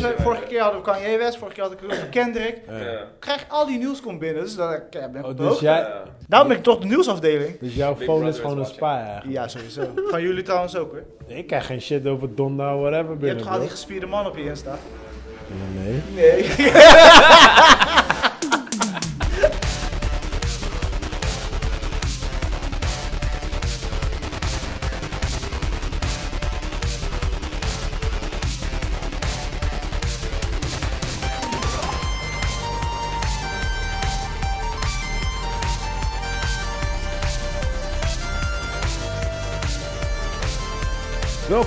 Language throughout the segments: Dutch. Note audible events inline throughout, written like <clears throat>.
we- vorige keer hadden we Kanye West, vorige keer had ik het over Kendrick. Ja. Krijg al die nieuws komt binnen, dus dan ja, ben ik Oh, dus, jij. Daarom ben ik toch de nieuwsafdeling. dus jouw Big phone is gewoon een spy eigenlijk? Ja, sowieso. Van jullie trouwens ook hoor. Ik krijg geen shit over Donda of whatever Je hebt toch al die gespierde man op je Insta? Nee. Nee. <laughs> <laughs>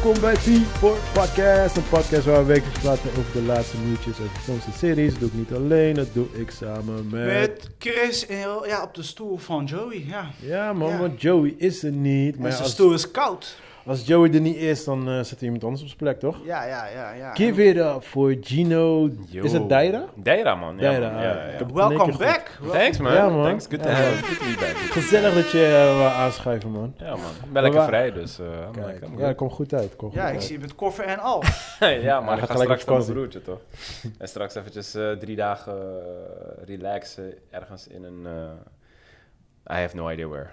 Welkom bij P4 Podcast, een podcast waar we wekelijks praten over de laatste nieuwtjes over films en series. Dat doe ik niet alleen, dat doe ik samen met... Met Chris in- ja, op de stoel van Joey. Ja. Ja man, Ja. want Joey is er niet. Maar En zijn als, stoel is koud. Als Joey er niet is, dan eh, zit er iemand anders op zijn plek, toch? Ja, ja, ja. ja. Give it up voor Gino... Yo. Is het Daira? Daira, man. Ja, Daira, Ja, ja. Welcome back. Thanks, man. Ja, man. Thanks. Good to, Ja, have, man. good to be back. Gezellig dat je wou aanschuiven, man. Ja, man. Ik ben lekker vrij, dus... eh I'm Kijk, like, ja, good. komt goed uit. Komt Ja, ik zie je met koffer en al. <laughs> ja. Ja, ik ga straks naar mijn broertje, toch? en straks eventjes drie dagen relaxen ergens in een... I have no idea where.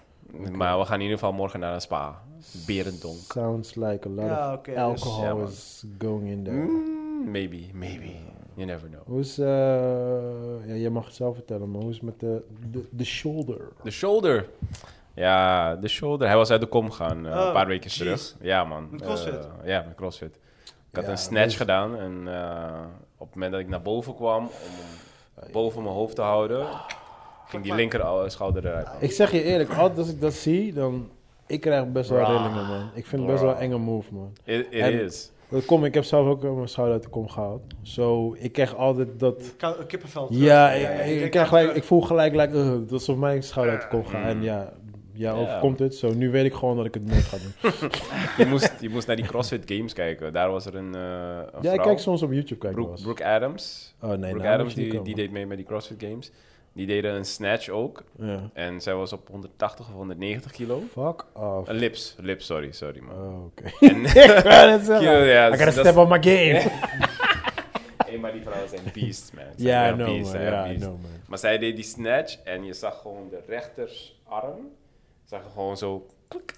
Maar we gaan in ieder geval morgen naar een spa. Berendonk. Sounds like a lot Ja, of dus- alcohol Ja, is going in there. Mm, maybe, maybe. You never know. Hoe is, eh, ja, jij mag het zelf vertellen, maar hoe is het met de, de, de shoulder? De shoulder. Ja, de shoulder. Hij was uit de kom gegaan eh, Oh, een paar weken terug. Ja, man. Met CrossFit? Eh, ja, met CrossFit. Ik had Ja, een snatch dus- gedaan en eh, op het moment dat ik naar boven kwam om hem boven mijn hoofd te houden, ging die linker eh, schouder eruit. man. Ik zeg je eerlijk, altijd als ik dat zie, dan... Ik krijg best wel rillingen, man. Ik vind het best wel een enge move, man. It, it En- is. Dat kom, ik heb zelf ook mijn schouder uit de kom gehaald. Zo, ik krijg altijd dat... Kou- Kippenvel. terug. Ja, ik, ja, ik, denk ik krijg gelijk, ik voel gelijk, like, uh, dat alsof mijn schouder uit de kom gaat. En ja, ja, Ja. overkomt het. Zo, nu weet ik gewoon dat ik het nooit ga doen. <laughs> Je moest, je moest naar die CrossFit Games kijken. Daar was er een, eh een ja, ik kijk soms op YouTube, kijk Brooke. Brooke Adams. Oh nee, Brooke nou, Adams, die, die deed mee met die CrossFit Games. Die deden een snatch ook. Ja. En zij was op 180 of 190 kilo. Fuck off. Een lips, lips, sorry, sorry man. Oh, oké. <laughs> <laughs> Ik wou het zeggen. Kilo, ja, I gotta step on my game. <laughs> Hey, maar die vrouwen zijn beasts, man. Ze Ja, I zijn know, beasts, man. Ja, know, man. Maar zij deed die snatch en je zag gewoon de rechtersarm. Zag je gewoon zo. klik.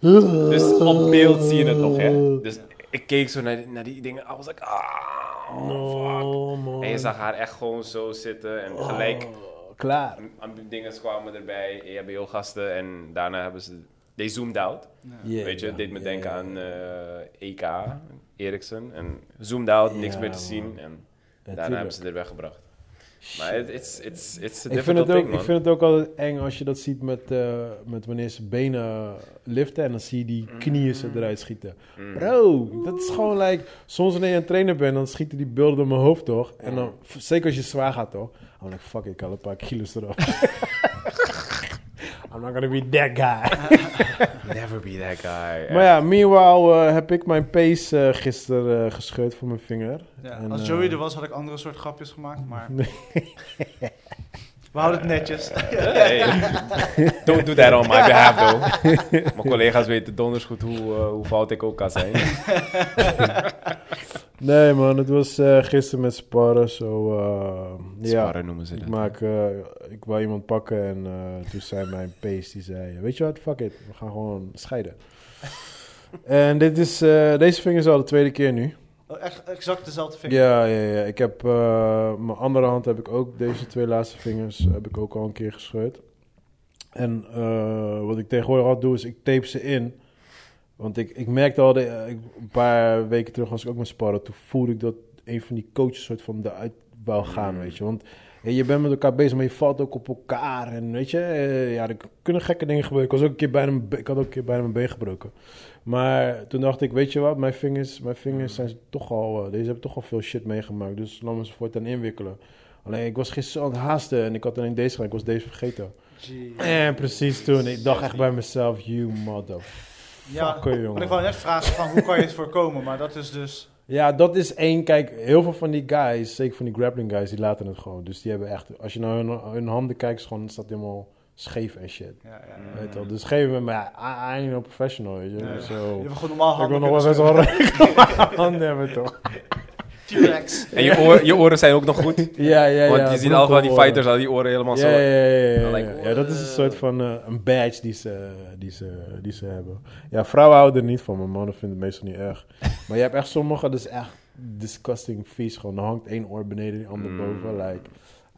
Dus op beeld zie je het nog, hè? Dus ik keek zo naar die, naar die dingen. I was like, ah, fuck. Man. En je zag haar echt gewoon zo zitten en gelijk Oh, klaar. aan dingen kwamen erbij, EHBO-gasten. En daarna hebben ze, they zoomed out. Yeah, Weet je, man. deed me denken Yeah. aan eh, EK, Eriksen. En zoomed out, niks meer te man. zien. En daarna hebben ze er weggebracht. Maar it, it's, it's, it's Ik vind, het ook, thing, ik vind het ook altijd eng als je dat ziet met, eh, met wanneer ze benen liften en dan zie je die knieën ze eruit schieten. Mm. Bro, dat is gewoon like, soms wanneer je een trainer bent, dan schieten die beelden door mijn hoofd toch? En dan, f- zeker als je zwaar gaat toch? I'm like, fuck, ik had een paar kilo's eraf. <laughs> I'm not gonna be that guy. <laughs> Never be that guy. maar ja, meanwhile eh, heb ik mijn pace eh, gisteren eh, gescheurd voor mijn vinger. Ja, En, als Joey er was, had ik andere soort grapjes gemaakt, maar... <laughs> We houden het netjes. Hey, don't do that on my behalf, though. Mijn collega's weten donders goed hoe, eh, hoe fout ik ook kan zijn. <laughs> Nee man, het was eh, gisteren met sparren, zo eh, ja. Sparren noemen ze Ik, dat. maak, eh, ik wou iemand pakken en eh, toen zei mijn pace, die zei, weet je wat, fuck it, we gaan gewoon scheiden. <laughs> en dit is, eh, deze vinger is al de tweede keer nu. Oh, echt exact dezelfde vinger. Ja, ja, ja. Ik heb, eh, mijn andere hand heb ik ook, deze twee laatste vingers heb ik ook al een keer gescheurd. En eh, wat ik tegenwoordig al doe, is ik tape ze in. Want ik, ik merkte al, de, eh, ik- een paar weken terug was ik ook met sparren. Toen voelde ik dat een van die coaches soort van eruit wou gaan, Mm. weet je. Want je bent met elkaar bezig, maar je valt ook op elkaar. En weet je, eh, ja, er kunnen gekke dingen gebeuren. Ik, was ook een keer bijna mijn be- ik had ook een keer bijna mijn been gebroken. Maar toen dacht ik, weet je wat, mijn vingers, mijn vingers zijn toch al, eh, deze hebben toch al veel shit meegemaakt. Dus laten we ze voortaan inwikkelen. Alleen ik was gisteren aan het haasten en ik had alleen deze gedaan. Ik was deze vergeten. En precies toen, ik dacht echt bij mezelf, you motherfucker, Ja, jongen. ik wou net vragen van hoe kan je het voorkomen, maar dat is dus... Ja, dat is één. Kijk, heel veel van die guys, zeker van die grappling guys, die laten het gewoon. Dus die hebben echt, als je naar hun, hun handen kijkt, is gewoon, staat helemaal scheef en shit. Ja, ja. Weet wel. Dus geven we, maar I, I ain't no professional, weet je. Zo. Je hebt gewoon normaal Ik wil handen nog wel best wel <laughs> handen hebben, toch? T-Rex. En je, oor, je oren zijn ook nog goed. Ja, <laughs> ja, ja. Want je ziet al van die fighters al die oren helemaal Ja, zo. ja, ja, ja, dat is een soort van eh, een badge die ze, die, ze, die ze hebben. Ja, vrouwen houden er niet van, maar mannen vinden het meestal niet erg. <laughs> Maar je hebt echt sommige, dat is echt disgusting vies. Gewoon, er hangt één oor beneden, die ander Mm. boven. Like,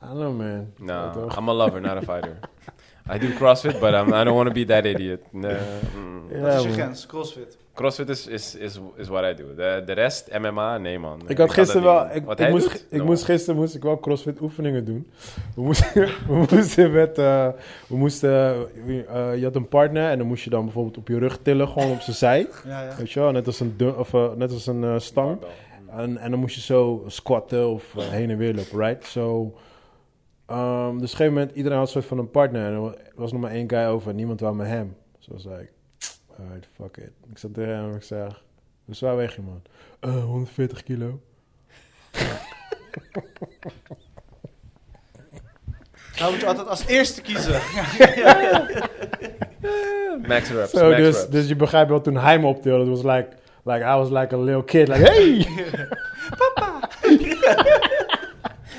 I don't know, man. No? I'm a lover, not a fighter. <laughs> I do CrossFit, but I'm, I don't want to be that idiot. Nee, mm. Ja, Wat is je grens? Crossfit. CrossFit is, is, is, is what I do. De, de rest, MMA, nee man. Ik had gisteren wel, ik, Wat ik, moest, doet? ik No. moest gisteren moest ik wel crossfit oefeningen doen. We moesten, <laughs> we moesten met, eh, we moesten, eh, je had een partner en dan moest je dan bijvoorbeeld op je rug tillen, gewoon op zijn zij. <laughs> Ja, ja. Weet je wel, net als een, dun- of, eh, net als een eh, stang. En, en dan moest je zo squatten of eh, heen en weer lopen, right? So, ehm, dus op een gegeven moment, iedereen had een soort van een partner. En er wa- was nog maar één guy over en niemand wou met hem. So was like, alright, fuck it. Ik zat tegen hem en ik zeg, hoe zwaar weeg je, man? "Eh, 140 kilo. <laughs> Nou moet je altijd als eerste kiezen. <laughs> Max reps, Zo, max dus, reps. dus je begrijpt wel, toen hij me optilde, het was like, like, I was like a little kid. Like, hey! <laughs>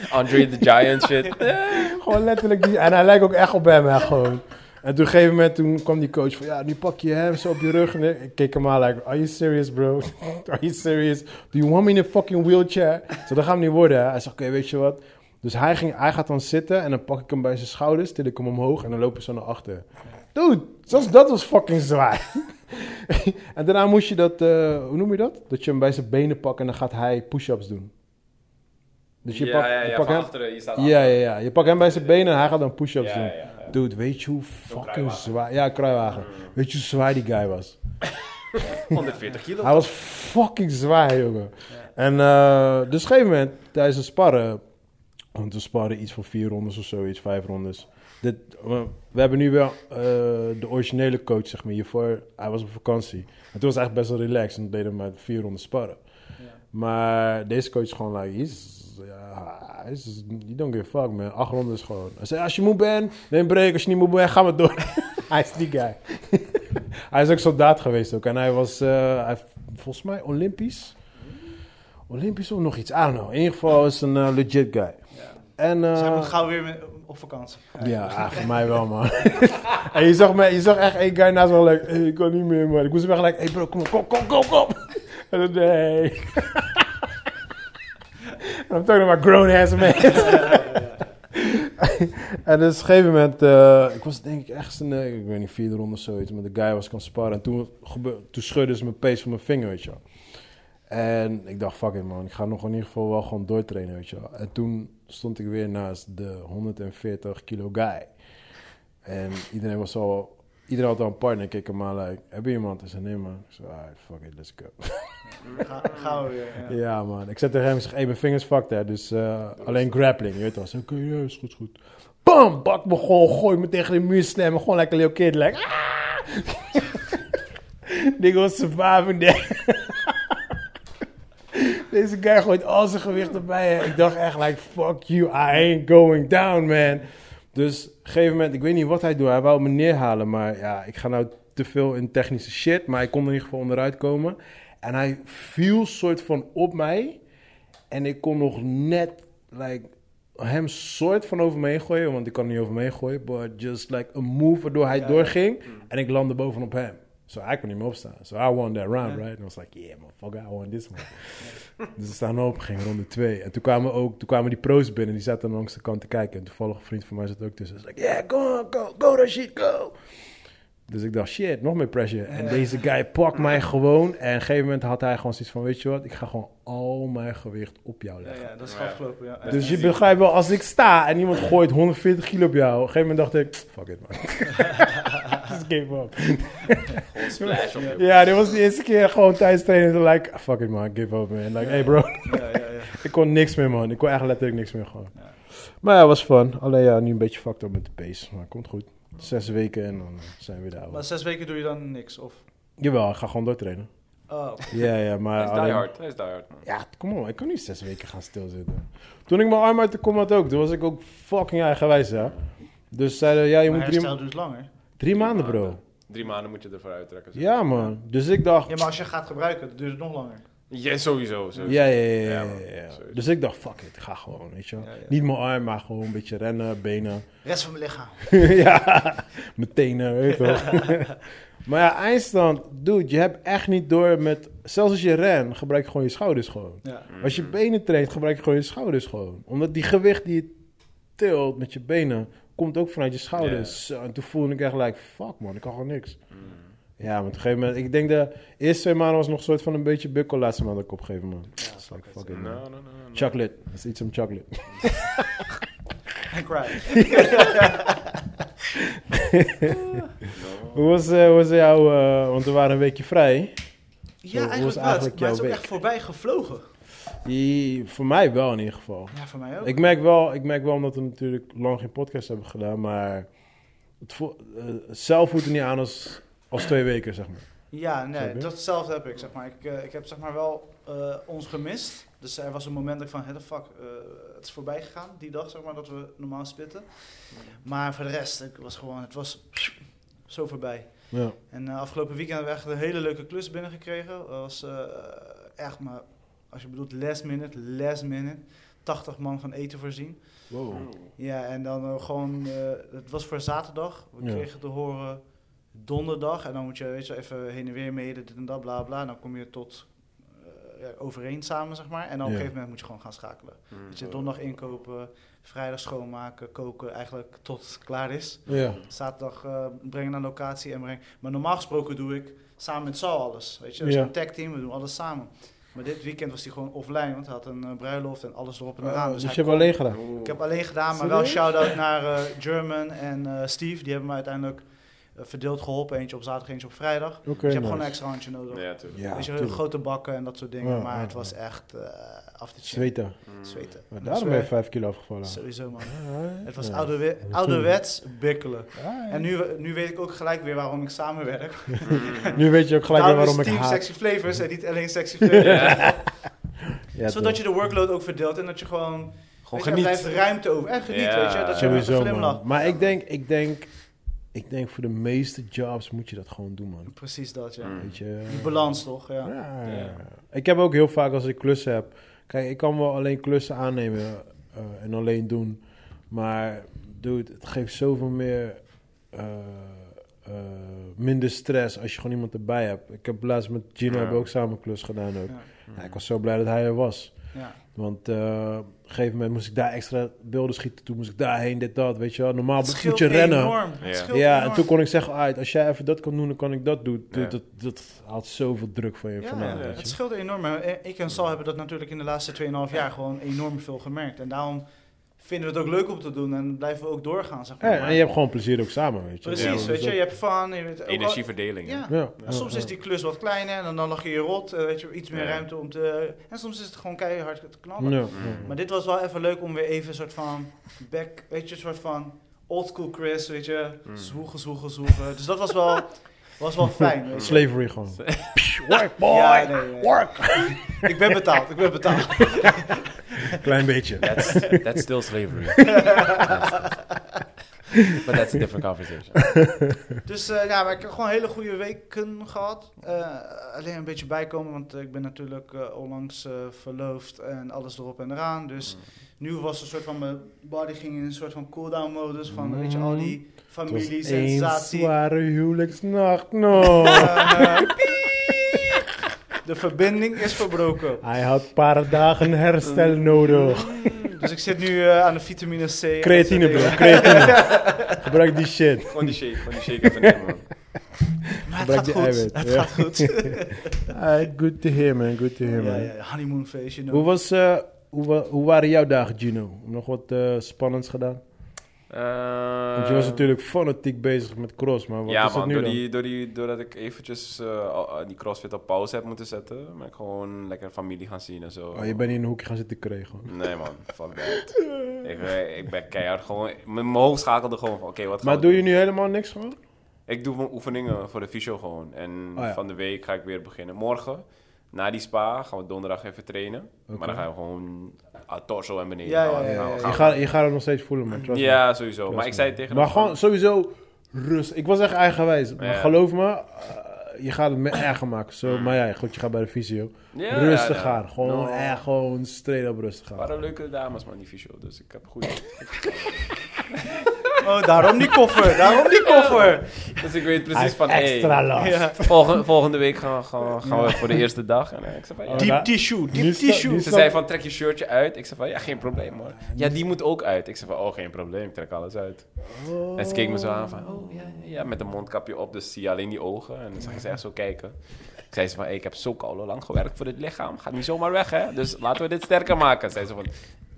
Andre the Giant shit. Gewoon letterlijk die. En hij lijkt ook echt op hem, hè, gewoon. En toen op een gegeven moment toen kwam die coach van, ja, nu pak je hem zo op je rug. En ik keek hem aan, like, are you serious, bro? <laughs> Are you serious? Do you want me in a fucking wheelchair? Zo, dat gaat hem niet worden, hè. Hij zegt, oké, weet je wat? Dus hij, ging, hij gaat dan zitten en dan pak ik hem bij zijn schouders, til ik hem omhoog en dan lopen ze naar achter. Dude, zelfs dat was fucking zwaar. <laughs> en daarna moest je dat, eh, hoe noem je dat? Dat je hem bij zijn benen pakt en dan gaat hij push-ups doen. Dus je ja, pakt, ja, je ja, pakt van hem, achteren. Je staat ja, ja, ja. Je pakt hem bij zijn benen en hij gaat dan push-ups Ja, doen. Dude, weet je hoe fucking zwaar... Ja, kruiwagen. Weet je hoe zwaar die guy was? <laughs> 140 kilo. Hij was fucking zwaar, jongen. En eh, dus op een gegeven moment, tijdens het sparren... Want we sparren iets van vier rondes of zoiets, vijf rondes. Dit, we, we hebben nu wel eh, de originele coach, zeg maar, hiervoor. Hij was op vakantie. En toen was het eigenlijk best wel relaxed. En we deden maar vier rondes sparren. Maar deze coach is gewoon like, he's, ja, he's, you don't give a fuck, man. Acht rondes gewoon. Hij zei, als je moe bent, neem break. Als je niet moe bent, ga maar door. <laughs> hij is die guy. <laughs> hij is ook soldaat geweest ook. En hij was, eh, hij, volgens mij, Olympisch. Olympisch of nog iets, I don't know. In ieder geval is een eh, legit guy. En, Dus hij eh, moet gauw weer met- op vakantie. ja, ah, voor mij wel, man. <laughs> en je zag, me, je zag echt één guy naast me, like, hey, ik kan niet meer, man. Ik moest hem echt like, hey bro, kom, kom, kom, kom, kom. en dan, nee. I'm talking about grown ass man. <laughs> en dus op een gegeven moment, eh, ik was denk ik echt een, ik weet niet, vierde ronde of zoiets, maar de guy was kan sparren. En toen, toen schudde ze mijn pees van mijn vinger, weet je wel. En ik dacht, fuck it man, ik ga nog in ieder geval wel gewoon doortrainen, weet je wel. En toen stond ik weer naast de 140 kilo guy. En iedereen was al, iedereen had al een partner. Ik keek hem aan, like, heb je iemand? Hij zei, nee man. Ik zei, alright, fuck it, let's go. <laughs> Ga, gaan we weer. Ja. ja man, ik zet tegen hem zeg, hey, mijn vingers fucked hè. Dus eh, alleen grappling, je weet wel. Oké, ja, is goed, is goed. Bam, bak me gewoon, gooi me tegen de muur slammen. Gewoon lekker little kid, like, ah! Was surviving there. Deze guy gooit al zijn gewicht erbij. Ik dacht echt, like, fuck you, I ain't going down, man. Dus op een gegeven moment, ik weet niet wat hij doet. Hij wou me neerhalen, maar ja, ik ga nou te veel in technische shit. Maar hij kon er in ieder geval onderuit komen. En hij viel soort van op mij. En ik kon nog net, like, hem soort van over me heen gooien. Want ik kan niet over me heen gooien. But just like a move waardoor hij doorging. En ik landde bovenop hem. So kon niet meer opstaan. So I won that round, right? And I was like, yeah, motherfucker, I won this one. <laughs> dus we staan op, ging ronde twee. En toen kwamen, ook, toen kwamen die pro's binnen. Die zaten langs de kant te kijken. En toevallig een vriend van mij zat ook tussen. Was like, yeah, go on, go, go Rashid, go. Dus ik dacht, shit, nog meer pressure. En deze guy pakt mij gewoon. En op een gegeven moment had hij gewoon zoiets van, weet je wat? Ik ga gewoon al mijn gewicht op jou leggen. ja, dat is afgelopen. Ja. Dus je begrijpt wel, als ik sta en iemand gooit 140 kilo op jou. Op een gegeven moment dacht ik, fuck it man. <laughs> Give up. Splash op <laughs> je. Ja, dit was de eerste keer gewoon tijdens trainen. Like, fuck it man, give up man. Like, hey bro. Ja, ja, ja. <laughs> ik kon niks meer man. Ik kon echt letterlijk niks meer gewoon. Maar ja, was fun. Alleen ja, nu een beetje fucked up met de pace. Maar komt goed. Zes weken en dan zijn we daar. Maar zes weken doe je dan niks? Of? Jawel, ik ga gewoon doortrainen. Oh, <laughs> Ja, ja, maar... Hij is die hard. Hij is die hard. man. Ja, kom op, ik kan niet zes weken gaan stilzitten. Toen ik mijn arm uit de kom had ook, toen was ik ook fucking eigenwijs, hè. Dus zeiden, ja, je maar moet drie, duurt langer. Drie maanden, bro. Drie maanden moet je ervoor uittrekken. zeg. Ja, man. Dus ik dacht, Ja, maar als je gaat gebruiken, dan duurt het nog langer. Ja, sowieso. sowieso. Ja, ja, ja. ja, Ja, ja, man. ja. Sowieso. Dus ik dacht, fuck it, ik ga gewoon, weet je wel. Ja, ja. Niet mijn arm, maar gewoon een beetje rennen, benen. <laughs> Rest van mijn lichaam. <laughs> ja, mijn tenen, weet je toch. <laughs> maar ja, eindstand, dude, je hebt echt niet door met... Zelfs als je rent, gebruik je gewoon je schouders gewoon. Ja. Als je benen traint, gebruik je gewoon je schouders gewoon. Omdat die gewicht die je tilt met je benen, komt ook vanuit je schouders. En toen voelde ik echt like, fuck man, ik kan gewoon niks. Ja, maar op een gegeven moment, ik denk de eerste twee maanden was nog een soort van een beetje bukkel. Laatste maand ook op een gegeven moment. Ja, It's like, fuck it. man. no, no, no. Chocolate, let's eat some chocolate. <laughs> En cry. Hoe was, hoe was jouw, eh, want we waren een weekje vrij. Ja, was eigenlijk wel. eigenlijk Maar het is ook echt voorbij gevlogen. Die, voor mij wel in ieder geval. Ja, voor mij ook. Ik merk, wel, ik merk wel, omdat we natuurlijk lang geen podcast hebben gedaan, maar het vo- eh, zelf voelt het niet aan als, als twee weken, zeg maar. Ja, nee, datzelfde heb ik, zeg maar. Ik, eh, ik heb zeg maar wel eh, ons gemist. Dus er was een moment dat ik van, hey, the fuck, het is voorbij gegaan, die dag, zeg maar, dat we normaal spitten. Maar voor de rest, het was gewoon, het was zo voorbij. Ja. En afgelopen weekend hebben we echt een hele leuke klus binnengekregen. Dat was echt maar, als je bedoelt last minute, last minute. 80 man van eten voorzien. Wow. Ja, en dan eh, gewoon, eh, het was voor zaterdag. We Ja. kregen te horen donderdag. En dan moet je, weet je, even heen en weer mee, dit en dat, bla bla. En dan kom je tot eh, ja, overeen samen, zeg maar. En dan op een gegeven moment moet je gewoon gaan schakelen. Mm. Dat je donderdag inkopen, vrijdag schoonmaken, koken, eigenlijk tot het klaar is. Ja. Zaterdag eh, brengen naar locatie en brengen. Maar normaal gesproken doe ik samen met Sal alles. Weet je, we Ja. zijn een tag team, we doen alles samen. Maar dit weekend was hij gewoon offline, want hij had een eh, bruiloft en alles erop en eraan. Oh, dus dus hij je hebt alleen gedaan? Ik heb alleen gedaan, maar wel shout-out naar eh, German en eh, Steve. Die hebben me uiteindelijk verdeeld geholpen. Eentje op zaterdag, eentje op vrijdag. Oké, dus je hebt nice. gewoon een extra handje nodig. Ja, tuurlijk. Ja, Weet je, tuurlijk. grote bakken en dat soort dingen. Ja, maar ja, het was ja. echt eh af te. Zweten. Mm. Zweten. Maar daarom ben je vijf kilo afgevallen. Sowieso, man. Ja, Het was ja. ouderwe ouderwets bikkelen. Ja, En nu, nu weet ik ook gelijk weer waarom ik samenwerk. Nu weet je ook gelijk weer waarom ik Team haat. Sexy Flavors en niet alleen Sexy Flavors. Ja, Zodat je de workload ook verdeelt en dat je gewoon... Gewoon weet je, er blijft geniet. ruimte over. En geniet, Ja. weet je. Dat je Sowieso. Maar ik denk, ik denk, ik denk voor de meeste jobs moet je dat gewoon doen, man. Precies dat, ja. Mm. Weet je. Die balans toch, ja. Ja. Ja. Ik heb ook heel vaak als ik klussen heb. Kijk, ik kan wel alleen klussen aannemen eh, en alleen doen. Maar dude, het geeft zoveel meer. eh, eh, minder stress als je gewoon iemand erbij hebt. Ik heb laatst met Gino Ja. hebben we ook samen klus gedaan ook. Ja. Ja, ik was zo blij dat hij er was. Want eh, op een gegeven moment moest ik daar extra beelden schieten. Toen moest ik daarheen, dit, dat. Weet je wel, normaal Het moet je rennen. enorm. Ja. En toen kon ik zeggen, "Alright, als jij even dat kan doen, dan kan ik dat doen. Ja. Dat, dat haalt zoveel druk van je Ja, vandaan. ja, weet het je. scheelt enorm. Eh, Ik en Sal hebben dat natuurlijk in de laatste 2,5 jaar gewoon enorm veel gemerkt. En daarom vinden we het ook leuk om te doen en blijven we ook doorgaan, zeg maar. Ja, en je hebt gewoon plezier ook samen, weet je. Precies, Ja, Dus weet je. Je hebt fun. Je weet Energieverdeling. Ja. Soms is die klus wat kleiner en dan lag je je rot, eh, weet je, iets meer Ja. ruimte om te... En soms is het gewoon keihard te knallen. Ja. Maar dit was wel even leuk om weer even een soort van back, weet je, een soort van old school Chris, weet je, Mm. zwoegen, zwoegen, zwoegen. Dus dat was wel, was wel fijn, weet je. Slavery gewoon. <laughs> Work, boy! Ja, nee, nee. Work! <laughs> Ik ben betaald, ik ben betaald. <laughs> Klein beetje. That's, that's still slavery. But that's a different conversation. Dus eh, ja, maar ik heb gewoon hele goede weken gehad. Eh, alleen een beetje bijkomen, want ik ben natuurlijk eh, onlangs eh, verloofd en alles erop en eraan. Dus nu was een soort van, mijn body ging in een soort van cooldown modus van, weet je, al die Het was familie, sensatie. zware huwelijksnacht nog. <laughs> Eh, de verbinding is verbroken. Hij had een paar dagen herstel nodig. Dus ik zit nu eh, aan de vitamine C. en Creatine, bro. Creatine. <laughs> Gebruik die shit. Gewoon die shake, gewoon die shake even nemen, man. Maar het Gebruik gaat die goed. eiwit, Het ja. gaat goed. <laughs> Good to hear, man. Good to hear, ja, man. ja, honeymoonfeestje. Hoe, was, eh, hoe, wa- hoe waren jouw dagen, Gino? Nog wat eh, spannends gedaan? Want je was natuurlijk fanatiek bezig met cross, maar wat ja, is het man, nu door dan? die, door die, doordat ik eventjes al- die crossfit op pauze heb moeten zetten, ben ik gewoon lekker familie gaan zien en zo. Oh, je bent niet in een hoekje gaan zitten kregen. Nee man, fuck that. <laughs> ik, eh, ik ben keihard gewoon, mijn hoofd schakelde gewoon van, oké, wat gaan Maar doe doen? je nu helemaal niks gewoon? Ik doe mijn oefeningen voor de fysio gewoon. En Oh ja. van de week ga ik weer beginnen. Morgen, na die spa, gaan we donderdag even trainen. Maar dan gaan we gewoon torso en beneden. Ja, ja, we- ja, Je gaat, je gaat het nog steeds voelen, man. Trust me. Ja, sowieso. Trust Maar ik me. zei tegen Maar gewoon sowieso rust. Ik was echt eigenwijs. Maar geloof me, eh, je gaat het me erger maken. Zo, maar ja, goed, je gaat bij de fysio. Ja, rustig ja, ja. gaan. Gewoon No. echt gewoon straight up rustig Het gaan. waren leuke dames, man, die fysio. Dus ik heb goed. <laughs> Oh, daarom die koffer. Daarom die koffer. dus ik weet precies van, hey, Extra last. Ja. volgende, volgende week gaan, we- gaan, gaan we voor de eerste dag. En ik zei van, ja. Deep tissue, deep tissue. Ze zei van, trek je shirtje uit. Ik zei van, ja, geen probleem hoor. Ja, die moet ook uit. Ik zei van, oh, geen probleem, ik trek alles uit. En ze keek me zo aan van, oh, ja, ja, ja, met een mondkapje op, dus zie je alleen die ogen. En dan zag je ze echt zo kijken. Ik zei ze van, hey, ik heb zo koude lang gewerkt voor dit lichaam. Gaat niet zomaar weg, hè. Dus laten we dit sterker maken. Zei ze van,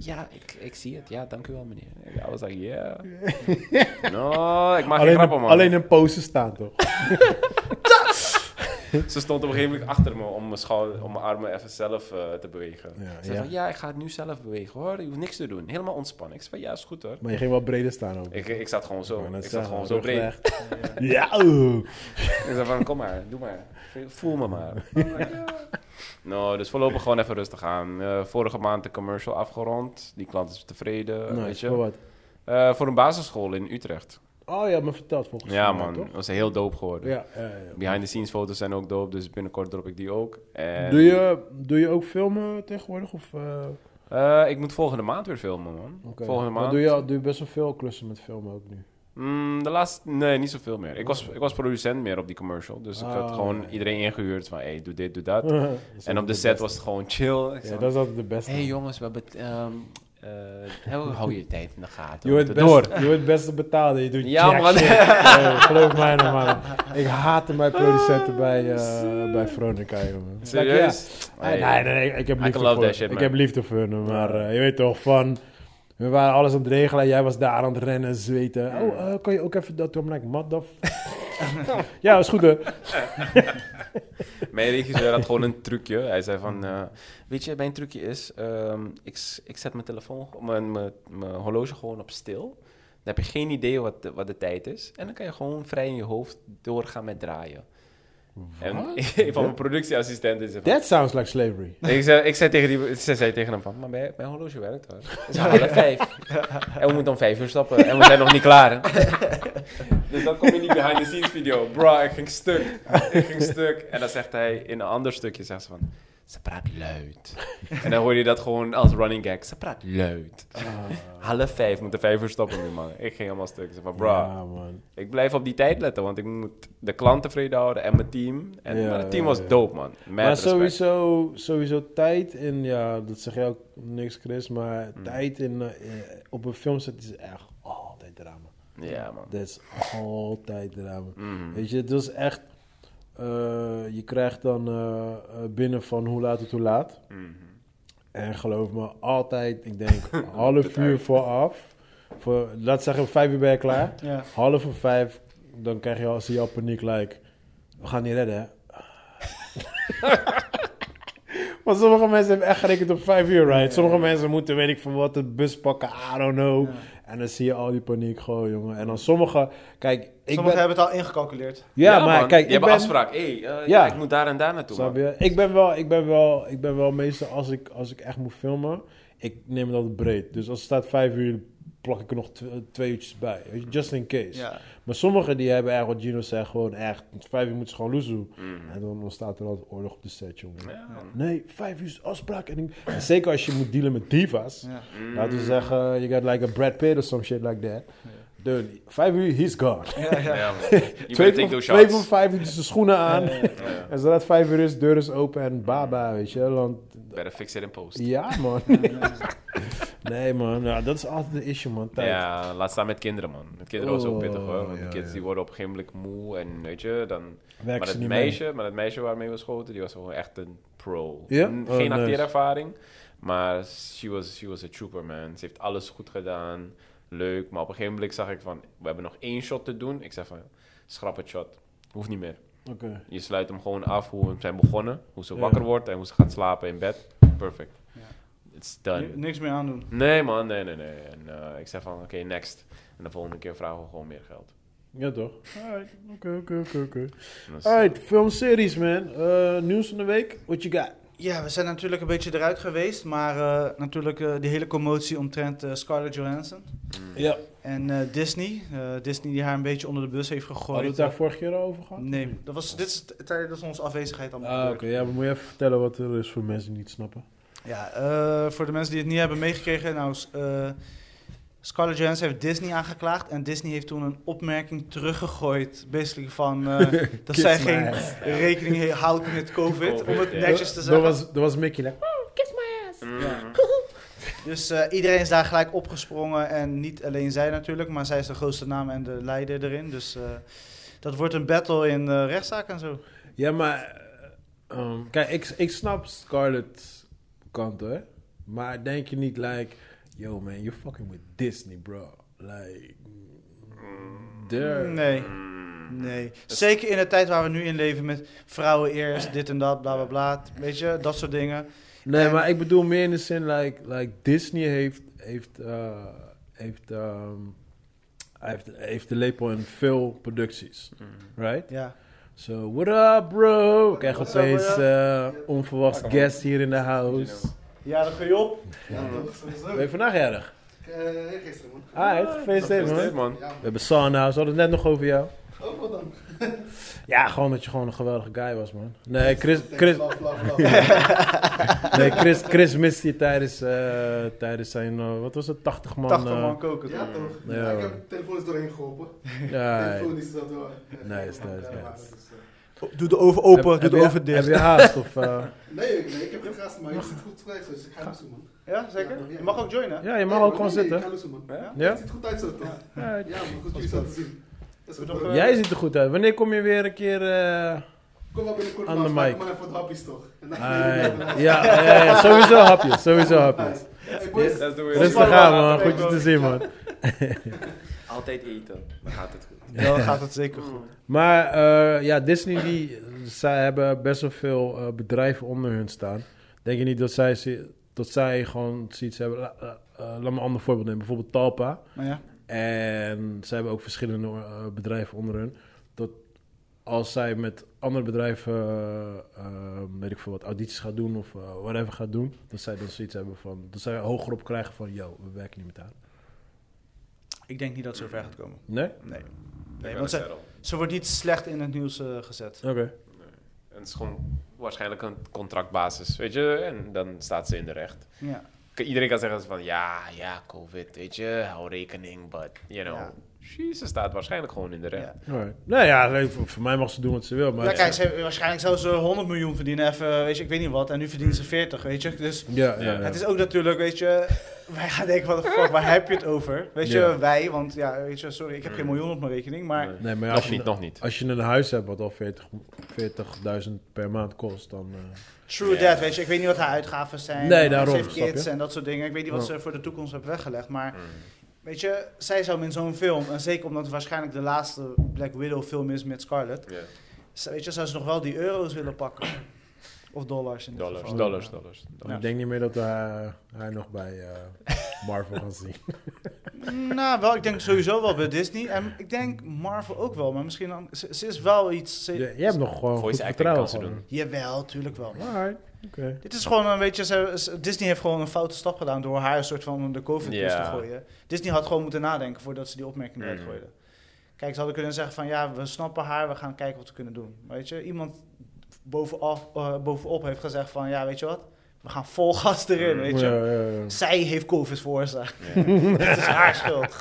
ja, ik, ik zie het. Ja, dank u wel, meneer. Ja, I was like, yeah. <laughs> No, ik geen Alleen, grappen, in, man. alleen in poses staan toch? <laughs> <laughs> <laughs> Ze stond op een gegeven moment achter me om mijn, schouder, om mijn armen even zelf eh, te bewegen. Ja, Ze zei ja. van, ja, ik ga het nu zelf bewegen hoor. Je hoeft niks te doen. Helemaal ontspannen. Ik zei van, ja, is goed hoor. Maar je ging wel breder staan ook. Ik, ik zat gewoon zo. Ik zat gewoon zo breed. Ja. <laughs> Ik zei van, kom maar, doe maar. Voel me maar. <laughs> Nou, dus voorlopig gewoon even rustig aan. Eh, vorige maand de commercial afgerond. Die klant is tevreden, weet je. voor wat? Eh, voor een basisschool in Utrecht. Oh ja, me verteld volgens Ja mij, man, toch? dat was heel dope geworden. Ja, ja, ja. Behind the scenes foto's zijn ook dope, dus binnenkort drop ik die ook. En, Doe, je, doe je ook filmen tegenwoordig? Of, eh, Eh, ik moet volgende maand weer filmen, man. Volgende Maar maand. doe je, doe je best wel veel klussen met filmen ook nu? Mm, de laatste... Nee, niet zoveel meer. Ik was, ik was producent meer op die commercial. Dus ik had Ah, gewoon ja, ja. iedereen ingehuurd van... Hey, doe dit, doe dat. <laughs> En op de set beste. was het gewoon chill. Ik Ja, zei, dat is altijd de beste. hey jongens, we hebben... het, hoe hou je tijd in de gaten? Je wordt, best, je wordt het beste betaald en je doet Ja, man. <laughs> Nee, geloof mij nou, man. Ik haatte mijn producenten bij, eh bij Veronica, jongen. Serieus? Ja. Nee, nee, nee, ik heb liefde voor shit, Ik heb liefde voor hun, maar eh, je weet toch, van... We waren alles aan het regelen en jij was daar aan het rennen en zweten. Oh, eh, kan je ook even dat doen? I'm like, what the f- Ja, is goed, hè? <laughs> Mijn regisseur had gewoon een trucje. Hij zei van, eh, weet je, mijn trucje is, ehm, ik, ik zet mijn telefoon, mijn, mijn, mijn horloge gewoon op stil. Dan heb je geen idee wat de, wat de tijd is. En dan kan je gewoon vrij in je hoofd doorgaan met draaien. En <laughs> een van mijn productieassistenten van, That sounds like slavery. <laughs> ik, zei, ik zei tegen die, ze zei tegen hem van, maar mijn, mijn horloge werkt hoor. Het is half vijf. En we moeten om vijf uur stoppen. En we zijn nog niet klaar. <laughs> dus dan kom je niet behind the scenes video. Bro, ik ging stuk. Ik ging stuk. En dan zegt hij in een ander stukje, zegt ze van, ze praat luid. <laughs> en dan hoor je dat gewoon als running gag. Ze praat luid. Half vijf, we moeten vijf uur stoppen nu man. Ik ging helemaal stuk. Ik zei van, bro, Ja, man. ik blijf op die tijd letten. Want ik moet de klant tevreden houden en mijn team. En Ja, maar het team ja, was dope man. Maar respect. sowieso, sowieso tijd in, ja, dat zeg je ook niks, Chris, maar Mm. tijd in, eh, op een filmset is echt altijd drama. Ja man. Dat is altijd drama. Mhm. Weet je, het is echt, je krijgt dan eh, eh, binnen van hoe laat het hoe laat. Mhm. En geloof me, altijd, ik denk, <laughs> half uur vooraf. Voor, laat zeggen, vijf uur ben je klaar. Ja. Half voor vijf, dan krijg je al, zie je al paniek, like, we gaan niet redden, hè? <laughs> maar sommige mensen hebben echt gerekend op vijf uur, right? Sommige mensen moeten, weet ik van wat, de bus pakken, I don't know. Ja. En dan zie je al die paniek gewoon, jongen. En dan sommige, kijk, ik Sommigen ben... hebben het al ingecalculeerd. Ja, maar man. kijk, je hebt ben... een afspraak. Hey, eh, ja. Ja. ik moet daar en daar naartoe. Snap man. je? Ik ben wel, ik ben wel, ik ben wel meestal als ik, als ik echt moet filmen, ik neem het altijd breed. Dus als het staat vijf uur, plak ik er nog tw- twee uurtjes bij. Just in case. Ja. Maar sommigen die hebben echt, wat Gino zegt, gewoon echt, vijf uur moeten ze gewoon loezoe. Mhm. En dan ontstaat er altijd oorlog op de set, jongen. Ja. Nee, vijf uur is afspraak. En, ik- en zeker als je moet dealen met divas. Ja. Mhm. Laten we zeggen, you got like a Brad Pitt or some shit like that. Dude, vijf uur, he's gone. Ja, ja. <laughs> Twee van, twee van vijf uur zijn schoenen aan. En zodra het vijf uur is, deur is open en baba, weet je. Want Better fix it in post. Ja, man. <laughs> nee, man. Ja, dat is altijd de issue, man. Tijd. Ja, laat staan met kinderen, man. Met kinderen was ook Oh, pittig, hoor. Want ja, de kids ja. die worden op een gegeven moment moe en weet je, dan... Werkt maar het meisje, maar het meisje waarmee we schoten, die was gewoon echt een pro. Oh, Geen nice. acteerervaring, maar she was, she was a trooper, man. Ze heeft alles goed gedaan, leuk. Maar op een gegeven moment zag ik van, we hebben nog één shot te doen. Ik zei van, schrap het shot. Hoeft niet meer. Je sluit hem gewoon af hoe we zijn begonnen. Hoe ze Ja. wakker wordt en hoe ze gaat slapen in bed. Perfect. Ja. It's done. Ni- Niks meer aandoen. Nee man, nee, nee, nee. En eh, ik zei van, oké, next. En de volgende keer vragen we gewoon meer geld. Ja, toch? Alright. Oké, oké, oké, is- Alright, filmseries, man. Eh, nieuws van de week. What you got? Ja, we zijn natuurlijk een beetje eruit geweest, maar eh, natuurlijk eh, die hele commotie omtrent eh, Scarlett Johansson. Ja. En eh, Disney, eh, Disney die haar een beetje onder de bus heeft Hadden we gegooid. het daar vorig keer over gehad? Nee, dat was, dit is tijdens onze afwezigheid allemaal Ah, oké. Ja, maar moet je even vertellen wat er is voor mensen die niet snappen? Ja, eh, voor de mensen die het niet hebben meegekregen, nou, eh, Scarlett Johansson heeft Disney aangeklaagd en Disney heeft toen een opmerking teruggegooid, basically van eh, <laughs> dat Kiss zij my geen ass. rekening he- houdt met COVID, Covid, om het netjes te Dat zeggen. was, dat was Mickey. like, Mm. Ja. <laughs> Dus eh, iedereen is daar gelijk opgesprongen en niet alleen zij natuurlijk, maar zij is de grootste naam en de leider erin. Dus eh, dat wordt een battle in eh rechtszaak en zo. Ja, maar... eh, ehm, kijk, ik, ik snap Scarlett's kant, hoor. Maar denk je niet, like... Yo, man, you're fucking with Disney, bro. Like... There. Nee, nee. Zeker in de tijd waar we nu in leven met vrouwen eerst, dit en dat, bla bla bla. Weet je, dat soort dingen. Nee, En- maar ik bedoel meer in de zin, like, like Disney heeft, heeft, eh, heeft, ehm, hij heeft, heeft de lepel in veel producties, right? Ja. So, what up, bro? Ik krijg opeens eh onverwachts Welkom. guest hier in de house. Ja, dat ga je op. Ja, toch? Sowieso. Ben je vandaag jarig? Eh, gisteren, man. Ah, gefeliciteerd, man. man. We hebben house, we hadden het net nog over jou. ook wat dan? <laughs> Ja, gewoon dat je gewoon een geweldige guy was, man. Nee, Chris, Chris, <laughs> nee, Chris, Chris miste je tijdens, eh, tijdens zijn, eh, wat was het, 80 man? 80 eh, man koken. Ja, toch? Ja. Ja, ik heb de telefoon is doorheen geholpen. Ja, <laughs> telefoon is zo door. Nice, nice, nice. Maar Doe de oven open, Heb- doe de heb je- oven dicht. Heb je haast? Of, eh? <laughs> Nee, ik- nee, ik heb geen gasten, maar je ziet goed uit, dus ik ga loesen, man. Ja, zeker? Je mag ook joinen. Ja, je mag ook gewoon nee, nee, zitten. Ik ga loesen, man. Ja? Ja? Het ziet goed uit zo, toch? Ja, Ja, man, goed jullie zo te zien. Nog, Jij ziet er goed uit. Wanneer kom je weer een keer... eh, Kom wel binnenkort, de mic. maar even wat hapjes, toch? En dan ah, ja, ja, ja, sowieso hapjes. Sowieso hapjes. Rustig maar aan, man. Goed je te zien, man. Altijd eten, dan gaat het goed. Dan gaat het zeker goed. Maar eh, ja, Disney, die, zij hebben best wel veel eh, bedrijven onder hun staan. Denk je niet dat zij, zi- dat zij gewoon zoiets hebben... Eh, laat me een ander voorbeeld nemen. Bijvoorbeeld Talpa. Maar ja. En ze hebben ook verschillende eh, bedrijven onder hun. Dat als zij met andere bedrijven, eh, eh, weet ik veel wat, audities gaat doen of eh, whatever gaat doen, dat zij dan zoiets hebben van, dat zij hoger op krijgen van, yo, we werken niet met haar. Ik denk niet dat het zo ver gaat komen. Nee? Nee. Nee, want ze, ze wordt niet slecht in het nieuws eh, gezet. Oké. En het is gewoon waarschijnlijk een contractbasis, weet je. En dan staat ze in de recht. Ja. Iedereen kan zeggen van, ja, ja, COVID, weet je, hou rekening. But, you know, Ja. Ze staat waarschijnlijk gewoon in de recht. ja. Nou ja, voor, voor mij mag ze doen wat ze wil, maar... ja, kijk, ze, waarschijnlijk zou ze 100 miljoen verdienen, even, weet je, ik weet niet wat. En nu verdient ze 40, weet je. Dus Ja, ja, ja. het is ook natuurlijk, weet je, <laughs> wij gaan denken, wat de fuck, waar heb je het over? Weet je, Ja. wij, want ja, weet je, sorry, ik heb geen miljoen op mijn rekening, maar... Nee. Nee, maar nog als je, niet, nog niet. als je een huis hebt wat al 40 40.000 per maand kost, dan... eh, True Ja. that, weet je. Ik weet niet wat haar uitgaven zijn. Nee, daarom, Ze heeft kids en dat soort dingen. Ik weet niet wat ze voor de toekomst hebben weggelegd. Maar Mm. Weet je, zij zou in zo'n film, en zeker omdat het waarschijnlijk de laatste Black Widow film is met Scarlett, Ja. ze- weet je, zou ze nog wel die euro's willen pakken. Of dollars in dit Dollars, geval. dollars, dollars. dollars. Ik denk niet meer dat we haar, haar nog bij eh, Marvel gaan zien. <laughs> Nou, wel, ik denk sowieso wel bij Disney. En ik denk Marvel ook wel, maar misschien dan, ze, ze is wel iets... Ze, Je, je hebt nog gewoon Voice goed acting vertrouwen. doen. Jawel, tuurlijk wel. Alright, oké. Dit is gewoon een beetje, ze- Disney heeft gewoon een foute stap gedaan door haar een soort van de covid te gooien. Disney had gewoon moeten nadenken voordat ze die opmerking Mm. gooiden. Kijk, ze hadden kunnen zeggen van ja, we snappen haar, we gaan kijken wat we kunnen doen. Weet je, iemand bovenaf, eh, bovenop heeft gezegd van ja, weet je wat, we gaan vol gas erin, Mm. weet je. Ja, ja, ja. Zij heeft covid veroorzaakt. Ja. <laughs> Het is haar schuld.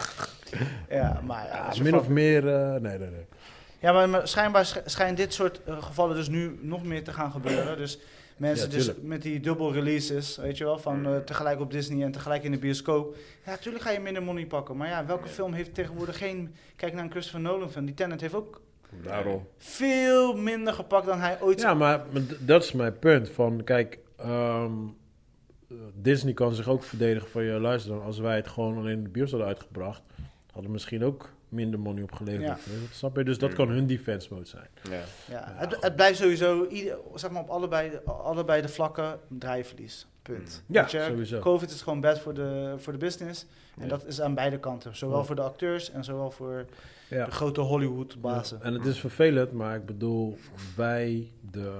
Ja, maar ja, min van- of meer... eh, nee, nee, nee. ja, maar, maar schijnbaar sch- schijnt dit soort eh, gevallen dus nu nog meer te gaan gebeuren. Dus mensen Ja, dus met die dubbel releases, weet je wel, van eh, tegelijk op Disney en tegelijk in de bioscoop. Ja, natuurlijk ga je minder money pakken. Maar ja, welke film heeft tegenwoordig geen... Kijk naar een Christopher Nolan film. Die Tenet heeft ook Daarom. veel minder gepakt dan hij ooit... Ja, maar, dat is mijn punt. Van, kijk, ehm, eh, Disney kan zich ook verdedigen van je luister dan. Als wij het gewoon alleen in de bios hadden uitgebracht, hadden we misschien ook minder money opgeleverd. Ja. Snap je? Dus dat Mm. kan hun defense mode zijn. Ja. Ja, het, het blijft sowieso, ieder, zeg maar op allebei, de- allebei de vlakken, draaiverlies. Punt. Ja, Weet je, sowieso. Covid is gewoon bad voor de, voor de business. En Ja. dat is aan beide kanten. Zowel Ja. voor de acteurs en zowel voor Ja. de grote Hollywood-bazen. Ja, En het is vervelend, maar ik bedoel, wij, de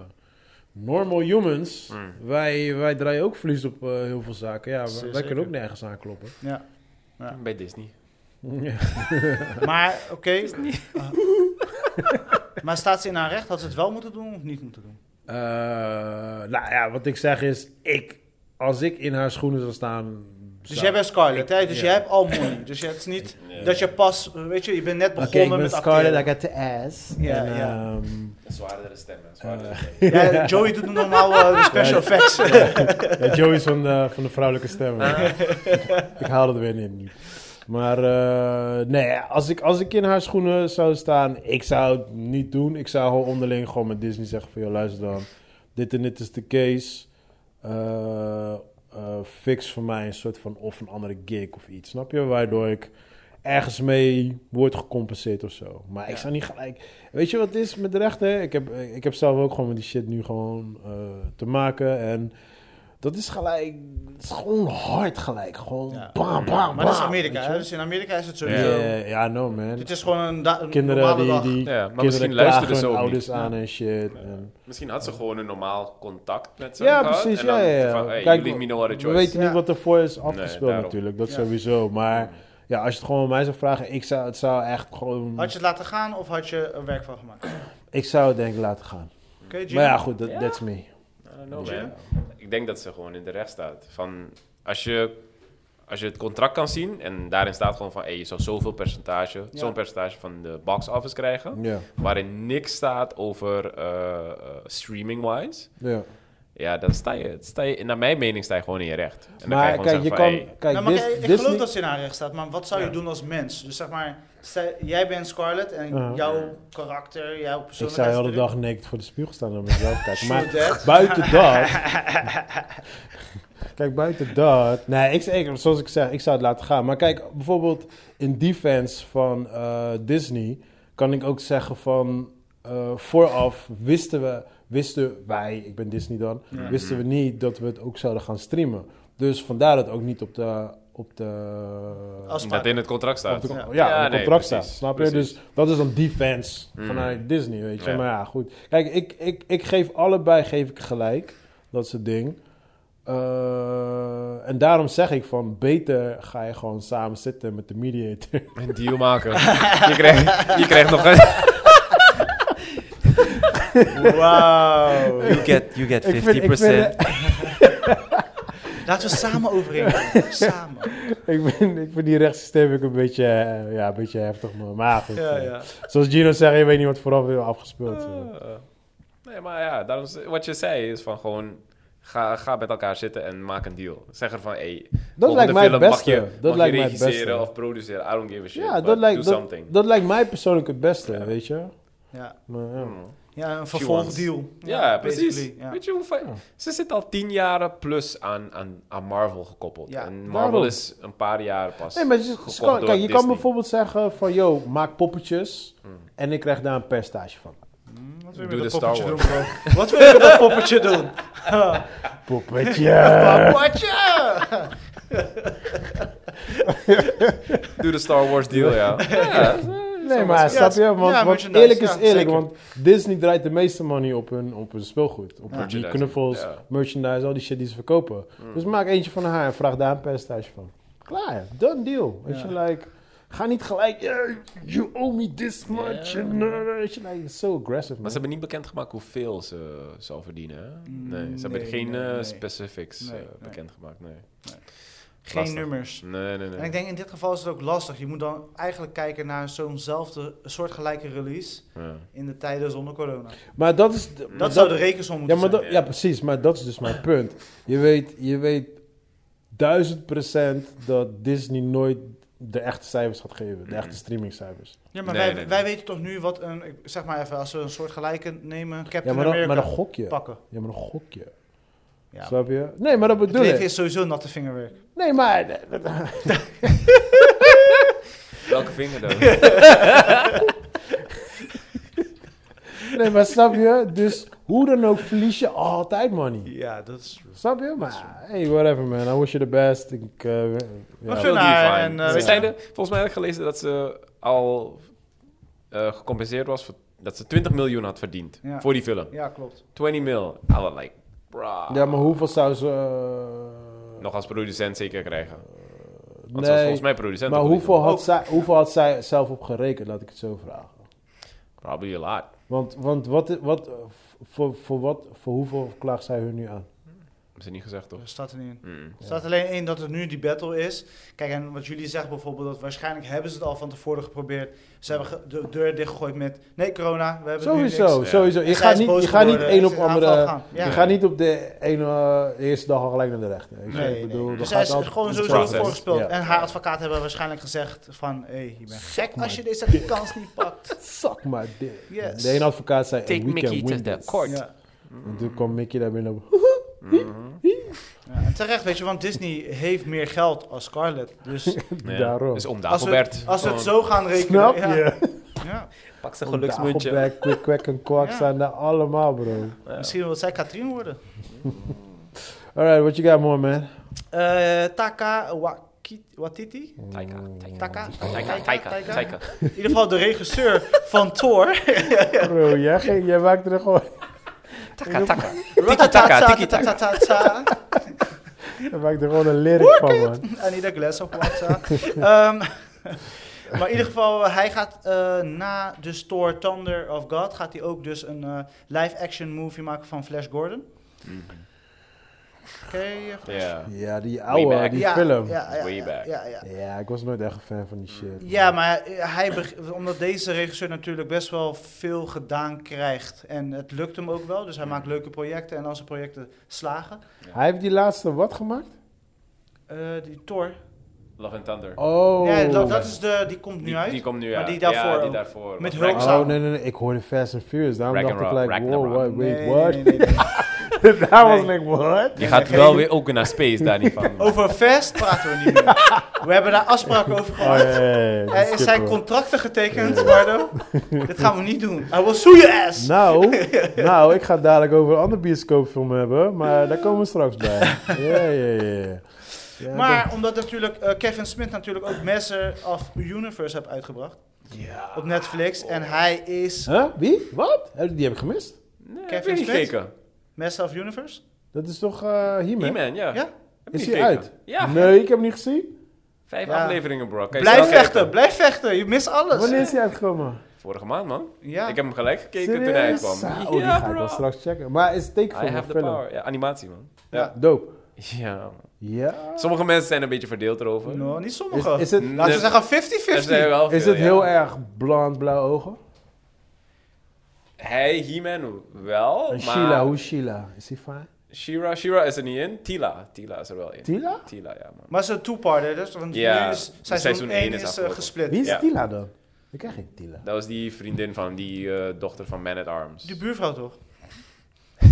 normal humans, Mm. wij, wij draaien ook verlies op eh, heel veel zaken. Ja, wij, kunnen ook nergens aankloppen. Ja. Ja. Bij Disney. Ja. <laughs> Maar, oké. Ah. <laughs> maar staat ze in haar recht? Had ze het wel moeten doen of niet moeten doen? Eh, nou ja, wat ik zeg is, ik, als ik in haar schoenen zou staan... Dus jij bent Scarlett, hè? Dus Ja. jij hebt al money. Dus je het is niet <laughs> dat je pas, weet je, je bent net begonnen ik ben met Scarlett, I acteren. got the ass. Ja, En, ja. Een zwaardere stem, hè. Zwaardere Eh. Ja, Joey doet normaal eh, de special effects. ja, Joey is van, de- van de vrouwelijke stem. ik haal het weer niet. Maar eh, nee, als ik, als ik in haar schoenen zou staan, ik zou het niet doen. Ik zou gewoon onderling gewoon met Disney zeggen van, joh, luister dan. Dit en dit is de case. Eh, fix voor mij een soort van of een andere gig of iets. Snap je? Waardoor ik ergens mee word gecompenseerd of zo. Maar ik zou niet gelijk... Weet je wat het is met de rechten? Ik heb, ik heb zelf ook gewoon met die shit nu gewoon te maken. En dat is gelijk... Is gewoon hard gelijk. Gewoon Ja. bam, bam, Maar dat is Amerika, hè? Dus in Amerika is het Ja, sowieso. ja, no man. Dit is gewoon een, Kinderen normale die, dag. die Ja, maar kinderen luisteren ze ook ouders niet. aan en shit. Ja. En, Misschien had ze gewoon een normaal contact met ze ja, gehad, precies. en Ja, dan ja, ja. Van, hey, Kijk, me no we choice. weten Ja. niet wat ervoor is afgespeeld natuurlijk. Dat Ja. sowieso. Maar ja, als je het gewoon aan mij zou vragen, ik zou, het zou echt gewoon... Had je het laten gaan of had je er werk van gemaakt? Ik zou het denk ik laten gaan. Jimmy? Maar ja, goed, that's me. I don't know, man. Ik denk dat ze gewoon in de recht staat. Van, als, je, als je het contract kan zien en daarin staat gewoon van... Hey, je zou zoveel percentage, Ja. zo'n percentage van de box office krijgen... Ja, waarin niks staat over eh, eh, streaming-wise... ja. Ja, dan sta je, sta je, naar mijn mening, sta je gewoon in je recht. En dan Maar kan je kijk, je kan... hey, Kijk, nou, maar ik geloof dat ze in haar recht staat, maar wat zou je doen als mens? Dus zeg maar, stel, jij bent Scarlett en jouw karakter, jouw Ik persoonlijkheid... zou de hele dag naked voor de spiegel staan en naar mezelf kijken. Maar buiten <laughs> dat... <laughs> kijk, buiten dat... Nee, ik, ik, zoals ik zeg, ik zou het laten gaan. Maar kijk, bijvoorbeeld in defense van eh, Disney... kan ik ook zeggen van... eh, vooraf wisten we... Wisten wij, ik ben Disney dan... Wisten we niet dat we het ook zouden gaan streamen. Dus vandaar dat ook niet op de... Op de in het contract op staat. de, Ja. nee, het contract precies, staat. Snap je? Dus dat is dan defense Mm. vanuit Disney, weet je. Ja. Maar ja, goed. Kijk, ik, ik, ik geef allebei geef ik gelijk. Dat is het ding. Eh, en daarom zeg ik van, beter ga je gewoon samen zitten met de mediator. <laughs> Een deal maken. <laughs> je, krijgt, je krijgt nog een... Wauw. You get, you get 50%. Ik vind- ik vind- <laughs> Laten we samen overeenkomen. <laughs> Samen. ik, vind, ik vind die rechtssysteem ook een beetje, eh, ja, een beetje heftig, man. Maar goed, Ja, eh, ja. zoals Gino zegt, je weet niet wat vooraf is afgespeeld. eh. Nee, maar ja, daarom, wat je zei is van gewoon... Ga, ga met elkaar zitten en maak een deal. Zeg er van, hey, Dat lijkt mij het mag beste. je, Dat lijkt mij het regisseren beste. of produceren. I don't give a shit. Ja, dat lijkt, do dat, something. dat lijkt mij persoonlijk het beste, Ja. weet je. Ja. Maar, ja. Ja, een vervolgdeal. Ja, precies. Ja. Weet je hoe fijn- Ja. Ze zit al tien jaren plus aan, aan, aan Marvel gekoppeld. Ja, en daarom. Marvel is een paar jaar pas. Nee, maar je, gekocht kan- door kijk, je kan bijvoorbeeld zeggen van, yo, maak poppetjes Mm. en ik krijg daar een percentage van. Hmm, Wat wil je Doe met de dat Star poppetje doen, bro? Wat wil je met dat poppetje <laughs> doen? Poppetje! Poppetje! Doe de Star Wars deal, ja. <laughs> ja. Nee, maar Ja, snap je? Want, ja, want eerlijk is ja, eerlijk, zeker. want Disney draait de meeste money op hun, op hun speelgoed. Op Ja. die Merchandise, knuffels, ja. merchandise, al die shit die ze verkopen. Dus maak eentje van haar en vraag daar een percentage van. Klaar, done deal. Weet je, like, ga niet gelijk, yeah, you owe me this much. Ja. En, uh, like, so aggressive, Maar ze hebben niet bekendgemaakt hoeveel ze zal verdienen. Hè? Mm, Nee, ze hebben nee, geen nee, eh, specifics Nee, eh, nee. bekendgemaakt. Nee. Geen Lastig. nummers. Nee, nee, nee. En ik denk in dit geval is het ook lastig. Je moet dan eigenlijk kijken naar zo'nzelfde soortgelijke release Ja. in de tijden zonder corona. Maar dat is... Dat zou de rekensom Ja, moeten maar zijn. dat, ja, precies. Maar dat is dus mijn punt. Je weet, je weet duizend procent dat Disney nooit de echte cijfers gaat geven. De echte streamingcijfers. Ja, maar Nee, wij, nee, nee. wij weten toch nu wat een, ik zeg maar even, als we een soort gelijke nemen, Captain Ja, maar dan, America maar dan gok je. pakken. Ja, maar dan gok je. Ja. Snap je? Nee, maar dat Het bedoel leven ik. is sowieso natte vingerwerk. Nee, maar... <laughs> Welke vinger dan? <laughs> Nee, maar snap je? Dus hoe dan ook verlies je altijd money. Ja, dat is true. Snap je? Maar hey, whatever man. I wish you the best. Ik, fine. en, ze weet je- zeiden, volgens mij heb ik gelezen dat ze al eh, gecompenseerd was voor dat ze 20 miljoen had verdiend Ja. voor die film. Ja, klopt. 20 mil. I was like, Ja, maar hoeveel zou ze... eh, Nog als producent zeker krijgen. Want nee, volgens mij producent. maar hoeveel had, zij, hoeveel had zij zelf op gerekend, laat ik het zo vragen. Probably a lot. Want, want wat, wat, voor, voor, wat, voor hoeveel klaagt zij hun nu aan? Hebben ze niet gezegd, toch? Er staat er niet in. Mm. Er staat alleen in dat het nu die battle is. Kijk, en wat jullie zeggen bijvoorbeeld, dat waarschijnlijk hebben ze het al van tevoren geprobeerd. Ze hebben de deur dichtgegooid met, nee corona, we hebben nu Sowieso, niks. sowieso. Je gaat is niet, je gaat niet één op is andere... Ja. Je gaat niet op de ene eh, eerste dag al gelijk naar de rechter. Nee, ik bedoel, nee. dat Dus gaat hij is gewoon sowieso process. voorgespeeld. Ja. En haar advocaat hebben waarschijnlijk gezegd van... Hé, hey, je bent gek als je deze kans niet pakt. <laughs> Dick. Yes. De ene advocaat zei, Take "And we Mickey can to the this." court. Ja. En toen kwam Mickey daar binnen. <laughs> Ja, en terecht, weet je, want Disney heeft meer geld als Scarlett. Dus <laughs> Ja. Daarom. Dus om als we, Dagobert. als we het zo gaan rekenen... Snap ja, je? ja. Pak zijn Om geluksmuntje. Dagobert, Quick Quack en Kwak Ja. zijn daar allemaal, bro. Ja. Misschien wil zij Katrien worden. Alright, what you got more, man? Eh, Taka Waki- Watiti? Taika. Taka? Taika. Taika. Taika. In ieder geval de regisseur van Thor. Bro, jij, ging, jij maakte er gewoon... Taka. Taka. Tiki-taka. Tiki-taka. Tiki-taka. Jij maakte er gewoon een lyric van, man. I need a glass of water. <laughs> Ehm, <laughs> maar in ieder geval, eh, hij gaat eh, na de Thor Thunder of God... gaat hij ook dus een eh, live-action movie maken van Flash Gordon. Eh, Ja. Ja, die oude, die ja, film. Ja, ja, Way ja, back. Ja, ja. Ja, ik was nooit echt een fan van die shit. Ja, maar hij, omdat deze regisseur natuurlijk best wel veel gedaan krijgt. En het lukt hem ook wel. Dus hij maakt leuke projecten. En als zijn projecten slagen. Hij heeft die laatste wat gemaakt? eh, die Thor. Love and Thunder. Oh. Ja, dat, dat is de, die komt nu Die, uit. die komt nu Maar uit. die daarvoor Ja, die daarvoor. Met samen. Oh, nee, nee, nee. Ik hoorde Fast and Furious. Daarom dacht ik Ragnarok, like, wow, wait, Nee, what? nee, nee, nee. <laughs> <laughs> That was like, what? Je gaat wel weer ook naar space, daar niet van. <laughs> Over Fast praten we niet meer. We hebben daar afspraken over Oh, gehad. Er Skippen zijn contracten getekend, Bardo. <laughs> Dit gaan we niet doen. I will sue your ass. Nou, nou, ik ga het dadelijk over een ander bioscoopfilm hebben, maar daar komen we straks bij. Ja, ja, ja, Maar omdat natuurlijk eh, Kevin Smith natuurlijk ook Master of Universe heeft uitgebracht. Ja. Op Netflix. En hij is Huh? Wie? Wat? Die heb ik gemist. Nee, Kevin heb je niet Smith? gekeken. Master of Universe. Dat is toch eh He-Man? He-Man, ja. Ja? Heb je Is hij uit? Ja. Nee, ik heb hem niet gezien. Vijf Ja. afleveringen, bro. Blijf vechten, kijken. blijf vechten. Je mist alles. Wanneer is hij uitgekomen? Vorige maand, man. Ja. Ik heb hem gelijk gekeken toen hij uitkwam. Zo, die ga ik wel straks checken. Maar is tekenfilm of the film? power. Ja, animatie, man. Ja. Dope. Ja. Ja. Sommige mensen zijn een beetje verdeeld erover. No, niet sommige. is het, Laten we zeggen Er zijn 50-50. wel is het ja. heel erg blond, blauwe ogen? Hij, He-Man wel, En maar... Sheila, hoe is Sheila? Is hij fijn? Shira, Shira is er niet in. Tila, Tila is er wel in. Tila? Tila, ja, man. Maar het is een two-parter, dus. Want Ja, nu is seizoen, seizoen 1 één is is, eh, gesplit. Wie is Ja. Tila dan? Ik ken geen Tila. Dat was die vriendin van die eh, dochter van Man at Arms. Die buurvrouw toch? <laughs>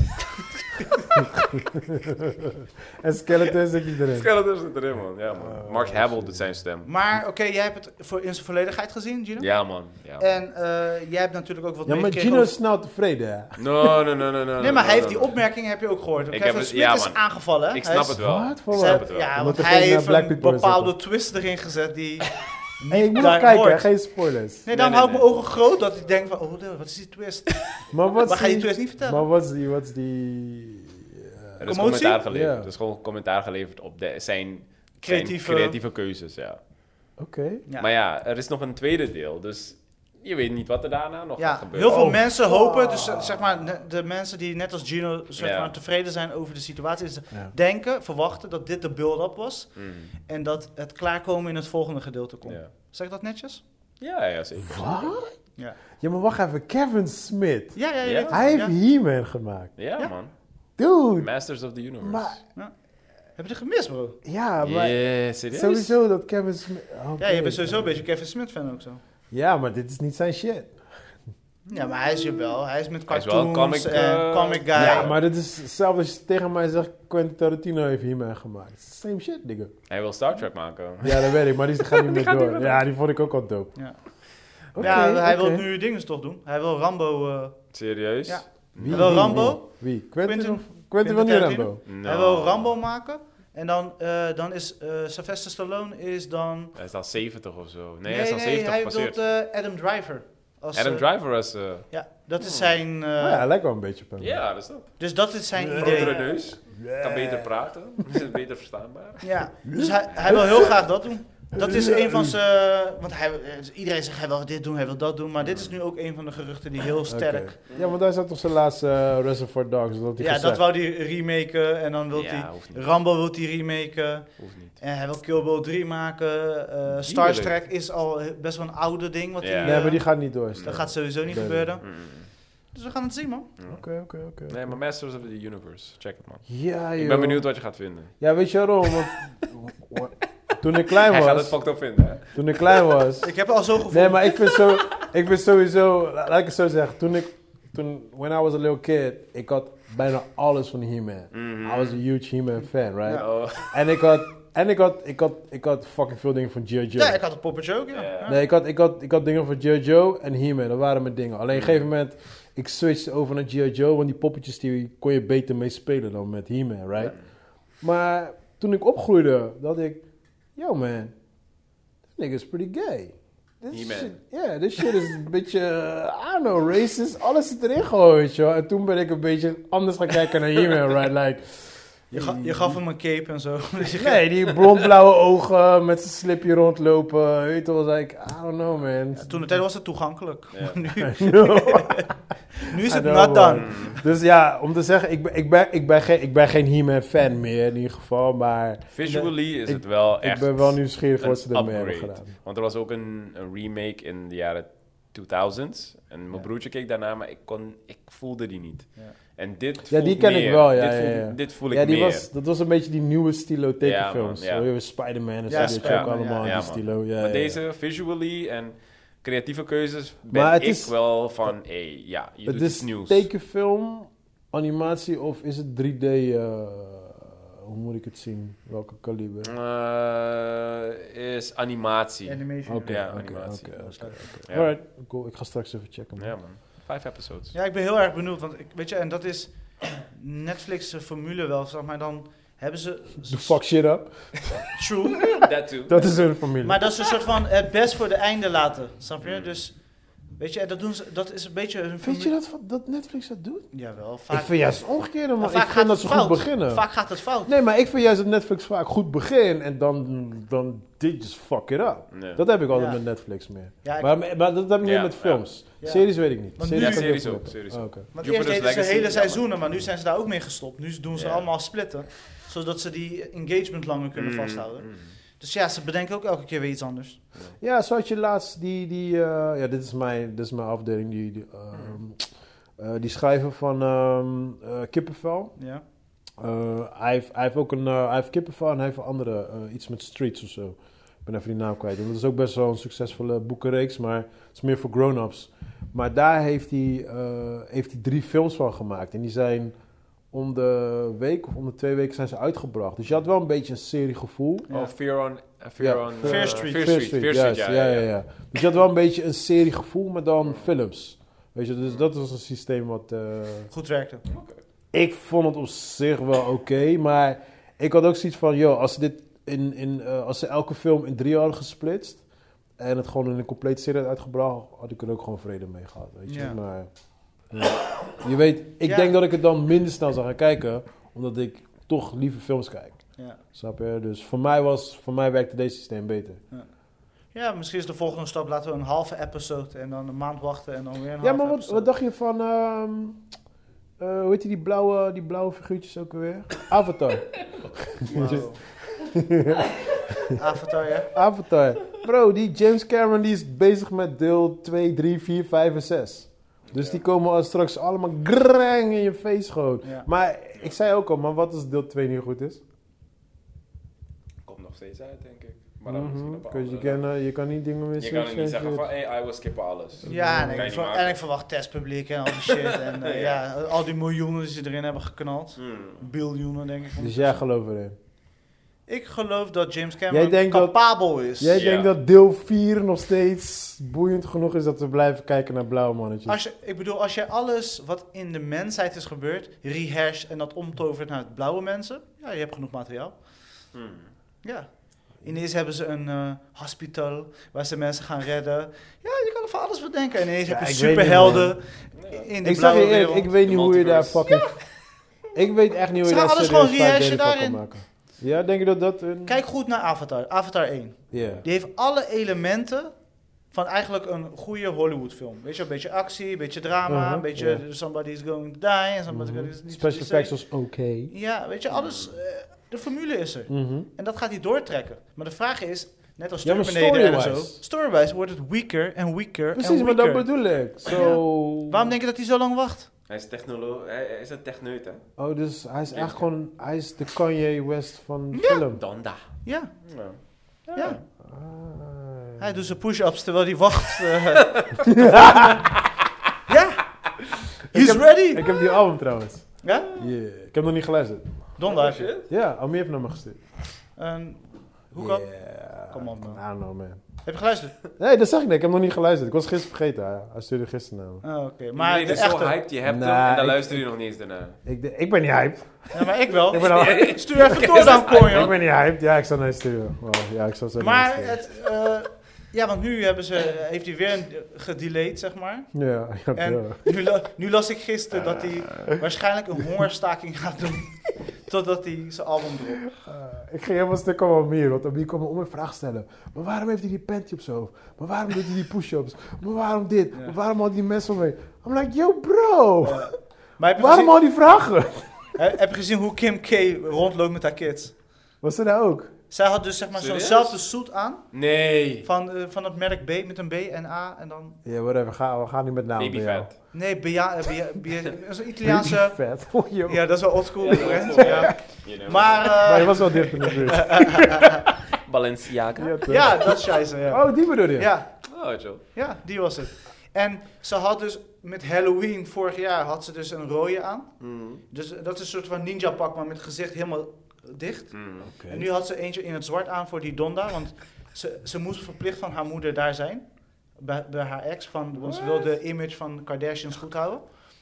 En Skeleton zit niet erin. Skeleton zit erin, man. Ja, man. Oh, Mark Hamill doet zijn stem. Maar oké, jij hebt het voor, in zijn volledigheid gezien, Gino? Ja, man. Ja. En eh, jij hebt natuurlijk ook wat Ja, maar Gino is snel tevreden. hè? No, no, no, no, no. Nee, maar hij no, heeft die no. opmerking, heb je ook gehoord. Ik Kevin heb het- ja, is man. aangevallen. Ik snap het wel. Ik snap het wel. Ja, want hij heeft een bepaalde twist erin gezet die... Hey, ik moet nog kijken, geen spoilers. Nee, dan nee, hou ik nee. mijn ogen groot dat ik denk van, oh, wat is die twist? <laughs> Maar wat Maar is ga je twist niet vertellen? Maar wat is die... Wat is die... Er is commentaar geleverd. Er is gewoon commentaar geleverd op de, zijn, Creatieve- zijn creatieve keuzes, ja. Oké. Ja. Maar ja, er is nog een tweede deel, dus je weet niet wat er daarna nog Ja, gaat gebeuren. heel veel Oh, mensen hopen, dus eh, zeg maar, de mensen die net als Gino zeg Ja. maar, tevreden zijn over de situatie, is Ja. denken, verwachten dat dit de build-up was Mm, en dat het klaarkomen in het volgende gedeelte komt. ja. Zeg ik dat netjes? Ja, ja, zeker. Wat? Ja. Ja, maar wacht even. Kevin Smith. Ja, ja. Hij heeft Ja. He-Man gemaakt. Ja, Ja. man. Dude. Masters of the Universe. Maar... Heb je het gemist, bro? Ja, maar... Yeah? Sowieso dat Kevin Smith... Ja, je bent sowieso een beetje Kevin Smith fan ook zo. Ja, maar dit is niet zijn shit. Ja, maar hij is hier wel. Hij is met Hij is cartoons wel een comic, en eh, comic guy. Ja, maar dit is hetzelfde als je tegen mij zegt... Quentin Tarantino heeft He-Man gemaakt. Het is Same shit, nigga. Hij wil Star Trek maken. Ja, dat weet ik, maar die gaat niet <laughs> meer gaat niet door. meer Ja, die vond ik ook al dope. Ja. Oké, ja, hij wil nu dingen toch doen. Hij wil Rambo... eh, Serieus? Ja. Wie, Hij wil Rambo. Wie? Quentin, Quentin- of... Quentin wil niet? Rambo. No. Hij wil Rambo maken. En dan, eh, dan is eh Sylvester Stallone is dan... Hij is al 70 of zo. Nee, hij is al 70 hij gepasseerd. wil eh, Adam Driver. Als, Adam Driver was... eh, Ja, dat is zijn... eh, Oh ja, hij lijkt wel een beetje op hem. ja, dat is ook. Dus dat is zijn Grotere idee. neus. Kan beter praten. Is beter verstaanbaar. Ja, dus hij, hij wil heel graag dat doen. Dat is een van zijn... Want hij, eh, iedereen zegt hij wil dit doen, hij wil dat doen. Maar dit is nu ook een van de geruchten die heel sterk... Ja, want hij zat op zijn laatste eh, Reservoir Dogs. Dat Ja, gezegd. dat wou hij remaken. En dan wil Ja, hij... Rambo wil hij remaken. Hoeft niet. En hij wil Kill Bill 3 maken. eh Star. Trek is al best wel een oude ding. Wat Ja. hij, Nee, eh, maar die gaat niet door. Dat gaat sowieso niet Nee. gebeuren. Dus we gaan het zien, man. Oké, oké, oké. Nee, maar Masters of the Universe. Check het, man. Ja, Ik joh. ben benieuwd wat je gaat vinden. Ja, weet je waarom? <laughs> Toen ik klein Hij gaat het was, fucked up vinden, hè? toen ik klein was, Ik heb al zo gevoeld. Nee, maar ik vind, zo, ik vind sowieso, laat ik het zo zeggen, toen ik, toen, when I was a little kid, ik had bijna alles van He-Man. Mhm. I was a huge He-Man fan, right? Ja. Oh. En ik had, en ik had, ik had, ik had fucking veel dingen van G.I. Joe. Ja, ik had een poppetje ook, ja. Nee, ik had, ik, had, ik had dingen van G.I. Joe en He-Man, dat waren mijn dingen. Alleen op een gegeven moment, ik switchte over naar G.I. Joe, want die poppetjes die kon je beter mee spelen dan met He-Man, right? Maar toen ik opgroeide, dacht ik, yo man, this nigga's pretty gay. This He-Man. shit, yeah, this shit is een beetje, uh, I don't know, racist. Alles zit erin je wel. En toen ben ik een beetje anders gaan kijken naar <laughs> He-Man, right? Like, Je, ga- je gaf hem een cape en zo. <laughs> Dus nee, die blond-blauwe <laughs> ogen met zijn slipje rondlopen. Weet je was like, I don't know, man. Ja, toen de tijd was het toegankelijk. Ja. <laughs> nu, nu is het done. Mm. Dus ja, om te zeggen, ik ben, ik ben, ik ben, geen, ik ben geen He-Man fan meer in ieder geval. Maar Visually is Ik- het wel echt ik ben wel nieuwsgierig wat ze een ermee hebben upgrade. gedaan. Want er was ook een, een remake in de jaren 2000. En mijn Ja. broertje keek daarna, maar ik, kon, ik voelde die niet. Ja. En dit Ja, die ken ik wel, ja, dit, ja, voel, ja. dit voel ik Ja, die meer. was, dat was een beetje die nieuwe stilo tekenfilms. man, ja. Zo, je Spider-Man en Ja, zo, ook allemaal, ja. Ja, die man. stilo. Ja, maar ja, deze, visually en creatieve keuzes, ben Maar het ik is- wel van, hé, ja, je Het doet is iets nieuws. tekenfilm, animatie of is het 3D? eh, hoe moet ik het zien? Welke kaliber? Eh, is animatie. Animation. Oké, Ja, oké, animatie. oké. Ja. Alright, cool. Ik ga straks even checken. man. Ja, man. Vijf episodes. Ja, ik ben heel erg benieuwd. Want ik, weet je, en dat is Netflix formule wel. Zeg maar, dan hebben ze... The fuck shit up. True. <laughs> That too. Dat is hun familie. Maar dat is een soort van het best voor de einde laten. Snap je? Dus, weet je, dat, doen ze, dat is een beetje hun Vind je dat, dat Netflix dat doet? Jawel, vaak. ik vind juist het omgekeerde, maar Ik vaak vind gaat dat het ze goed fout. beginnen. Vaak gaat het fout. Nee, maar ik vind juist dat Netflix vaak goed begint en dan, dan they just fuck it up. Nee. Dat heb ik altijd Ja. met Netflix meer. Ja, ik- maar, maar dat heb ik niet Ja, met films. ja. Series weet ik niet. Want series nu- ik series ook, series Oh, ook. oké. Want Jupiter's eerst deden ze hele seizoenen, maar nu zijn ze daar ook mee gestopt. Nu doen ze allemaal splitten. Zodat ze die engagement langer kunnen Mm, vasthouden. mm. Dus ja, ze bedenken ook elke keer weer iets anders. Ja, zo had je laatst die, die uh, ja, dit is mijn, dit is mijn afdeling, die, die, um, uh, die schrijver van um, uh, Kippenvel. Ja. Hij, heeft, hij heeft ook een, hij heeft Kippenvel en hij heeft een andere, iets met Streets of zo. Ik ben even die naam kwijt. Dat is ook best wel een succesvolle boekenreeks, maar het is meer voor grown-ups. Maar daar heeft hij, heeft hij drie films van gemaakt. En die zijn om de week of om de twee weken zijn ze uitgebracht. Dus je had wel een beetje een seriegevoel. Ja. Oh, Fear on... Uh, Fear ja, on... Fair uh, Street. Fear Street, Street, Fear Street, juist, ja, ja, ja, ja. Dus je had wel een beetje een seriegevoel, maar dan films. Weet je, dus dat was een systeem wat... Uh, Goed werkte. ik vond het op zich wel oké, okay, maar ik had ook zoiets van, joh, als ze dit in, in uh, als ze elke film in drie hadden gesplitst en het gewoon in een complete serie had uitgebracht, had ik er ook gewoon vrede mee gehad, weet je. Ja. Maar. Je weet, ik Ja. denk dat ik het dan minder snel zou gaan kijken, omdat ik toch liever films kijk. Ja. Snap je? Dus voor mij, was, voor mij werkte deze systeem beter. ja, misschien is de volgende stap, laten we een halve episode en dan een maand wachten en dan weer een Ja, maar wat, wat dacht je van, ehm uh, hoe heet die, die blauwe, die blauwe figuurtjes ook alweer? Avatar. <laughs> Avatar, ja. Avatar. Bro, die James Cameron die is bezig met deel 2, 3, 4, 5 en 6. Dus Ja. die komen al straks allemaal grang in je face gewoon. Ja. Maar ik zei ook al, maar wat als deel 2 niet goed is? Komt nog steeds uit, denk ik. Maar dan misschien Mhm, op you andere can, uh, je kan niet dingen dag. Je kan niet zeggen van, hey, I will skippen alles. Ja, en Kan je ik, ver- en ik verwacht testpubliek en al die shit. <laughs> En eh, ja. al die miljoenen die ze erin hebben geknald. Hmm. Biljoenen, denk ik. Dus jij gelooft erin. Ik geloof dat James Cameron Jij dat- capabel is. Jij Ja. denkt dat deel 4 nog steeds boeiend genoeg is dat we blijven kijken naar blauwe mannetjes? Als je, ik bedoel, als je alles wat in de mensheid is gebeurd, rehash en dat omtovert naar het blauwe mensen, ja, je hebt genoeg materiaal. Hmm. Ja. Ineens hebben ze een eh, hospital waar ze mensen gaan redden. Ja, je kan een van alles bedenken. En ineens Ja, heb je weet niet, superhelden in de Ik zeg je blauwe eerlijk, ik weet niet hoe je daar fucking... Ik weet echt niet hoe je daar alles serieus gewoon vijf rehashen delen van daarin. kan maken. Ja, denk je dat dat een... Kijk goed naar Avatar. Avatar 1. Ja. Die heeft alle elementen van eigenlijk een goede Hollywood film. Weet je, een beetje actie, een beetje drama, Uh-huh, een beetje ja. somebody's going to die en somebody's Mhm. going to... Special effects was oké. Ja, weet je, alles... eh, de formule is er. Mhm. En dat gaat hij doortrekken. Maar de vraag is, net als Ja, maar Terminator en zo... storywise. Wordt het weaker en weaker Precies, en maar weaker. dat bedoel ik. Zo... Waarom denk je dat hij zo lang wacht? Hij is technoloog, hij, is een techneut, hè? Oh, dus hij is echt gewoon... Hij is de Kanye West van Ja. film. Donda. Ja, Ja. ja. Ah. Hij doet zijn push-ups terwijl hij wacht. eh. <laughs> ja, he's heb- ready. Ik heb die album trouwens. Ja, Yeah. Ik heb nog niet geluisterd. donderdag. shit. Ja, Amir heeft naar me gestuurd. En hoe kan? Yeah. Come on, man. I don't know, man. Heb je geluisterd? Nee, dat zeg ik niet. Ik heb nog niet geluisterd. Ik was gisteren vergeten. Hij, hij stuurde gisteren naar me. Oh, Oké, Maar maar je de is zo hyped, je hebt Nee, hem en dan ik- luister je nog niet eens daarna. Ik, de- ik ben niet hyped. Ja, maar ik wel. Ik ben al- <laughs> Stuur even door dan, <laughs> Cor, Ik ben niet hyped. Ja, ik zal naar je sturen. Wow, ja, ik zal zo Maar het, eh, ja, want nu hebben ze, heeft hij weer een, gedelayed, zeg maar. Ja, ja, En nu, nu las ik gisteren dat hij waarschijnlijk een hongerstaking gaat doen. <laughs> Totdat hij zijn album dropt. Eh, ik ging helemaal stuk op Amir, want Amir kwam me om een vraag stellen. Maar waarom heeft hij die panty op zijn hoofd? Maar waarom doet hij die push-ups? Maar waarom dit? Ja. Maar waarom al die mensen omheen? I'm like, yo bro, Maar heb je, waarom gezien, al die vragen? heb je gezien hoe Kim K rondloopt met haar kids? Was er daar ook? Zij had dus zeg maar Serieus? zo'nzelfde suit aan. Nee. Van, eh, van het merk B met een B en A. En dan... Ja, whatever, ga, we gaan niet met namen. Babyfat. Nee, Bia, eh, dat is een Italiaanse... Vet. <laughs> Oh, joh. Ja, dat is wel oldschool. Ja, <laughs> hè? oldschool. Ja. You know. Maar, eh, Maar je was wel dicht in de buurt. <laughs> Balenciaga. Ja, dat is scheisse, ja. Oh, die bedoel je? Ja, Oh, chill. ja, die was het. En ze had dus met Halloween vorig jaar had ze dus een rode aan. Mm. Dus dat is een soort van ninja pak, maar met het gezicht helemaal dicht. Mm. Oké. En nu had ze eentje in het zwart aan voor die Donda, want ze, ze moest verplicht van haar moeder daar zijn. Bij, bij haar ex, van, want ze wil de image van Kardashians goed houden.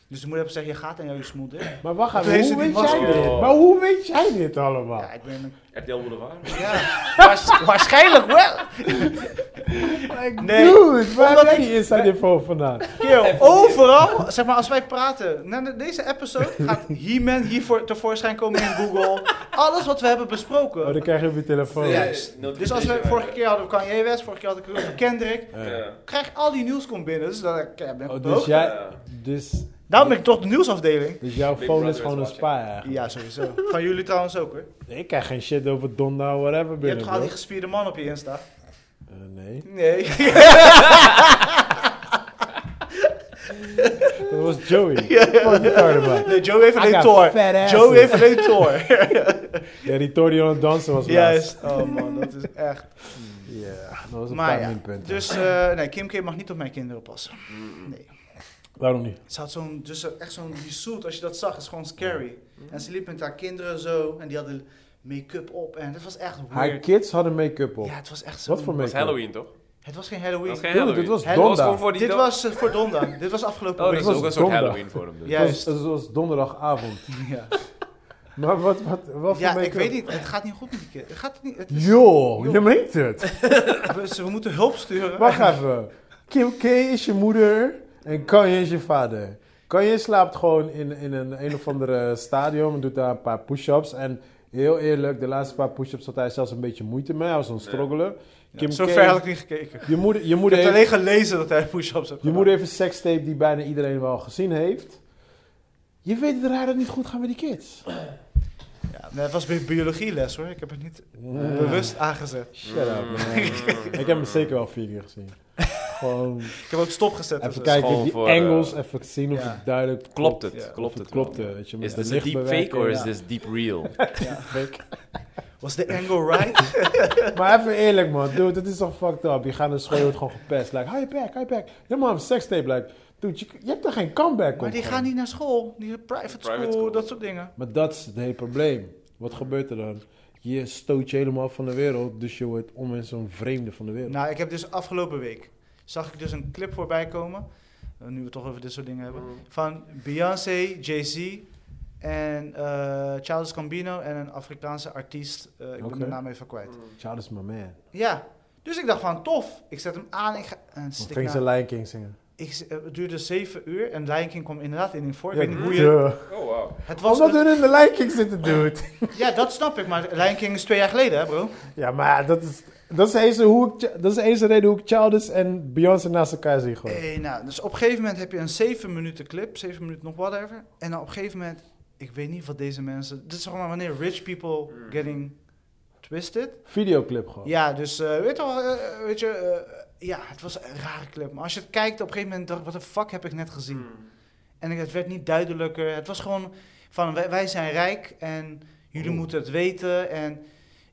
Dus de moeder heeft gezegd, je gaat en jou je smoel dicht. <clears throat> Maar wacht even, hoe weet jij dit? Maar hoe weet jij dit allemaal? Ja, ik ben... RTL Boulevard. Ja, waars- waarschijnlijk wel. Like, Nee, dude, waar heb ik- inside info vandaan? Kerel, overal, zeg maar, als wij praten, na de- deze episode gaat He-Man hiervoor tevoorschijn komen in Google. Alles wat we hebben besproken. Oh, dan krijg je op je telefoon. Juist. Dus als we vorige keer hadden we Kanye West, vorige keer had ik over <clears throat> Kendrick. Ja. Krijg al die nieuws komt binnen, dus dan ja, ben ik Oh, dus, jij, dus, Daarom ben ik toch de nieuwsafdeling. dus jouw Big phone is gewoon een spy eigenlijk? Ja, sowieso. Van jullie trouwens ook hoor. Ik krijg geen shit over Donda, whatever Je hebt toch al die gespierde man op je Insta? Eh, nee. Nee. <laughs> Dat was Joey. Fuck you talking about? nee, Joe heeft alleen got Thor. fat asses. Joe heeft alleen Thor. <laughs> Ja, die Tori aan het dansen was. Juist. Oh man, dat is echt. Ja, dat was een Maar paar ja, minpunten. dus eh, nee, Kim K mag niet op mijn kinderen passen. Nee. Waarom niet? Ze had zo'n, dus echt zo'n, die suit, als je dat zag, is gewoon scary. En ze liep met haar kinderen zo, en die hadden make-up op, en het was echt Haar weird. kids hadden make-up op. Ja, het was echt zo. Wat voor Dat was make-up? Halloween, toch? Het was geen Dat Halloween. was geen Halloween. dit was Het was Donda. gewoon voor die Dit was eh, voor Donda. Dit was afgelopen Oh, week. dat is ook was een soort. Halloween voor hem. Dus. Ja. Het Juist. was, het was donderdagavond. <laughs> Ja, Maar wat, wat, wat voor ja make-up? ik weet niet. Het gaat niet goed met die kind. Het gaat niet. Het is- Yo, Yo. je meent het. <laughs> we, we moeten hulp sturen. Wacht even. Kim K is je moeder en Kanye is je vader. Kanye slaapt gewoon in, in een, een of andere stadion en doet daar een paar push-ups. En heel eerlijk, de laatste paar push-ups had hij zelfs een beetje moeite mee. Hij was het struggelen. Kim Zo ver had ik niet gekeken. Je moeder, je Ik moeder, heb heeft, alleen gelezen dat hij push-ups heeft je moeder heeft een sekstape die bijna iedereen wel gezien heeft. Je weet dat hij dat niet goed gaat met die kids. Ja, nee, het was bi- biologieles hoor. Ik heb het niet bewust aangezet. Shut up, man. <laughs> Ik heb hem zeker wel vier keer gezien. <laughs> Gewoon Ik heb ook stopgezet. even dus- kijken, gewoon die voor, angles, eh, even zien of ja. het duidelijk Klopt het? Ja. Klopt of het? klopt. wel? eh, Weet je, Is de a deep fake or is Ja. this deep real? <laughs> Ja. Was de angle right? <laughs> Maar even eerlijk man, dude, het is toch fucked up. Je gaat naar school, je wordt gewoon gepest. Like, hou je back, hou je back. Ja man, sekstape, like, dude, je, je hebt er geen comeback maar die gewoon. gaan niet naar school. Die private, Private school, school. dat soort dingen. Maar dat is het hele probleem. Wat gebeurt er dan? Je stoot je helemaal van de wereld, dus je wordt om in zo'n vreemde van de wereld. Nou, ik heb dus afgelopen week... zag ik dus een clip voorbij komen... eh, nu we het toch over dit soort dingen hebben... van Beyoncé, Jay-Z en eh Childish Gambino en een Afrikaanse artiest. eh, ik Oké. ben de naam even kwijt. Child is my man. Ja, Dus ik dacht van, tof. Ik zet hem aan. Ik ga, en stik ging ze Lion King zingen. ik, het duurde zeven uur en Lion King kwam inderdaad in voor. Ik Ja, weet niet hoe je... duh. Oh, wow. Het was Omdat een- we in de Lion King zitten, dude. ja, dat snap ik, maar Lion King is twee jaar geleden, hè bro? Ja, maar dat is, dat is eens hoe ik, dat is eens de reden hoe ik Childish en Beyoncé naast elkaar zie gewoon. Eh, nou, dus op een gegeven moment heb je een zeven minuten clip, zeven minuten nog whatever. En dan op een gegeven moment, ik weet niet wat deze mensen... Dit is zeg maar wanneer rich people getting twisted. Videoclip gewoon. Ja, dus eh, weet je wel, eh, weet je, eh, ja, het was een rare clip. Maar als je het kijkt, op een gegeven moment dacht ik, wat de fuck heb ik net gezien? Hmm. En ik- het werd niet duidelijker. Het was gewoon van, wij, wij zijn rijk en jullie moeten het weten. En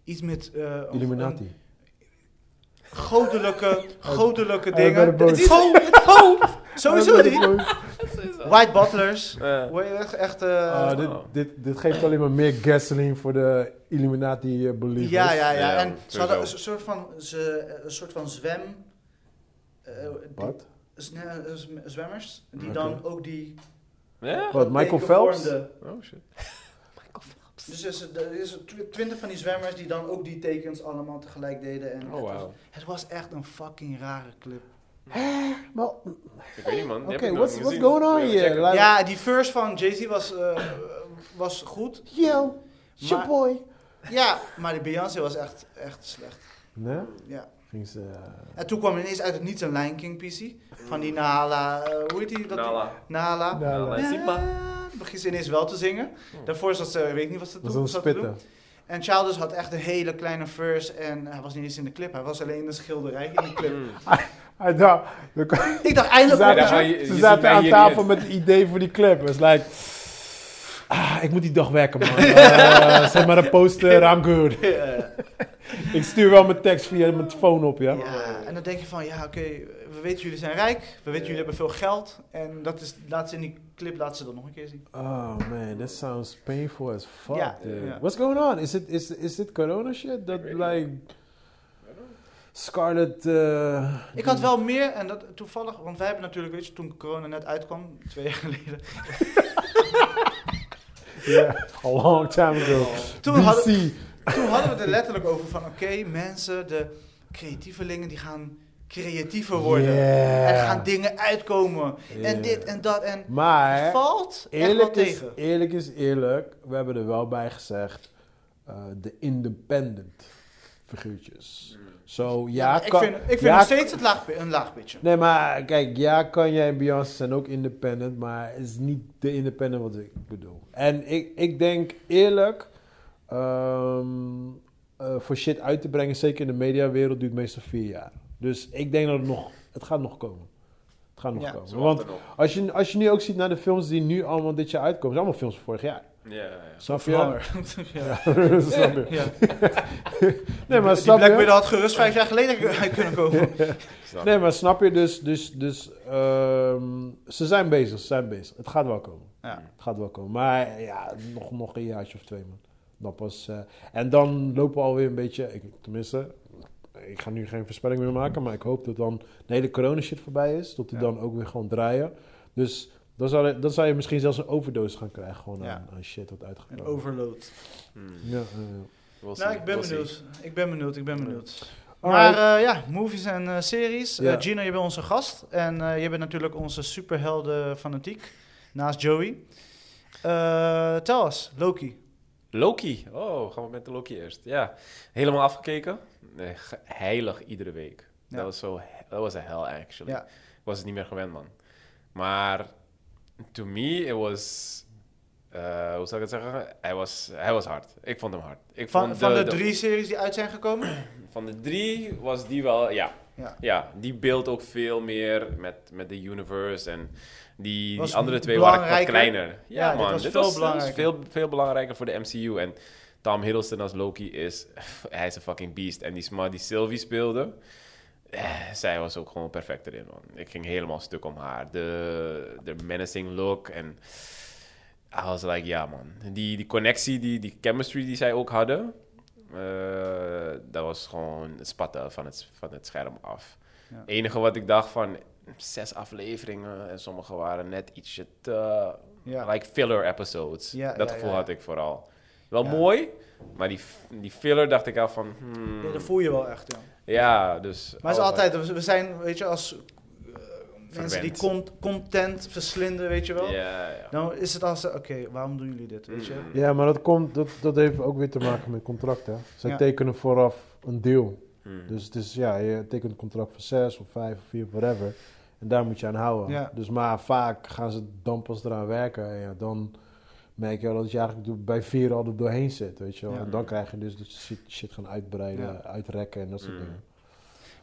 iets met... eh, een Illuminati. Goddelijke, goddelijke Hij werd dingen. Het is gewoon, het sowieso niet. White butlers. Word je echt, echt eh, Ah, dit, dit, dit geeft alleen maar meer gasoline voor de Illuminati eh, believers. ja, ja, ja. Ja, En ze hadden een soort van, ze, een soort van zwem... eh, die- Wat? zwemmers, die dan ook die... Ja? Wat, Michael Phelps? vormden. Oh, shit. Dus er is, er is twintig van die zwemmers die dan ook die tekens allemaal tegelijk deden. En Oh, het, was, wow. het was echt een fucking rare clip. Maar, Ik weet niet, man. Oké, what's, what's going on je here? Like, Ja, die verse van Jay-Z was, eh, was goed. Yo, it's your Maar- boy. Ja, maar die Beyoncé was echt, echt slecht. Nee? Ja. Ging ze... eh, En toen kwam ineens uit het niets een Lion King PC. Van die Nala, eh, hoe heet die? Dat Nala. Nala. Nala. Nala. Simba. Dan begint ze ineens wel te zingen. Daarvoor zat ze, weet ik niet wat ze was toen een zat te doen. spitten. En Childish had echt een hele kleine verse en hij was niet eens in de clip. Hij was alleen in de schilderij in die clip. <laughs> Hmm. Hij dacht, <laughs> Ik dacht ze eindelijk... Zaten, je- je ze ziet zaten mij aan hier tafel niet. met het idee voor die clip. Het is like... Ah, ik moet die dag werken, man. <laughs> Eh, zet maar een poster, I'm good. Ja. <laughs> Ik stuur wel mijn tekst via mijn phone op, ja? Ja, en dan denk je van, ja oké, we weten jullie zijn rijk, we weten jullie hebben veel geld. En dat is, laat ze in die clip, laat ze dat nog een keer zien. Oh man, that sounds painful as fuck, Ja, dude. ja. What's going on? Is it is is it corona shit? That like Scarlet. uh, Ik had wel meer, en dat toevallig, want wij hebben natuurlijk, weet je, toen corona net uitkwam, twee jaar geleden. <laughs> Yeah, a long time ago. Toen DC. hadden, toen hadden we het er letterlijk over van, oké, mensen, de creatievelingen, die gaan creatiever worden. Yeah. Er gaan dingen uitkomen. En dit en dat. En Maar het valt eerlijk is, tegen. eerlijk is eerlijk. We hebben er wel bij gezegd uh, de independent figuurtjes. Zo ja, ik kan- vind, ik vind ja, nog steeds het laag, een laag pitje. Nee, maar kijk, ja, Kanye en Beyoncé zijn ook independent, maar het is niet de independent wat ik bedoel. En ik, ik denk eerlijk, ehm, eh, voor shit uit te brengen, zeker in de mediawereld, duurt meestal vier jaar. Dus ik denk dat het nog, het gaat nog komen. Het gaat nog Ja. komen. Want als je, als je nu ook ziet naar de films die nu allemaal dit jaar uitkomen, zijn allemaal films van vorig jaar. Ja, ja, ja. Snap je? Langer. <laughs> Ja, <laughs> snap je? Ja. <laughs> Nee, maar Die snap Black? Widow had gerust vijf jaar geleden uit kunnen komen. Nee, maar snap je dus, dus, dus ehm, ze zijn bezig, ze zijn bezig. Het gaat wel komen. Ja. Het gaat wel komen. Maar ja, nog, nog een jaartje of twee, man. Dan pas, eh, en dan lopen we alweer een beetje, ik, tenminste, ik ga nu geen voorspelling meer maken, maar ik hoop dat dan de hele corona shit voorbij is. Dat die Ja. dan ook weer gewoon draaien. Dus dan zou, je- dan zou je misschien zelfs een overdose gaan krijgen gewoon Ja. aan, aan shit wat Een uitgekomen. overload. Hmm. Ja, Nou, see, ik ben we'll see. benieuwd. Ik ben benieuwd, ik ben benieuwd. Maar eh, ja, movies en eh, series. Gino, je bent onze gast. En eh, je bent natuurlijk onze superhelden fanatiek. Naast Joey. Eh tel eens, Loki. Loki. Oh, gaan we met de Loki eerst. Ja, helemaal afgekeken. Nee, heilig iedere week. Ja. Dat was zo, dat was een hell actually. Ja. Ik was het niet meer gewend, man. Maar to me, it was, eh, hoe zou ik het zeggen? Hij was, hij was hard. Ik vond hem hard. Ik Van, vond van de, drie series die uit zijn gekomen. <clears throat> van de drie was die wel, ja. Ja. Ja, die beeldt ook veel meer met, met de universe en die, andere twee waren wat kleiner. Ja, man, dit veel was, belangrijker. veel, veel belangrijker voor de MCU. En Tom Hiddleston als Loki is, <laughs> hij is een fucking beast. En die sma die Sylvie speelde, eh, zij was ook gewoon perfect erin, man. Ik ging helemaal stuk om haar. De, de menacing look en... I was like, ja man. Die, die connectie, die, die chemistry die zij ook hadden... eh, dat was gewoon het spatten van het, van het scherm af. Ja. Het enige wat ik dacht van... Zes afleveringen en sommige waren net ietsje te... Ja. Like filler episodes. Ja, dat ja, gevoel ja. had ik vooral. Wel Ja. mooi, maar die, die filler dacht ik al van... hmm, Ja, dat voel je wel echt, ja. Ja, dus... Maar het is altijd, we- zijn, weet je, als eh, mensen die con- content verslinden, weet je wel. Ja, ja. Dan is het als, oké, waarom doen jullie dit, weet je? Mm. Ja, maar dat, komt, dat, dat heeft ook weer te maken met contracten. Zij Ja. tekenen vooraf een deal. Hmm. Dus het is, ja, je tekent een contract voor zes of vijf of vier, whatever. En daar moet je aan houden. Ja. Dus maar vaak gaan ze dan pas eraan werken. En ja, dan merk je wel dat je eigenlijk bij vier al er doorheen zit, weet je wel. Ja. En dan krijg je dus dat je shit, shit gaan uitbreiden, Ja. uitrekken en dat soort Mm. dingen.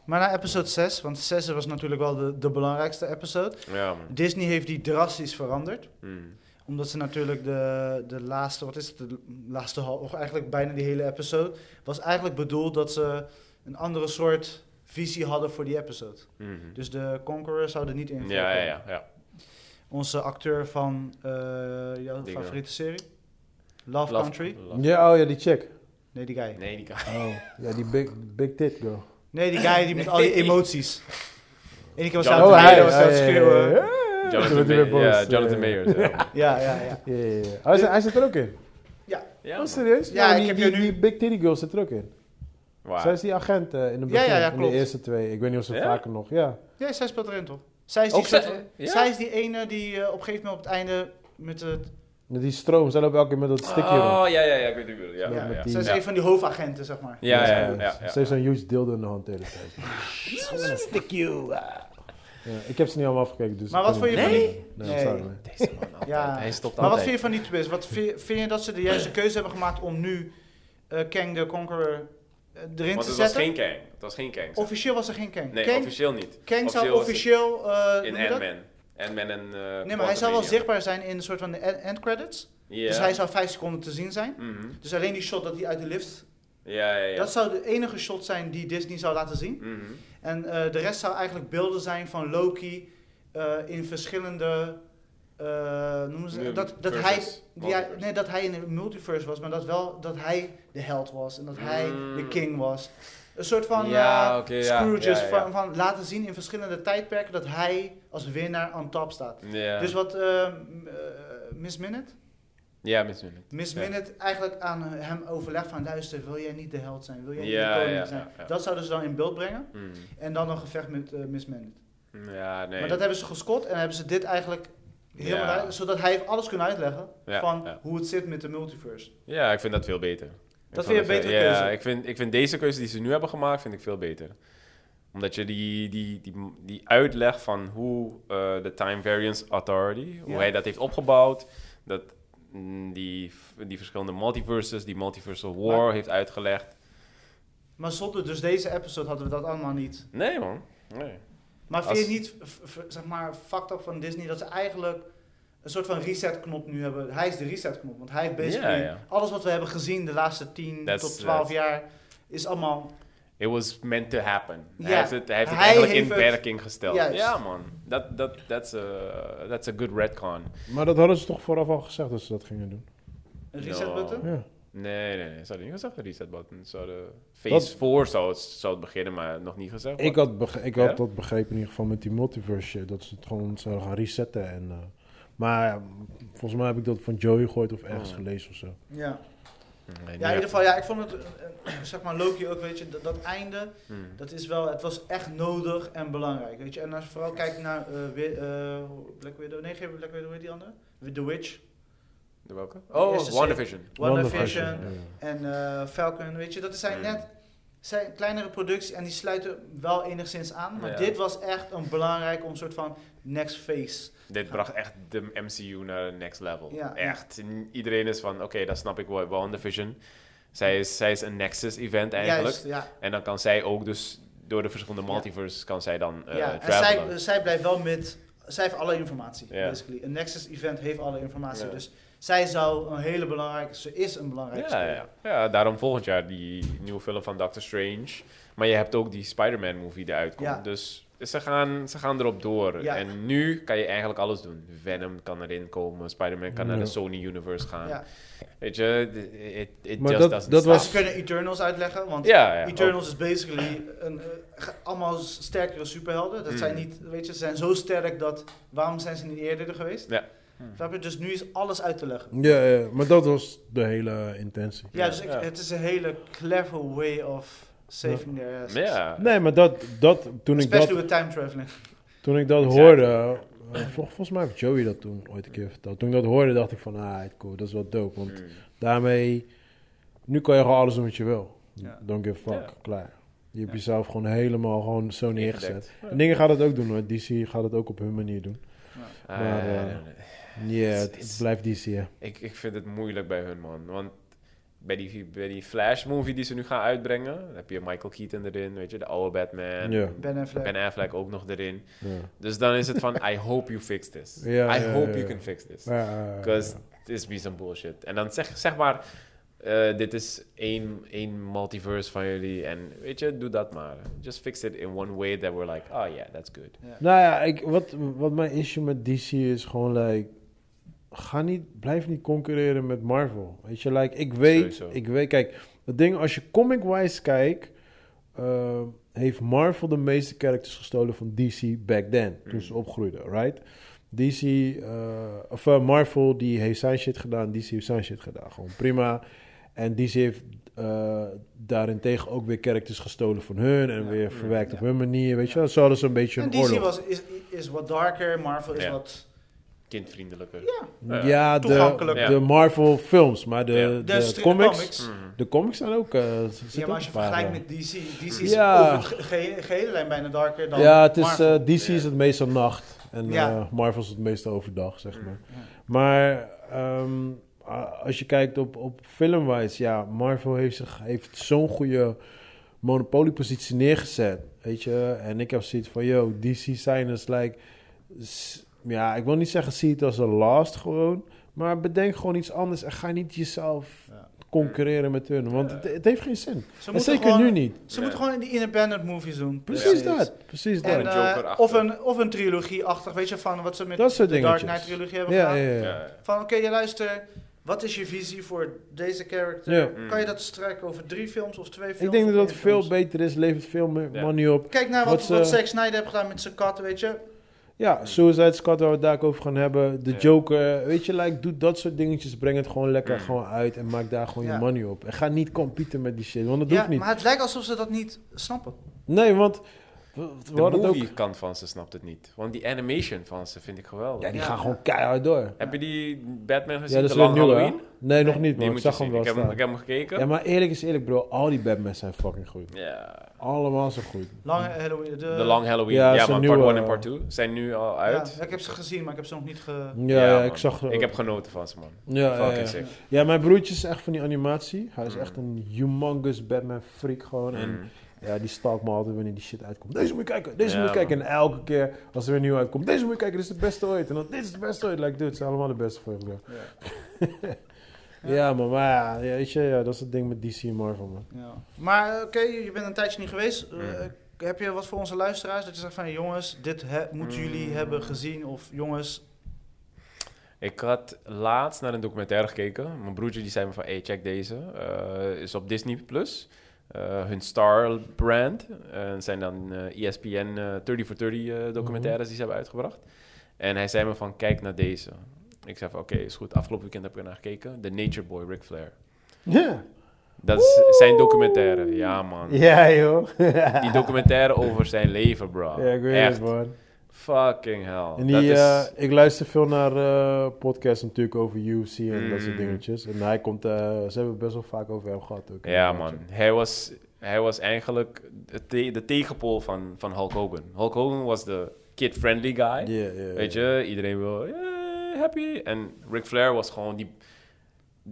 Maar na episode 6, want 6 was natuurlijk wel de, de belangrijkste episode. Ja. Disney heeft die drastisch veranderd. Hmm. Omdat ze natuurlijk de, de laatste, wat is het, de laatste, hal- of eigenlijk bijna die hele episode, was eigenlijk bedoeld dat ze een andere soort visie hadden voor die episode. Mhm. Dus de Conqueror zou er niet in Ja, ja, ja. ja. Onze acteur van eh, jouw Dingen. favoriete serie? Love, Love- Country? Love- Ja, oh ja, die chick. Nee, die guy. Nee, die kan. Oh, ja, die big, big tit girl. Nee, die guy die met al die emoties. Eén keer was Jonathan aan het rijden, was hij aan Mayer. het schreeuwen. Jonathan, boos. ja, Jonathan Ja, ja. Mayers. Ja. Ja, ja, ja. Ja, ja, ja. Hij, zit- hij zit er ook in. Ja, Ja, oh, serieus? Ja, ik die, heb die, nu- die Big Titty Girl zit er ook in. Waar? Zij is die agent eh, in de begin, ja, ja, in klopt. de eerste twee. Ik weet niet of ze Ja? vaker nog, ja. Ja, zij speelt erin toch? Zij is die, zij- zij is die ene die eh, op een gegeven moment op het einde met het... Met die stroom, zij loopt elke keer met dat stickje Oh, rond. ja, ja, ja, ik weet het wel. Ja, Ja, ja, met ja. die- zij is Ja. een van die hoofdagenten, zeg maar. Ja, ja, ja, Ze- ja, Ze ja. heeft zo'n huge dildo in de hand de hele tijd. <laughs> Stick you. Ja, ik heb ze niet allemaal afgekeken, dus... Maar wat vond je van Nee, die- nee, Nee. sorry, man. Deze man altijd. Ja. Hij stopt Maar wat vind je van die twist? Wat vind, vind je dat ze de juiste <clears throat> keuze hebben gemaakt om nu eh, Kang the Conqueror eh, erin Want te het was zetten? geen Kang. Het was geen Kang. Officieel was er geen Kang. Nee, Kang, officieel niet. Kang zou officieel... eh, In? Ant-Man. Ant-Man en... eh, Nee, maar hij zou wel zichtbaar zijn in een soort van de end end credits. Dus hij zou vijf seconden te zien zijn. Mhm. Dus alleen die shot dat hij uit de lift... Ja, ja, ja. Dat zou de enige shot zijn die Disney zou laten zien. Mhm. En de rest zou eigenlijk beelden zijn van Loki in verschillende... eh noemen ze dat, dat hij, ja, nee, dat hij in een multiverse was, maar dat wel dat hij de held was en dat hij Mm. de king was. Een soort van Ja, Scrooges ja. Van, van laten zien in verschillende tijdperken dat hij als winnaar on top staat. Dus wat eh, Miss Minute? Ja, misschien niet. Miss. Minute eigenlijk aan hem overlegt van luister, wil jij niet de held zijn? Wil jij niet de koning zijn? Dat zouden ze dan in beeld brengen. Mhm. En dan een gevecht met Miss Minute. Ja, nee. Maar dat hebben ze gescot en hebben ze dit eigenlijk helemaal Ja. zodat hij alles kon uitleggen Ja, van ja. hoe het zit met de multiverse. Ja, ik vind dat veel beter. Dat vind je een veel- betere Ja, keuze? ik vind, ik vind deze keuze die ze nu hebben gemaakt, vind ik veel beter. Omdat je die, die, die, die uitleg van hoe eh, de Time Variance Authority, hoe Ja. hij dat heeft opgebouwd, dat mm, die, die verschillende multiverses, die multiversal war Maar- heeft uitgelegd. Maar zonder dus deze episode hadden we dat allemaal niet. Nee man, nee. Maar vind je niet, zeg maar, fucked up van Disney dat ze eigenlijk een soort van reset-knop nu hebben? Hij is de reset-knop, want hij heeft basically alles wat we hebben gezien de laatste 10 That's- tot 12 that's- jaar is allemaal. It was meant to happen. Hij heeft het, hij heeft het hij eigenlijk heeft in het- werking gesteld. Ja man, dat dat that's a, that's a good retcon. Maar dat hadden ze toch vooraf al gezegd dat ze dat gingen doen? Een reset-button? Ja. Nee, nee, nee. Ze hadden niet gezegd de reset button. Ze hadden phase 4 zou het, zou het beginnen, maar nog niet gezegd. Ik had, bege- ik Ja? had dat begrepen in ieder geval met die multiverse shit, dat ze het gewoon zouden gaan resetten. En, eh, maar volgens mij heb ik dat van Joey gehoord of ergens Oh. gelezen of zo. Ja. Nee, Ja, in ieder geval, ja, ik vond het, eh, zeg maar, Loki ook, weet je, dat, dat einde, Hmm. dat is wel, het was echt nodig en belangrijk, weet je. En als je vooral kijkt naar eh, eh, Black Widow, nee, geen Black Widow, hoe heet die andere? The Witch, De welke? Oh, WandaVision. WandaVision ja, en eh, Falcon, weet je. Dat zijn Hmm. net zijn kleinere producties en die sluiten wel enigszins aan. Maar Ja. dit was echt een belangrijk om een soort van next phase. Dit bracht echt de MCU naar een next level. Ja. Echt. En Iedereen is van, oké, dat snap ik wel. WandaVision. Zij is, zij is een Nexus-event eigenlijk. Juist, ja. En dan kan zij ook dus, door de verschillende multiverses, kan zij dan eh ja. En travelen. zij, zij blijft wel met, zij heeft alle informatie, Ja. basically. Een Nexus event heeft alle informatie, Ja. dus zij zou een hele belangrijke, ze is een belangrijke Ja, ja, ja, daarom volgend jaar die nieuwe film van Doctor Strange. Maar je hebt ook die Spider-Man movie die uitkomt. Ja. Dus ze gaan, ze gaan erop door. Ja. En nu kan je eigenlijk alles doen. Venom kan erin komen. Spider-Man kan naar de Sony Universe gaan. Ja. Weet je, it, it Maar just dat- was- Ze kunnen Eternals uitleggen, want Ja, ja. Eternals is basically een, eh, allemaal sterkere superhelden. Dat Mm. zijn niet, weet je, ze zijn zo sterk dat, waarom zijn ze niet eerder er geweest? Ja. Snap je? Dus nu is alles uit te leggen. Ja, ja, maar dat was de hele intentie. Ja, dus ik- Ja. het is een hele clever way of saving their asses. Ja. Nee, maar dat, dat toen, ik dat, Especially with time traveling. toen ik dat Exactly. hoorde... eh, vol- volgens mij heeft Joey dat toen ooit een keer verteld. Toen ik dat hoorde, dacht ik van... Ah, cool, dat is wel dope. Want Mm. daarmee... Nu kan je gewoon alles doen wat je wil. Ja. Don't give a fuck. Ja. Klaar. Je hebt Ja. jezelf gewoon helemaal gewoon zo neergezet. En dingen gaat het ook doen hoor. DC gaat het ook op hun manier doen. Ah, Maar, nee, Ja, het, blijft DC hè. Ik, ik vind het moeilijk bij hun, man. Want bij die, bij die Flash-movie die ze nu gaan uitbrengen... heb je Michael Keaton erin, weet je, de oude Batman. Ben Affleck. Ben Affleck ook nog erin. Dus dan is het van, I hope you fix this. <laughs> I hope you can fix this. Because this be some bullshit. En dan zeg, zeg maar, eh, dit is één, één multiverse van jullie. En weet je, doe dat maar. Just fix it in one way that we're like, oh yeah, that's good. Nou ja, ik, wat, wat mijn issue met DC is gewoon like... Ga niet, blijf niet concurreren met Marvel. Weet je, like, ik weet, Sowieso. ik weet, kijk, het ding, als je comic-wise kijkt, eh, heeft Marvel de meeste characters gestolen van DC back then, toen Mm. ze opgroeiden, right? DC, eh, of eh, Marvel, die heeft zijn shit gedaan, DC heeft zijn shit gedaan, gewoon prima. En DC heeft eh daarentegen ook weer characters gestolen van hun en Ja. weer verwerkt Ja. op hun manier, weet je wel? Zo hadden ze een beetje En een DC oorlog. was, is, is wat darker, Marvel is Ja. wat... Kindvriendelijker. Ja, Ja. Ja, de, Toegankelijk. de Marvel films, maar de, Ja. de, comics, comics. Mhm. de comics zijn ook... eh, zitten Ja, maar als je een paar, vergelijkt eh, met DC, DC is Ja. over het ge- ge- gehele lijn bijna darker dan Ja, het is, eh, DC is het meestal nacht en Ja. eh, Marvel is het meestal overdag, zeg maar. Ja. Maar ehm, als je kijkt op, op filmwise, ja, Marvel heeft, zich, heeft zo'n goede monopoliepositie neergezet, weet je. En ik heb zoiets van, yo, DC zijn is like... ja, ik wil niet zeggen, zie het als een last gewoon. Maar bedenk gewoon iets anders en ga niet jezelf Ja. concurreren met hun. Want het, het heeft geen zin. Ze zeker gewoon, nu niet. Ze Nee. moeten gewoon in die independent movies doen. Precies dat. Precies dat. En, Een eh, of, een, of een trilogie-achtig, weet je, van wat ze met Dat soort de Dark. Knight trilogie hebben ja, gedaan. ja, ja. Ja. Van oké, je luister, wat is je visie voor deze character? Ja. Mm. Kan je dat strekken over drie films of twee films? Ik denk dat dat veel films? beter is, levert veel meer Ja. money op. Kijk naar Wat wat, ze- wat Zack Snyder heeft gedaan met zijn kat, weet je. Ja, Suicide Squad waar we het daar ook over gaan hebben. De Ja. Joker, weet je, like, doe dat soort dingetjes. Breng het gewoon lekker Mm. gewoon uit en maak daar gewoon Ja. je money op. En ga niet competen met die shit, want dat Ja, hoeft niet. maar het lijkt alsof ze dat niet snappen. Nee, want De hadden het ook... movie kant van ze snapt het niet. Want die animation van ze vind ik geweldig. Ja, die Ja. gaan gewoon keihard door. Heb je die Batman gezien? Ja, dat de is weer nieuw? Nee, nog niet, man. Ik zag hem wel Ik heb, hem- ik heb hem gekeken. Ja, maar eerlijk is eerlijk, bro. Al die Batman zijn fucking goed. Ja. Allemaal zo goed. Lange Halloween. De, De Long Halloween. Ja, Ja, maar part nieuwe- 1 en part 2 zijn nu al Ja, uit. ik heb ze gezien, maar ik heb ze nog niet ge... Ja, ja, ik zag... Ik heb genoten van ze, man. ja, ja, Fucking ja. sick. ja, mijn broertje is echt van die animatie. Hij is Mm. echt een humongous Batman freak gewoon. En Mm. Ja, die stalkt me altijd wanneer die shit uitkomt. Deze moet je kijken, deze Ja, moet je kijken. man. En elke keer als er weer nieuw uitkomt, deze moet je kijken, dit is de beste ooit. En dan, dit is de beste ooit. Like, dude, het zijn allemaal de beste voor je. Ja. <laughs> Ja, maar ja, weet je, ja, dat is het ding met DC en Marvel, man. Ja. Maar eh, oké, je bent een tijdje niet geweest. Eh, heb je wat voor onze luisteraars? Dat je zegt van jongens, dit he- moeten jullie Mm. hebben gezien. Of jongens, Ik had laatst naar een documentaire gekeken. Mijn broertje die zei me van, hey, check deze. Eh, is op Disney+. Plus. Eh, hun Star brand. Eh, het zijn dan eh ESPN eh 30 for 30 eh, documentaires die ze hebben uitgebracht. En hij zei me van, kijk naar deze. Ik zei van, oké, is goed. Afgelopen weekend heb ik er naar gekeken. The Nature Boy, Ric Flair. Ja. Dat is zijn documentaire. Ja, man. Ja, joh. Die documentaire over zijn leven, bro. Ja, ik weet Echt. het, man. Fucking hell. En die, is... eh, ik luister veel naar eh podcasts natuurlijk over UFC en dat soort Mm. dingetjes. En hij komt, eh, ze hebben best wel vaak over hem gehad ook. Ja, man. Hij was, hij was eigenlijk de, de tegenpool van, van Hulk Hogan. Hulk Hogan was de kid-friendly guy. Weet je, iedereen wil yeah, happy. En Ric Flair was gewoon die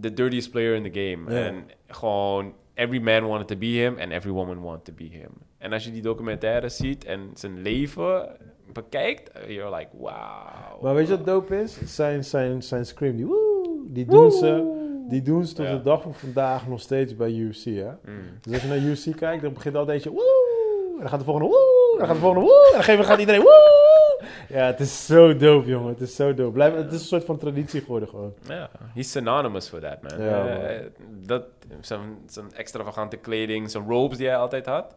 the dirtiest player in the game. En gewoon every man wanted to be him and every woman wanted to be him. En als je die documentaire ziet en zijn leven bekijkt, you're like, wow. Maar weet je wat dope is? Zijn, zijn, zijn scream, die woe, die doen ze, die doen ze tot Ja. de dag van vandaag nog steeds bij UFC, hè? Mm. Dus als je naar UFC kijkt, dan begint altijd je woe, en dan gaat de volgende woe, en dan gaat de volgende woe, en dan geven- gaat iedereen woe. Ja, het is zo dope, jongen. Het is zo dope. Blijf, het is een soort van traditie geworden gewoon. Ja, he's synonymous for that, man. Ja, Eh, man. eh, dat, zijn, zijn extravagante kleding, zijn robes die hij altijd had.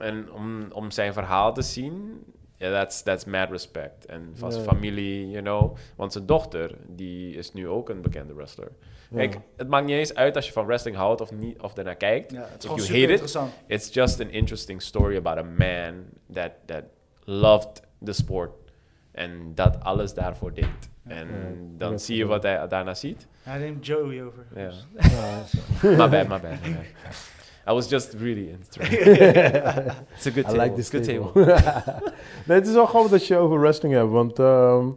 En om, om zijn verhaal te zien, ja, that's, that's mad respect. En van zijn familie, you know. Want zijn dochter, die is nu ook een bekende wrestler. Kijk, het maakt niet eens uit als je van wrestling houdt of, niet, of ernaar kijkt. Ja, het is If gewoon you super hate it. It's just an interesting story about a man that, that loved the sport. En dat alles daarvoor deed. En dan zie je wat hij daarna ziet. Hij neemt Joey over. Ja. <laughs> My bad, my bad, my bad. <laughs> I was just really interested. <laughs> It's a good I table. like this good table. table. <laughs> nee, het is wel grappig dat je over wrestling hebt, want ehm,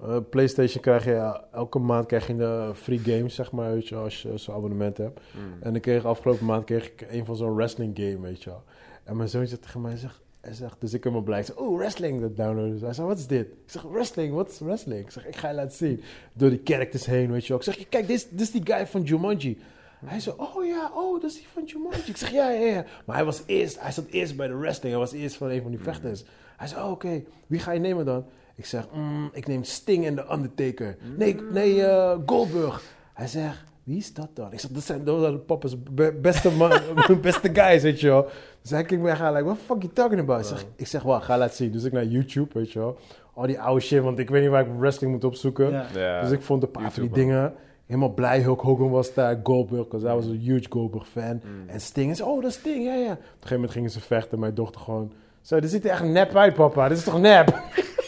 eh, PlayStation krijg je elke maand krijg je een free games, zeg maar, weet je, als je zo'n abonnement hebt. Mm. En ik kreeg afgelopen maand kreeg ik een van zo'n wrestling game, weet je wel. En mijn zoontje tegen mij zegt, hij zegt, dus ik heb me blij. Ik zeg, oh, wrestling, dat downloaden. Hij zegt, wat is dit? Ik zeg, wrestling, wat is wrestling? Ik zeg, ik ga je laten zien. Door die characters heen, weet je wel. Ik zeg, kijk, dit is, dit is die guy van Jumanji. Hij zei, oh ja, oh, dat is die van Jumanji. Ik zeg, ja, ja, ja. Maar hij was eerst, hij zat eerst bij de wrestling. Hij was eerst van een van die vechters. Hij zei, oh, oké, wie ga je nemen dan? Ik zeg, mm, ik neem Sting en The Undertaker. Nee, nee, eh, Goldberg. Hij zegt, wie is dat dan? Ik zeg, dat zijn, dat zijn papa's be- beste, man, <laughs> beste guys, weet je wel. Dus hij kijkt me echt aan, like, what the fuck you talking about? Ik zeg, ik zeg, wat, ga laten zien. Dus ik naar YouTube, weet je wel. Al die oude shit, want ik weet niet waar ik wrestling moet opzoeken. Dus ik vond een paar van die dingen helemaal blij. Hulk Hogan was daar, Goldberg, want hij was een huge Goldberg fan. Mm. En Sting is, oh, dat is Sting, ja, ja. Op een gegeven moment gingen ze vechten. Mijn dochter gewoon, zo, dit ziet er echt nep uit, papa. Dit is toch nep? <laughs>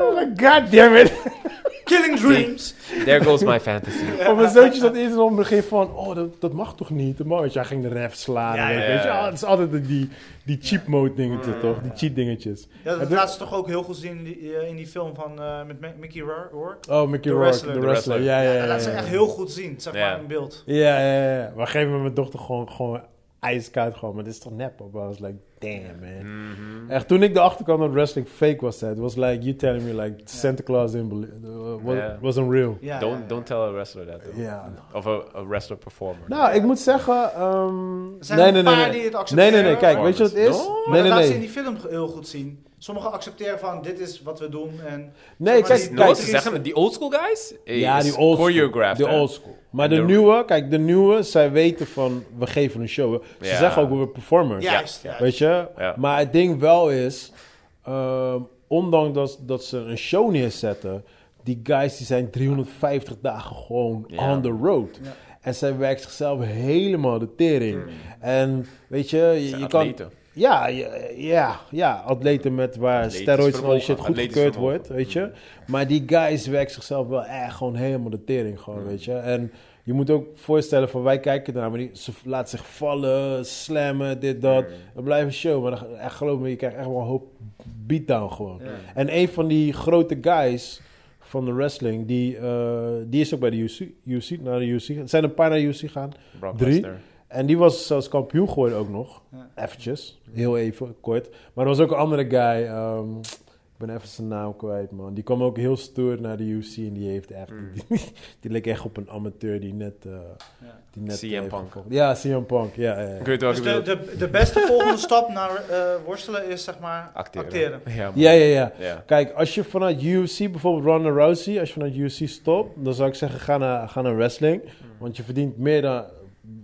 oh my god damn it. Killing Dreams. There goes my fantasy. <laughs> Maar mijn zoontje zat eerst in het begin van, oh, dat, dat mag toch niet? Mag, weet je, hij ging de ref slaan. Ja, en ja, weet je, ja. ah, het is altijd die, die cheap mode dingetjes, toch? Die cheat dingetjes. Ja, dat laat ze toch ook heel goed zien in die, eh, in die film van, eh, met Mickey Rour- Rourke. Oh, Mickey The Rourke, wrestler. de The wrestler. Ja, ja, ja. dat laat ze echt heel goed zien, zeg Ja. maar, in beeld. Ja, ja, ja. Maar op gegeven moment mijn dochter gewoon, gewoon ijskoud gewoon. Maar dit is toch nep, papa? I was like, damn, man. Mhm. Echt, toen ik erachter kwam dat wrestling fake was, het was like, you telling me like, Santa Claus didn't believe, uh, was, Ja. wasn't real. Don't, don't tell a wrestler that. though. Of a, a wrestler performer. Nou, ik moet zeggen, ehm, Er zijn nee, een nee, nee, paar nee. die het Nee, accepteren. nee, nee, kijk, weet je wat het is? No, nee, dat nee, laat ze in nee. die film heel goed zien. Sommigen accepteren van, dit is wat we doen. En, Nee, kijk, die- kijk. ze zeggen die old school guys? Ja, is die old school. De old school. Maar de De- nieuwe, kijk, de nieuwe, zij weten van, we geven een show. Ze Ja. zeggen ook, we performers. juist, juist. Weet je? Ja. Maar het ding wel is, ehm, ondanks dat, dat ze een show neerzetten, die guys die zijn 350 dagen gewoon Ja. on the road. Ja. En zij werkt zichzelf helemaal de tering. En weet je, je, Zijn je kan... Ja, ja, ja, atleten met waar Atletisch steroids en al die shit atletisch goedgekeurd vermogen. wordt, weet je. Maar die guys werken zichzelf wel echt gewoon helemaal de tering, gewoon, weet je. En je moet ook voorstellen van wij kijken ernaar, maar die, ze laten zich vallen, slammen, dit, dat. Dat blijft een show, maar dan, echt, geloof me, je krijgt echt wel een hoop beatdown gewoon. Ja. En een van die grote guys van de wrestling, die, eh, die is ook bij de UC, UC, naar de UC. Er zijn een paar naar de UC gegaan. Brock Drie. En die was zelfs kampioen geworden ook nog. Ja. Eventjes. Heel even, kort. Maar er was ook een andere guy. ehm, ik ben even zijn naam kwijt, man. Die kwam ook heel stoer naar de UC en die heeft echt... Mm. Die, <laughs> die leek echt op een amateur die net... eh, Ja. die net CM Punk. Ja, CM Punk. Ja, ja, ja. Ik weet welke Dus de, de, de beste volgende <laughs> stap naar eh, worstelen is, zeg maar, Acteren. acteren. Ja. Ja, ja, ja. Ja. Kijk, als je vanuit UFC, bijvoorbeeld Ronda Rousey, als je vanuit UFC stopt, dan zou ik zeggen, ga naar, ga naar wrestling. Want je verdient meer, dan,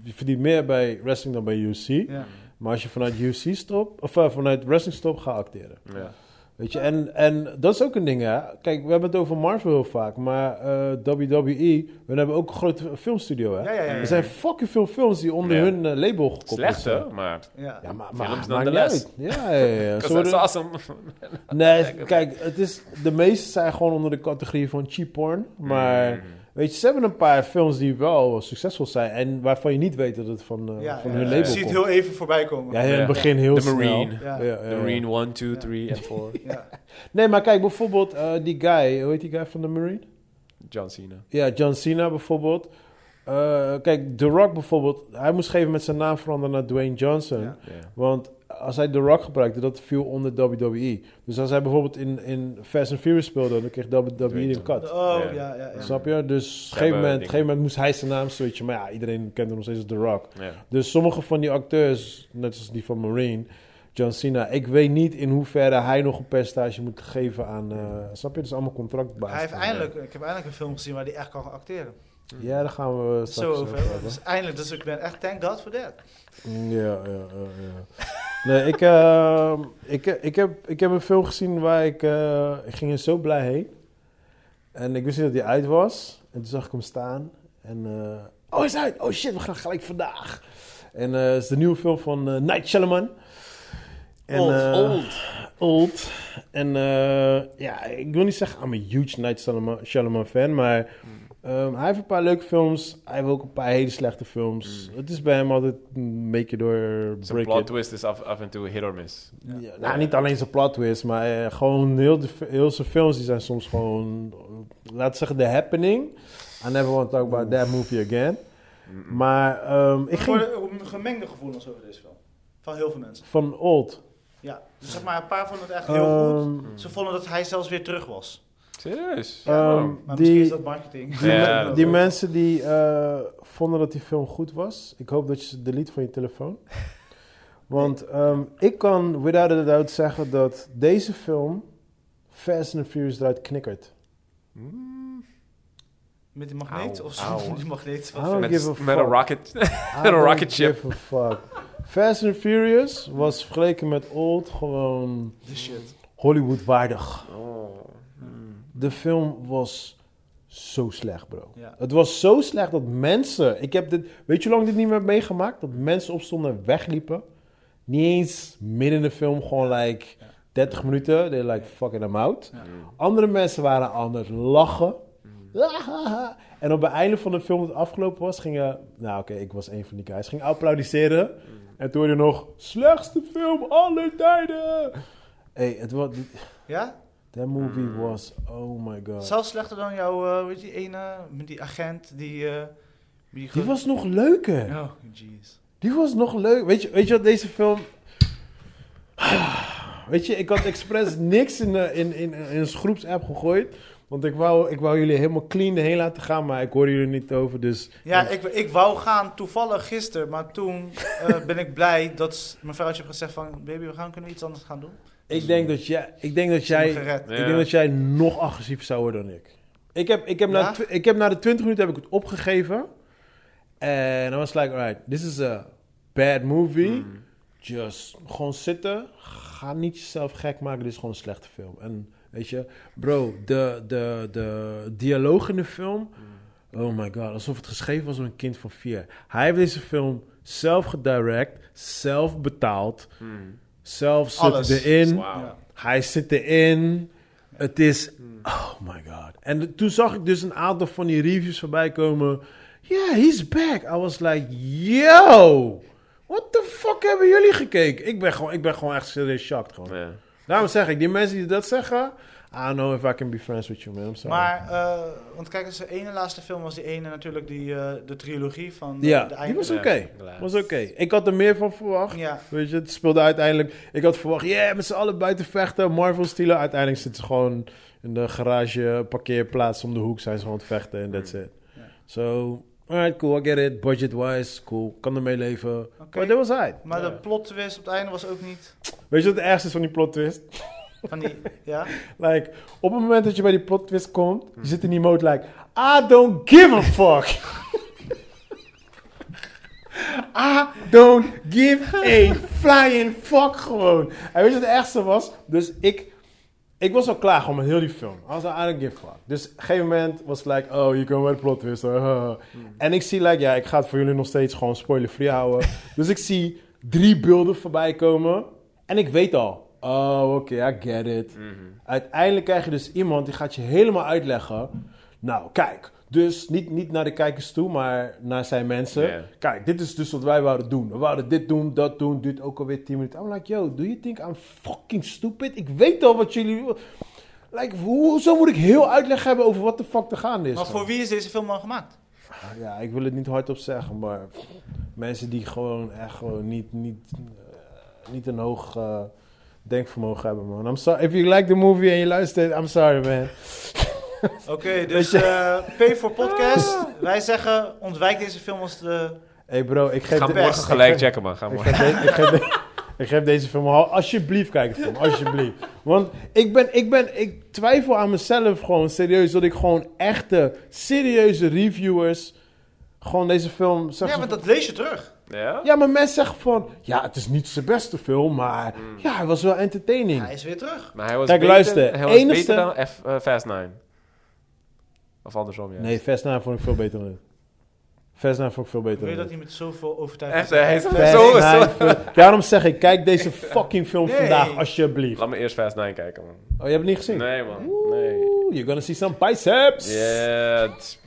je verdient meer bij wrestling dan bij UFC. Ja. Maar als je vanuit UFC stopt, of eh, vanuit wrestling stopt, ga acteren. Ja. Weet je, en, en dat is ook een ding, hè. Kijk, we hebben het over Marvel heel vaak, maar eh, WWE, we hebben ook een grote filmstudio, hè. Ja, ja, ja, ja. Er zijn fucking veel films die onder Ja. hun eh, label gekoppeld Slecht, zijn. hè? Maar... Ja. Ja, maar, maar Films maakt nonetheless. niet uit. Ja, ja, ja. <laughs> worden- that's awesome. Nee, kijk, het is, de meeste zijn gewoon onder de categorie van cheap porn. Maar Mm. Weet je, ze hebben een paar films die wel succesvol zijn en waarvan je niet weet dat het van, eh, Ja, van ja, hun ja. label Je ziet komt. heel even voorbij komen. Ja, in het Ja. begin heel The snel. Marine. Ja. Ja, ja, The. Marine 1, 2, Ja. 3 en 4. Ja. Nee, maar kijk, bijvoorbeeld eh, die guy, hoe heet die guy van de Marine? John Cena. Ja, John Cena bijvoorbeeld. Eh, kijk, The Rock bijvoorbeeld, hij moest geven met zijn naam veranderen naar Dwayne Johnson. Want als hij The Rock gebruikte, dat viel onder WWE. Dus als hij bijvoorbeeld in, in Fast and Furious speelde, dan kreeg WWE een cut. Oh, Ja. ja, ja. ja. Snap je? Dus op een gegeven moment, gegeven moment moest hij zijn naam switchen. Maar ja, iedereen kent hem nog steeds als The Rock. Ja. Dus sommige van die acteurs, net als die van Marine, John Cena, ik weet niet in hoeverre hij nog een percentage moet geven aan. eh snap je? Dat is allemaal contractbasis. Hij heeft eindelijk, ik heb eindelijk een film gezien waar hij echt kan acteren. Ja, daar gaan we straks Zo over. Dus eindelijk, dus ik ben echt thank God for that. Ja, ja, ja. ja. <laughs> Nee, ik, eh, ik, ik, heb, ik heb een film gezien waar ik... eh, ik ging er zo blij heen. En ik wist niet dat hij uit was. En toen zag ik hem staan. En... eh, oh, hij is uit! Oh shit, we gaan gelijk vandaag. En eh, het is de nieuwe film van eh, Night Shyamalan. En, Old, eh, Old. Old. En eh, ja, ik wil niet zeggen, I'm a huge Night Shyamalan, Shyamalan fan, maar ehm, hij heeft een paar leuke films. Hij heeft ook een paar hele slechte films. Het is bij hem altijd een beetje door Zijn break plot it. twist is af, af en toe hit or miss. Ja, nou, niet alleen zijn plot twist, maar eh, gewoon heel, de, heel zijn films die zijn soms gewoon, eh, laten we zeggen, The Happening. I never want to talk about that movie again. Maar ehm, ik ging hoorde gemengde gevoelens over deze film. Van heel veel mensen. van Old. Ja, dus zeg maar, een paar vonden het echt heel goed. Ehm, Ze vonden dat hij zelfs weer terug was. Serieus? Ehm. Maar die- misschien is dat marketing. Die, Ja, die mensen die eh, vonden dat die film goed was, ik hoop dat je ze delete van je telefoon. <laughs> Want ehm, ik kan without a doubt zeggen dat deze film Fast and Furious eruit knikkert. Met die magneet? Of? <laughs> Die magneet. Met, met een rocket. I <laughs> een rocket ship. give a fuck. Fast and Furious was vergeleken met Old gewoon The shit. Hollywood waardig. Oh. De film was zo slecht, bro. Ja. Het was zo slecht dat mensen... Ik heb dit... Weet je hoe lang ik dit niet meer heb meegemaakt? Dat mensen opstonden en wegliepen. Niet eens midden in de film, gewoon like 30 minuten. They like, fucking I'm out. Ja. Andere mensen waren aan het lachen. En op het einde van de film dat het afgelopen was, gingen... Nou oké, ik was een van die guys. Gingen applaudisseren. En toen hoorde je nog... Slechtste film aller tijden! Hey, het was... Ja? That movie was... Oh my god. Zelfs slechter dan jouw, eh, weet je, ene, met die agent die... eh, die, Die was nog leuker. Oh, jeez. Die was nog leuk. Weet je, weet je wat deze film... Weet je, ik had expres <laughs> niks in, de, in, in, in een groepsapp gegooid. Want ik wou, ik wou jullie helemaal clean erheen laten gaan, maar ik hoorde jullie niet over. Dus Ja, ik, ik wou gaan toevallig gisteren, maar toen eh, <laughs> ben ik blij dat mijn vrouwtje heeft gezegd van... Baby, we gaan, kunnen iets anders gaan doen? Ik denk dat jij, ik denk dat jij, ik denk dat jij nog agressiever zou worden dan ik. Ik heb, ik heb, na, ik heb na de 20 minuten heb ik het opgegeven. En I was like, alright, this is a bad movie. Mm. Just gewoon zitten. Ga niet jezelf gek maken. Dit is gewoon een slechte film. En weet je, bro, de, de, de dialoog in de film. Oh my god, alsof het geschreven was door een kind van vier. Hij heeft deze film zelf gedirect, zelf betaald, Mm. Zelf zit Alles. erin. Ja. Hij zit erin. Het is. Oh my god. En toen zag ik dus een aantal van die reviews voorbij komen. Yeah, he's back. I was like, yo. What the fuck hebben jullie gekeken? Ik ben gewoon, ik ben gewoon echt serieus shocked. Gewoon. Ja. Daarom zeg ik, die mensen die dat zeggen. I don't know if I can be friends with you, man. I'm sorry. Maar, eh, want kijk eens, de ene laatste film was die ene natuurlijk, die, eh, de trilogie van eh, ja, de die einde. was Ja, oké. Was oké. Ik had er meer van verwacht. Ja, Weet je, het speelde uiteindelijk. Ik had verwacht, yeah, met z'n allen buiten vechten, Marvel stielen. Uiteindelijk zitten ze gewoon in de garage, parkeerplaats om de hoek, zijn ze gewoon aan het vechten en that's it. Ja. So, alright, cool, I get it. Budget-wise, cool, kan ermee leven. Oké. Maar dat was hij. maar de plot twist op het einde was ook niet Weet je wat het ergste is van die plot twist? Van die, ja? Like, op het moment dat je bij die plot twist komt, je zit in die mode like, I don't give a fuck. <laughs> I don't give a flying fuck gewoon. En weet je wat het ergste was? Dus ik, ik was al klaar gewoon met heel die film. I was like, I don't give a fuck. Dus op een gegeven moment was het like, oh, je wel de plot twist. <laughs> En ik zie like, ja, ik ga het voor jullie nog steeds gewoon spoiler-free houden. dus ik zie drie beelden voorbij komen. En ik weet al, oh, oké, I get it. Uiteindelijk krijg je dus iemand die gaat je helemaal uitleggen. Nou, kijk. Dus niet, niet naar de kijkers toe, maar naar zijn mensen. Kijk, dit is dus wat wij wouden doen. We wouden dit doen, dat doen. Duurt ook alweer 10 minuten. I'm like, yo, do you think I'm fucking stupid? Ik weet al wat jullie... Like, hoezo moet ik heel uitleg hebben over wat de fuck er gaande is? Maar voor wie is deze film dan gemaakt? Ja, ik wil het niet hardop zeggen, maar mensen die gewoon echt gewoon niet, niet, eh, niet een hoog eh, denkvermogen hebben, man. I'm sorry. If you like the movie en je luistert, I'm sorry, man. <laughs> Oké, dus eh P voor podcast. <laughs> Wij zeggen, ontwijk deze film als de... Hey bro, ik geef, Ga de- morgen gelijk ik geef- checken, man. Ga ik morgen. geef, de- ik, geef de- <laughs> ik geef deze film al- alsjeblieft kijk het film, alsjeblieft. Want ik ben, ik ben, ik twijfel aan mezelf gewoon serieus dat ik gewoon echte, serieuze reviewers gewoon deze film zeg Ja, maar van- dat lees je terug. Ja? Ja, maar mensen zeggen van... Ja, het is niet zijn beste film, maar... Mm. Ja, hij was wel entertaining. Hij is weer terug. Maar hij was Kijk, beter, luister, Hij was enigste- beter dan F, eh, Fast 9. Of andersom, ja. Nee, Fast 9 vond ik veel beter dan dit. Fast 9 vond ik veel beter Wil je dan dat niet met zoveel overtuiging Echt, hij is Fast zo... 9 zo- veel- Daarom zeg ik, kijk deze <laughs> fucking film Nee. vandaag, alsjeblieft. Laat me eerst Fast 9 kijken, man. Oh, je hebt het niet gezien? Nee, man. Nee. Oeh, you're gonna see some biceps. Ja, het-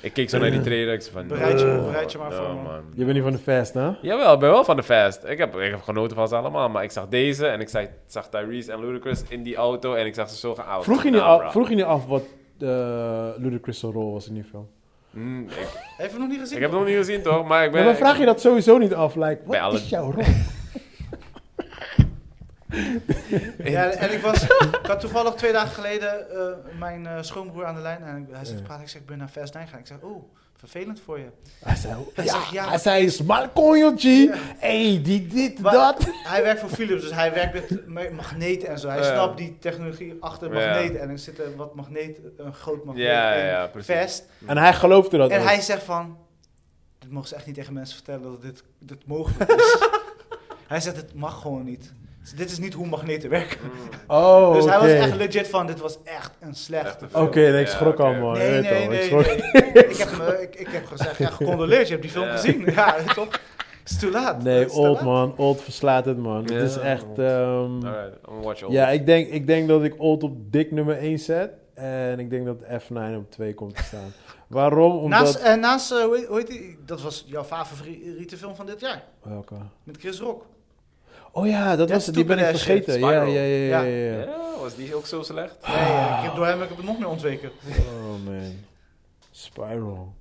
Ik keek zo naar die trailer. Ik van... Bereid je- no, bereid je maar no, voor, man. man. Je bent niet van de Fast, hè? Jawel, ik ben wel van de Fast. Ik heb, ik heb genoten van ze allemaal. Maar ik zag deze en ik zag, zag Tyrese en Ludacris in die auto. En ik zag ze zo gaan. Vroeg je, niet Nou, af, vroeg je niet af wat uh, Ludacris' rol was in die film? Mm, ik, Heeft je nog niet gezien? ik heb het nog niet gezien, toch? Maar ik ben... Maar dan vraag je dat sowieso niet af. Like, wat alle- is jouw rol? Ja, en ik was, <laughs> ik had toevallig twee dagen geleden eh, mijn eh, schoonbroer aan de lijn en hij zit te praten. Ik zeg, ik ben naar Fast 9 gaan. Ik zeg, oh, vervelend voor je. Hij zei, Hij ja, zegt, ja, hij zei, Smalkonjo G. Ja. Hey, die dit, Maar dat. Hij werkt voor Philips, dus hij werkt met ma- magneten en zo. Hij Ja. snapt die technologie achter magneten. En er zit een wat magneet, een groot magneet Ja, in ja, precies. Fast. En hij geloofde dat En ook. hij zegt van, dit mogen ze echt niet tegen mensen vertellen dat dit, dit mogelijk is. <laughs> hij zegt, het mag gewoon niet. Dus dit is niet hoe magneten werken. Oh, <laughs> dus hij was oké. echt legit van, dit was echt een slechte Echt een film. Oké, nee, ik Ja, schrok oké. al, man. Je Nee, weet nee, al, nee. ik schrok. nee. <laughs> ik, heb me, ik, ik heb gezegd, ja, gecondoleerd, je hebt die film Ja. gezien. Ja, toch? Het is te laat. Nee, Het is te old laat. man. Old verslaat het, man. Ja, het is echt... old. ehm, Alright, I'm gonna watch all. ja, ik denk, ik denk dat ik old op dik nummer 1 zet. En ik denk dat F9 op 2 komt te staan. <laughs> Waarom? Omdat... Naast, eh, naast eh, hoe, heet, hoe heet die? Dat was jouw favoriete film van dit jaar. Welke? Met Chris Rock. Oh ja, dat Ja, was het. Die ben ik vergeten. Ja, ja, ja, ja, Ja. ja, ja. Ja, was die ook zo slecht? Nee, ik heb, door hem heb ik het nog meer ontweken. Oh man. Spiral.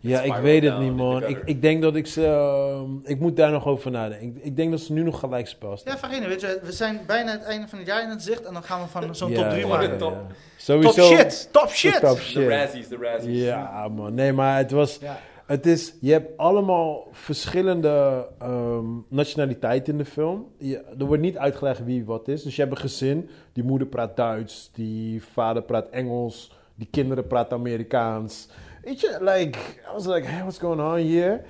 Ja, ik weet het niet, man. Ik, ik denk dat ik ze... ehm, ik moet daar nog over nadenken. Ik, ik denk dat ze nu nog gelijk staan. Ja, vergeet weet je, we zijn bijna het einde van het jaar in het zicht. En dan gaan we van zo'n Ja, top 3 ja, maken. ja, Top. ja. Top Sowieso. shit! Top shit! De. Razzies, de Razzies. Ja, man. Nee, maar het was... Het is, je hebt allemaal verschillende ehm, nationaliteiten in de film. Je, er wordt niet uitgelegd wie wat is. Dus je hebt een gezin. Die moeder praat Duits. Die vader praat Engels. Die kinderen praten Amerikaans. Weet je, like... I was like, hey, what's going on here?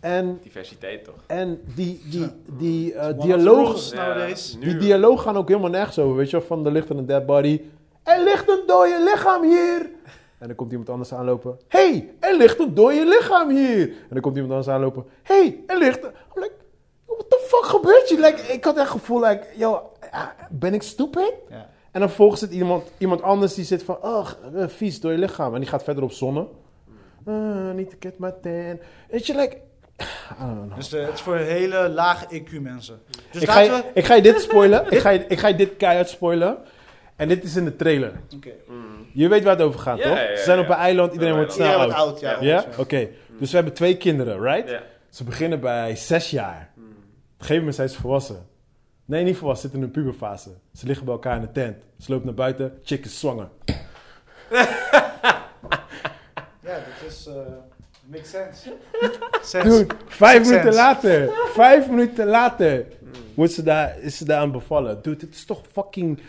En, Diversiteit toch? en die, die, die eh, nowadays. Ja, Die dialoog gaan ook helemaal nergens over. Weet je wel, van er ligt een dead body. Er ligt een dode lichaam hier. En dan komt iemand anders aanlopen. hey, er ligt een dode lichaam hier. En dan komt iemand anders aanlopen. hey, er ligt een... I'm like, what the fuck gebeurt hier? Like, ik had echt het gevoel, like, yo, ben ik stupid? Ja. En dan volgens zit iemand, iemand anders die zit van, oh, vies, dode lichaam. En die gaat verder op zonne. Ah, niet te get my tan. Weet je, like... I don't know. Dus eh, het is voor hele lage EQ mensen. Dus ik, ga je, we... ik ga je dit spoilen. <laughs> ik, ga je, ik ga je dit keihard spoilen. En dit is in de trailer. Oké. Je weet waar het over gaat, Ja, toch? ja, ja, Ze zijn op een eiland, iedereen wordt snel Iedereen oud. wordt oud, ja. Oké. Dus we hebben twee kinderen, right? Ze beginnen bij zes jaar. Op een gegeven moment zijn ze volwassen. Nee, niet volwassen, zitten in een puberfase. Ze liggen bij elkaar in de tent. Ze lopen naar buiten, chick is zwanger. <laughs> Ja, dat is... eh makes sense. <laughs> sense. Dude, vijf minuten sense. later. Vijf minuten later. Wordt ze daar, is ze daar aan bevallen. Dude, dit is toch fucking...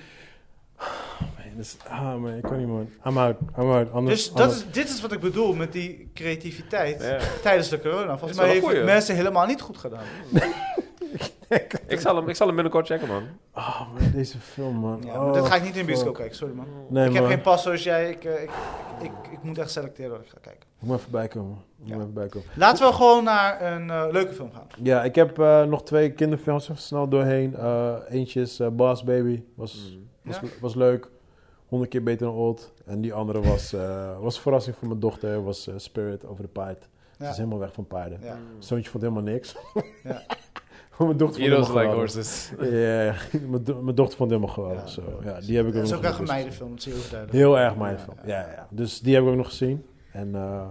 Is, ah man, ik kan niet man. I'm out, I'm out. Anders, Dus dat anders- is, dit is wat ik bedoel met die creativiteit Ja. tijdens de corona. Volgens mij heeft goeie. mensen helemaal niet goed gedaan. <laughs> Ik zal, hem, ik zal hem binnenkort checken, man. Oh man, deze film man. Ja, oh, maar dit ga ik niet in de bioscoop kijken, sorry man. Nee ik heb geen pas zoals jij. Ik, eh, ik, ik, ik moet echt selecteren wat ik ga kijken. ik moet even bijkomen. Ik Ja. moet even bijkomen. Laten we gewoon naar een eh, leuke film gaan. Ja, ik heb eh, nog twee kinderfilms even snel doorheen. Eh, eentje is Boss Baby. Was, was, Ja. was leuk. Honderd keer beter dan Old. En die andere was, eh, was een verrassing voor mijn dochter. Was eh, Spirit over de paard. Ze is helemaal weg van paarden. Ja. Zoontje vond helemaal niks. Ja. <laughs> Mijn dochter vond helemaal like geweldig. horses. Ja, <laughs> mijn, do- mijn dochter vond het helemaal geweldig. Ja. zo. Ja, die heb ik ook Dat is nog ook echt een gezien. meidenfilm, dat zie je ook duidelijk. Heel erg mijn film. Ja, ja. Dus die heb ik ook nog gezien. En, eh,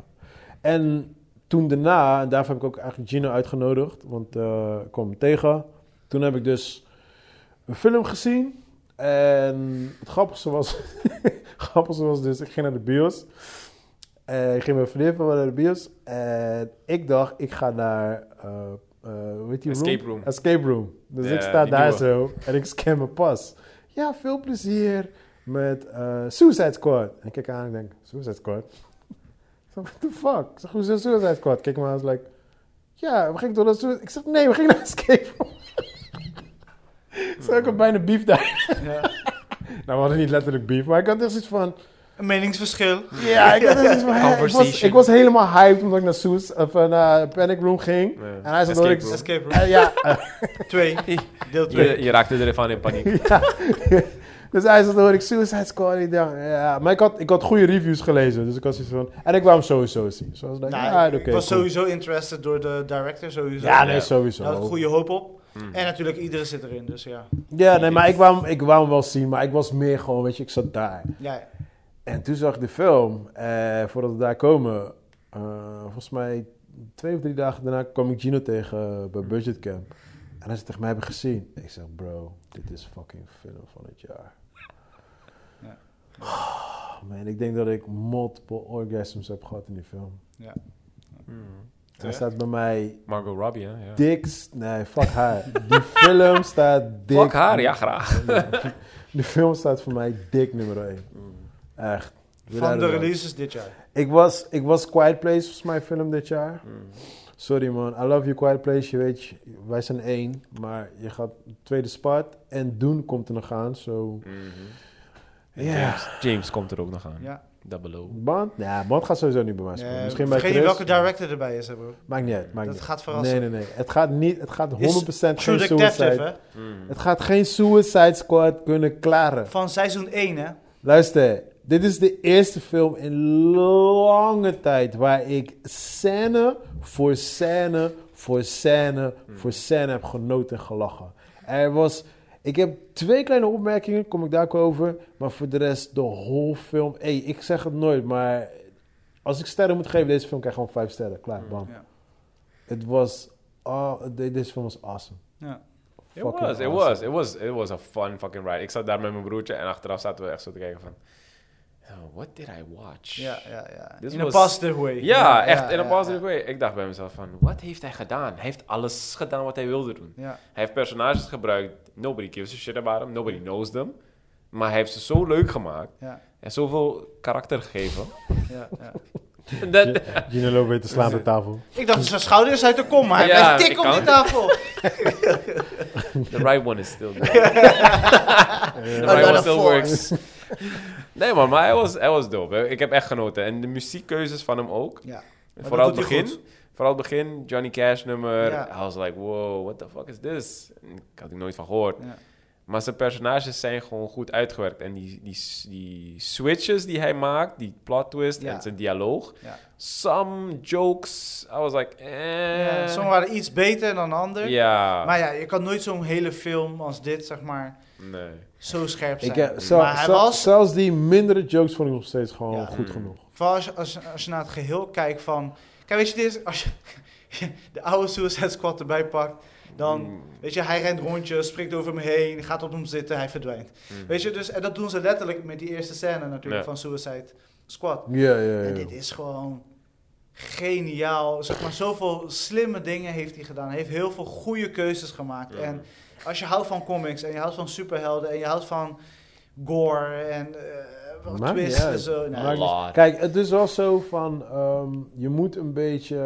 en toen daarna, en daarvoor heb ik ook eigenlijk Gino uitgenodigd, want eh, ik kwam hem tegen. Toen heb ik dus een film gezien. En het grappigste was, het <laughs> grappigste was dus, ik ging naar de bios. En ik ging met mijn vriendin van naar de bios. En ik dacht, ik ga naar, eh eh hoe heet die Escape room. Escape room. Dus ik sta daar nieuwe. zo en ik scan mijn pas. Ja, veel plezier met eh, Suicide Squad. En ik kijk aan en ik denk, Suicide Squad? Ik zeg, what the fuck? Ik zeg, hoezo Suicide Squad? Kijk maar, I was like, ja, we gingen door dat soort... Ik zeg, nee, we gingen naar Escape Room. <laughs> ik zeg, ik had bijna beef daar. Ja. <laughs> nou, we hadden niet letterlijk beef, maar ik had echt zoiets van... Een meningsverschil. Ja, ik, had echt zoiets van, hè, <laughs> ik, was, ik was helemaal hyped omdat ik naar, Soes, of, eh, naar Panic Room ging. Ja. En hij zei Escape dat ik... Room. Escape Room. Eh, ja, eh, 2. Deel 2. Je, je raakte ervan in paniek. ja. Dus hij zei, hoor ik Suicide Squad. Ik dacht, ja. Maar ik had, ik had goede reviews gelezen, dus ik was zoiets van... En ik wou hem sowieso zien. Dus I was like, Nou, ja, ik- oké, ik was cool. sowieso interested door de director, sowieso. Ja, nee, Ja. sowieso. Daar had ik goede hoop op. Mm. En natuurlijk, iedereen zit erin, dus ja. Ja, nee, maar ik wou, hem, ik wou hem wel zien, maar ik was meer gewoon, weet je, ik zat daar. ja. En toen zag ik de film, eh, voordat we daar komen, eh, volgens mij twee of drie dagen daarna kwam ik Gino tegen bij Budget Camp. En hij zei tegen mij, heb je gezien? Ik zeg, bro, dit is fucking film van het jaar. Ja. Oh, man, ik denk dat ik multiple orgasms heb gehad in die film. Ja. Mm. Hij staat bij mij Margot Robbie, hè? Ja. dikst, nee, fuck haar. Die film staat <laughs> dik. Fuck haar, ja, graag. De film staat voor mij dik nummer 1. Echt. Van de releases dit jaar. Ik was, ik was Quiet Place, volgens mij film dit jaar. Mm. Sorry man, I love you Quiet Place. Je weet, wij zijn één, maar je gaat tweede spot en Doen komt er nog aan. Zo, Mhm. En Ja. James, James komt er ook nog aan. Ja. Double O. Band? Ja, Band gaat sowieso niet bij mij spelen. Nee, Misschien bij vergeet niet Chris. welke director erbij is, hè, bro. Maakt niet uit, maakt Dat niet gaat verrassen. Nee, nee, nee. Het gaat niet, het gaat 100% Is geen Suicide. hè? Mm. Het gaat geen Suicide Squad kunnen klaren. Van seizoen 1, hè? Luister, dit is de eerste film in lange tijd waar ik scène voor scène voor scène voor scène heb genoten en gelachen. Er was, ik heb twee kleine opmerkingen, kom ik daar ook over, maar voor de rest de whole film. Hey, ik zeg het nooit, maar als ik sterren moet geven, deze film krijgt gewoon vijf sterren. Klaar, bam. Ja. Het was, oh, de- deze film was awesome. Ja. It was, it awesome. was, it was, it was a fun fucking ride. Ik zat daar met mijn broertje en achteraf zaten we echt zo te kijken van... Oh, what did I watch? Ja, ja, ja. This in was- positive way. Ja, echt in ja, een positive ja. way. Ik dacht bij mezelf van, wat heeft hij gedaan? Hij heeft alles gedaan wat hij wilde doen. Ja, Hij heeft personages gebruikt, nobody gives a shit about him, nobody knows them. Maar hij heeft ze zo leuk gemaakt ja, en zoveel karakter gegeven. ja, ja. <laughs> Dat, Gino loopt weer te slaan op tafel. Ik dacht, zijn schouder is uit de kom, maar hij Ja, blijft tik op kan. die tafel. <laughs> <laughs> the right one is still there. the right one still works. Nee man, maar hij was, hij was dope. Ik heb echt genoten. En de muziekkeuzes van hem ook. Ja. Vooral het begin. Vooral het begin, Johnny Cash nummer. Ja. I was like, wow, what the fuck is this? Ik had er nooit van gehoord. Ja. Maar zijn personages zijn gewoon goed uitgewerkt. En die, die, die switches die hij maakt, die plot twist Ja. en zijn dialoog. Ja. Some jokes, I was like, eh. Ja, Sommigen waren iets beter dan de ander. Ja, Maar ja, je kan nooit zo'n hele film als dit, zeg maar, nee. zo scherp zijn. Ik, heb- zel- maar hij zel- was, Zelfs die mindere jokes vond ik nog steeds gewoon Ja. goed Mm. genoeg. vooral als je, als, je- als je naar het geheel kijkt van... Kijk, weet je, dit is, als je <laughs> de oude Suicide Squad erbij pakt, dan... Mm. Weet je, hij rent rondjes, springt over hem heen, gaat op hem zitten, hij verdwijnt. Mm. Weet je, dus, en dat doen ze letterlijk met die eerste scène natuurlijk Ja. van Suicide Squad. Ja, ja, En ja. dit is gewoon geniaal. Zeg maar, zoveel slimme dingen heeft hij gedaan. Hij heeft heel veel goede keuzes gemaakt. Ja. En als je houdt van comics en je houdt van superhelden en je houdt van gore en eh twists en zo. Nou. Kijk, het is wel zo van, ehm, je moet een beetje,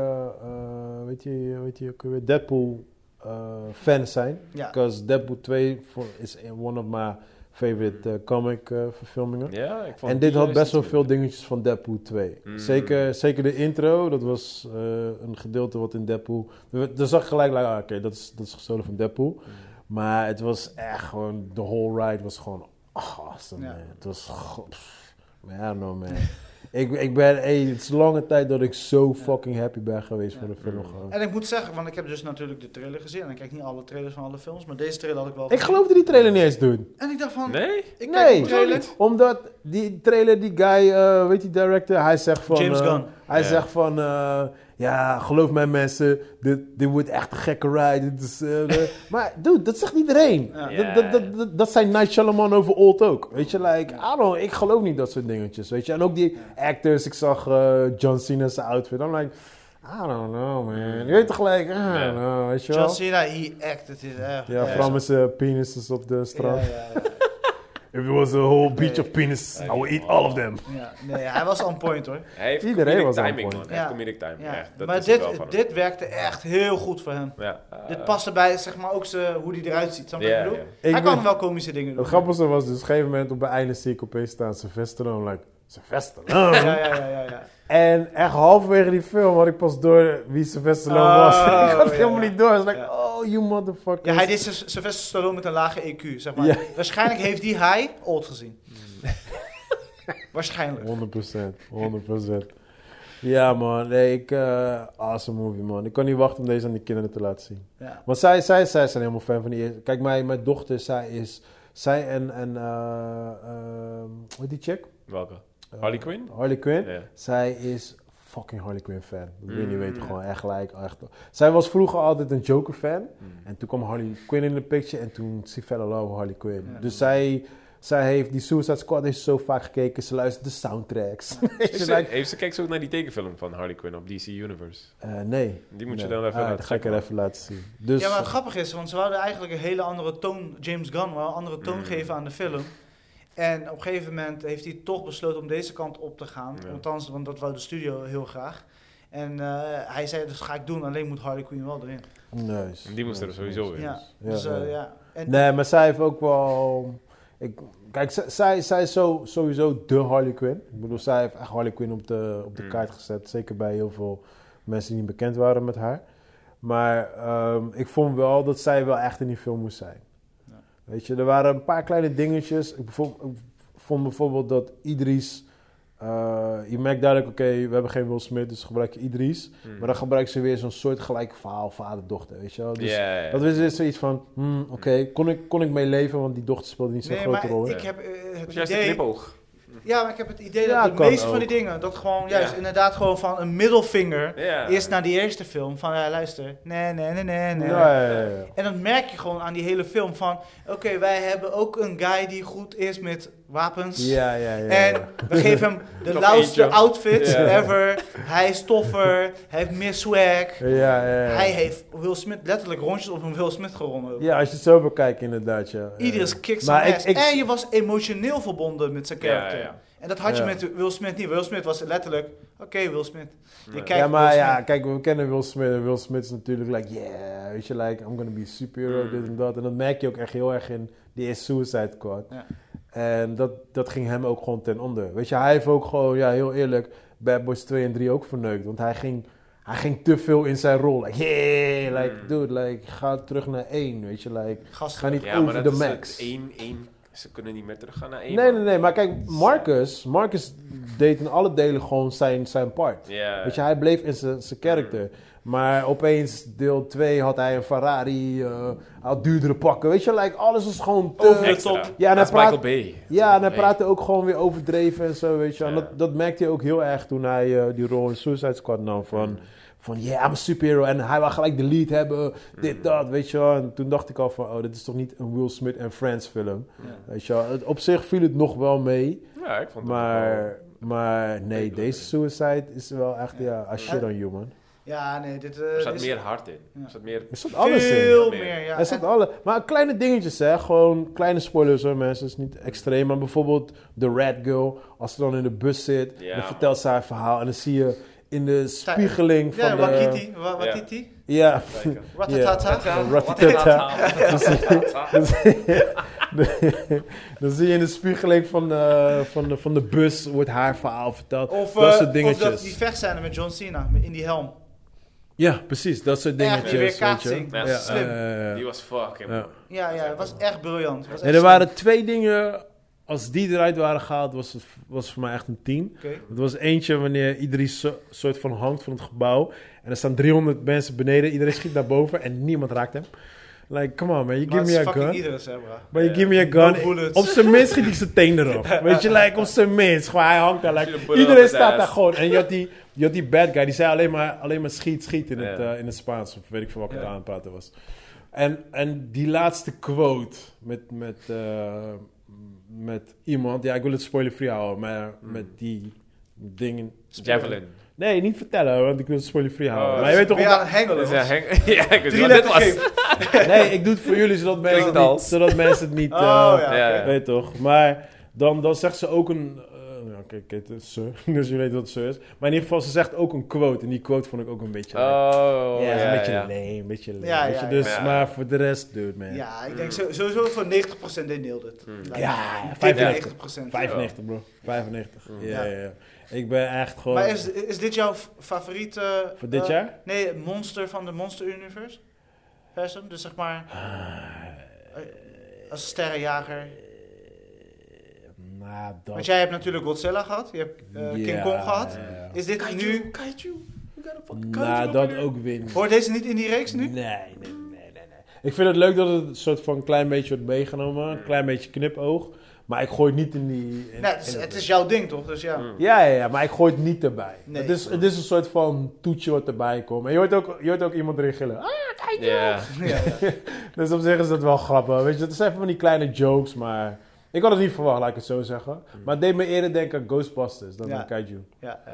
eh, weet je, weet je, ook weer Deadpool eh, fan zijn. ja. Because Deadpool 2 voor- is one of my favorite comic verfilmingen. Ja, ik vond En dit had best wel veel dingetjes van Deadpool 2. Mm. Zeker, zeker de intro, dat was eh, een gedeelte wat in Deadpool... Daar zag ik gelijk, like, ah, oké, dat, is, dat is gestolen van Deadpool. Mm. Maar het was echt gewoon, de whole ride was gewoon awesome, Ja. man. Het was, pff, man, I don't know, man. <laughs> ik, ik ben, hey, het is lange tijd dat ik zo fucking happy ben geweest Ja. voor de film. Mm. gewoon. En ik moet zeggen, want ik heb dus natuurlijk de trailer gezien. En ik kijk niet alle trailers van alle films, maar deze trailer had ik wel Ik geloofde die trailer niet eens, dude. En ik dacht van, Nee? ik kijk Nee, die trailer. omdat die trailer, die guy, eh, weet je, director, hij zegt van... James eh, Gunn. Hij zegt van, eh, ja, geloof mij mensen, dit, dit wordt echt een gekke ride. Dit is, eh, <laughs> maar dude, dat zegt iedereen. Dat, dat, dat, dat, zijn Night Shyamalan over Old ook. Weet je, like, I don't, ik geloof niet dat soort dingetjes, weet je. En ook die actors, ik zag eh, John Cena's outfit. I'm like, I don't know, man. Je weet toch gelijk, I don't know, weet je wel. John Cena, he acted it echt. Ja, vooral met zijn penises op de strand. Ja. If it was a whole beach of penis, I would eat all of them. Ja, nee, hij was on point hoor. Hij heeft Iedereen comedic was on timing, point. man. Echt comedic timing. Ja. Echt, dat maar is het wel van dit, hem. dit werkte echt heel goed voor hem. Ja. dit paste bij zeg maar, ook hoe hij eruit ziet. Snap je wat Ja, ik bedoel? Ik hij ben- kan wel komische dingen doen. Het grappigste was dus op een gegeven moment op het einde zie ik opeens staan Sylvester Stallone. Like, Sylvester Stallone? Ja, ja, ja, ja. ja. En echt halverwege die film had ik pas door wie Sylvester Stallone was. Oh, <laughs> ik had het ja. helemaal niet door. Ik like, Ja. you motherfucker. Ja, hij deed Sy- Sylvester Stallone met een lage EQ, zeg maar. Ja. Waarschijnlijk heeft die hij old gezien. <laughs> Waarschijnlijk. 100%, 100%. Ja man, nee, ik, eh, awesome movie man. Ik kan niet wachten om deze aan die kinderen te laten zien. Ja. Want zij, zij, zij zijn helemaal fan van die eerste. Kijk, mijn, mijn dochter, zij is, zij en, en eh, ehm, hoe heet die chick? Welke? Eh, Harley Quinn? Harley Quinn. Ja. Zij is fucking Harley Quinn fan. Dat wil je niet weten, gewoon echt gelijk. Echt. Zij was vroeger altijd een Joker fan. Mm. En toen kwam Harley Quinn in de picture en toen she fell in love Harley Quinn. Ja. Dus zij, zij heeft die Suicide Squad heeft zo vaak gekeken. Ze luistert de soundtracks. <laughs> Weet Heeft je, ze, like, heeft ze kijkt zo naar die tekenfilm van Harley Quinn op DC Universe? eh, nee. Die moet je dan even Ah, laten dat ga ik er even laten zien. Dus, ja, maar het eh, grappige is, want ze wouden eigenlijk een hele andere toon, James Gunn, wou een andere toon Mm. geven aan de film. En op een gegeven moment heeft hij toch besloten om deze kant op te gaan. Ja. Althans, want dat wou de studio heel graag. En eh, hij zei, dus ga ik doen, alleen moet Harley Quinn wel erin. nice. En die moest er sowieso in. Ja, Ja, dus ja. eh, ja. En, Nee, maar zij heeft ook wel... Ik, kijk, zij- zij, zij is zo, sowieso de Harley Quinn. Ik bedoel, zij heeft echt Harley Quinn op de, op de Mm. kaart gezet. Zeker bij heel veel mensen die niet bekend waren met haar. Maar ehm, ik vond wel dat zij wel echt in die film moest zijn. Weet je, er waren een paar kleine dingetjes. Ik, vond bijvoorbeeld dat Idris... eh, je merkt duidelijk, oké, we hebben geen Will Smith, dus gebruik je Idris. Mm. Maar dan gebruikt ze weer zo'n soort gelijk verhaal, vader-dochter, weet je wel. Dus dat was weer zoiets van, hmm, oké, kon, ik, kon ik mee leven, want die dochter speelde niet zo'n nee, grote maar rol. ik heb eh, het idee... knipoog. Ja, maar ik heb het idee Ja, dat de meeste van die dingen, dat gewoon juist Ja. inderdaad gewoon van een middelvinger Ja. is naar die eerste film. Van ja, luister, nee, nee, nee, nee, nee. Ja, ja, ja, ja. En dan merk je gewoon aan die hele film van, oké, wij hebben ook een guy die goed is met wapens. Ja, ja, ja. En ja. we geven hem <laughs> de lauwste outfit Ja. ever. Hij is toffer, hij heeft meer swag. Ja, ja, ja. Hij heeft Will Smith letterlijk rondjes op een Will Smith gewonnen. Ja, als je het zo bekijkt, inderdaad, ja. Iedereen kickt Maar ik- En je was emotioneel verbonden met zijn Ja, karakter. ja. En dat had je Ja. met Will Smith niet. Will Smith was letterlijk, oké Will Smith. Je Ja. kijkt Ja, maar ja, kijk, we kennen Will Smith. En Will Smith is natuurlijk like, yeah, weet je, like, I'm gonna be a superhero, Mm. dit en dat. En dat merk je ook echt heel erg in die eerste Suicide Squad. Ja. En dat, dat ging hem ook gewoon ten onder. Weet je, hij heeft ook gewoon, ja, heel eerlijk, Bad Boys 2 en 3 ook verneukt. Want hij ging, hij ging te veel in zijn rol. Like, yeah, like, Mm. dude, like, ga terug naar één, weet je, like, Gasten. ga niet Ja, maar over dat de is max. het één, één. Ze kunnen niet meer teruggaan naar één. Nee, man. nee, nee, maar kijk, Marcus, Marcus deed in alle delen gewoon zijn, zijn part. Ja. Weet je, hij bleef in zijn zijn karakter. Maar opeens, deel 2, had hij een Ferrari, eh, hij had duurdere pakken. Weet je, like, alles was gewoon te... Over top. Ja, en dat hij is praat, Michael Bay. ja, en hij praatte ook gewoon weer overdreven en zo, weet je. En dat, dat merkte je ook heel erg toen hij eh, die rol in Suicide Squad nam. Van, van yeah, I'm a superhero. En hij wil gelijk de lead hebben, dit, Mm. dat, weet je wel. En toen dacht ik al van, oh, dit is toch niet een Will Smith en Friends film. Ja. Weet je wel. Het- Op zich viel het nog wel mee. Ja, ik vond het Maar, maar nee, deze Suicide is wel echt, Ja. I shit on you, man. Ja, nee, dit wel- Er eh zat is meer hart in. Ja. Er zat meer... Er zat alles in. veel Meer. meer. Ja. Er zat En- alle, maar kleine dingetjes, hè. Gewoon kleine spoilers, hoor, mensen. Het is niet extreem. Maar bijvoorbeeld de Red Girl. Als ze dan in de bus zit, Ja, dan vertelt ze haar verhaal. En dan zie je in de spiegeling van ja, de... Wakiti. Wa- Watiti. Ja. Ratatata. Ratatata. <laughs> dan zie je in de spiegeling van de, van de, van de bus, wordt haar verhaal verteld. Of, dat eh, soort of dingetjes. dat, die vechtscène met John Cena in die helm. Ja, precies. Dat soort Echt, dingetjes. die weerkaatsing. Ja, Ja, slim. ja. Die was fucking... Ja. Ja, ja, het was echt briljant. Was En echt er slim. waren twee dingen, als die eruit waren gehaald, was het was voor mij echt een 10. Oké. Het was eentje wanneer iedereen zo, soort van hangt van het gebouw. En er staan 300 mensen beneden, iedereen schiet naar boven en niemand raakt hem. Like, come on man, you Maar give me is a fucking gun. Idris, hè, bro. Maar you give me a gun. Op zijn minst schiet ik zijn teen erop. <laughs> Weet je, like, op zijn minst. Gewoon, hij hangt daar. Like, iedereen staat daar gewoon. En je had die, je had die bad guy, die zei alleen maar, alleen maar schiet, schiet in, het, Ja. eh, in het Spaans. Of weet ik veel wat ik Ja. aan het praten was. En, en die laatste quote met, met, eh, met iemand. Ja, ik wil het spoiler-free houden. Maar met die dingen. Javelin. Nee, niet vertellen, want ik wil het spoiler-free houden. Oh, maar je weet toch... Het hengelen? Ja, Henk, <laughs> ja, ik weet dit was. <laughs> Nee, ik doe het voor jullie, zodat mensen, niet, zodat mensen het niet... <laughs> Oh, eh, ja. Ja, ja. Weet toch? Maar dan, dan zegt ze ook een... is Sir. <laughs> dus je weet wat Sir is. Maar in ieder geval, ze zegt ook een quote. En die quote vond ik ook een beetje... Oh, ja, ja, een beetje ja. lame, een beetje lame. Ja, weet ja, je? ja. Dus, Ja. maar voor de rest, dude, man. Ja, ik denk zo- sowieso voor 90% they nailed it. Mm. Lijkt Ja, me. 95. 90%. 95, bro. 95. Mm. Ja, Ja. ja, ja. Ik ben echt gewoon... Maar is, is dit jouw favoriete... Voor dit eh, jaar? Nee, monster van de Monster Universe? Person? Dus zeg maar... Ah. als sterrenjager. Nou, dat... Want jij hebt natuurlijk Godzilla gehad. Je hebt eh, King Ja, Kong gehad. ja. Is dit nu... Kaiju. A fucking kaiju Nou, dat ook weer niet. Hoort deze niet in die reeks nu? Nee, nee, nee, nee, nee. Ik vind het leuk dat het een soort van klein beetje wordt meegenomen. Een klein beetje knipoog. Maar ik gooi het niet in die... in- Nee, het, is, in het is jouw ding toch? Dus ja. Mm. Ja, ja, ja, maar ik gooi het niet erbij. Nee. Het, is, het is een soort van toetje wat erbij komt. En je hoort ook, je hoort ook iemand erin gillen. Ah, Ja. Ja, ja. <laughs> Dus op zich is dat wel grappig. Weet je, het zijn van die kleine jokes, maar... Ik had het niet verwacht, laat ik het zo zeggen. Maar het deed me eerder denken aan Ghostbusters dan Ja. aan Kaiju. ja, ja.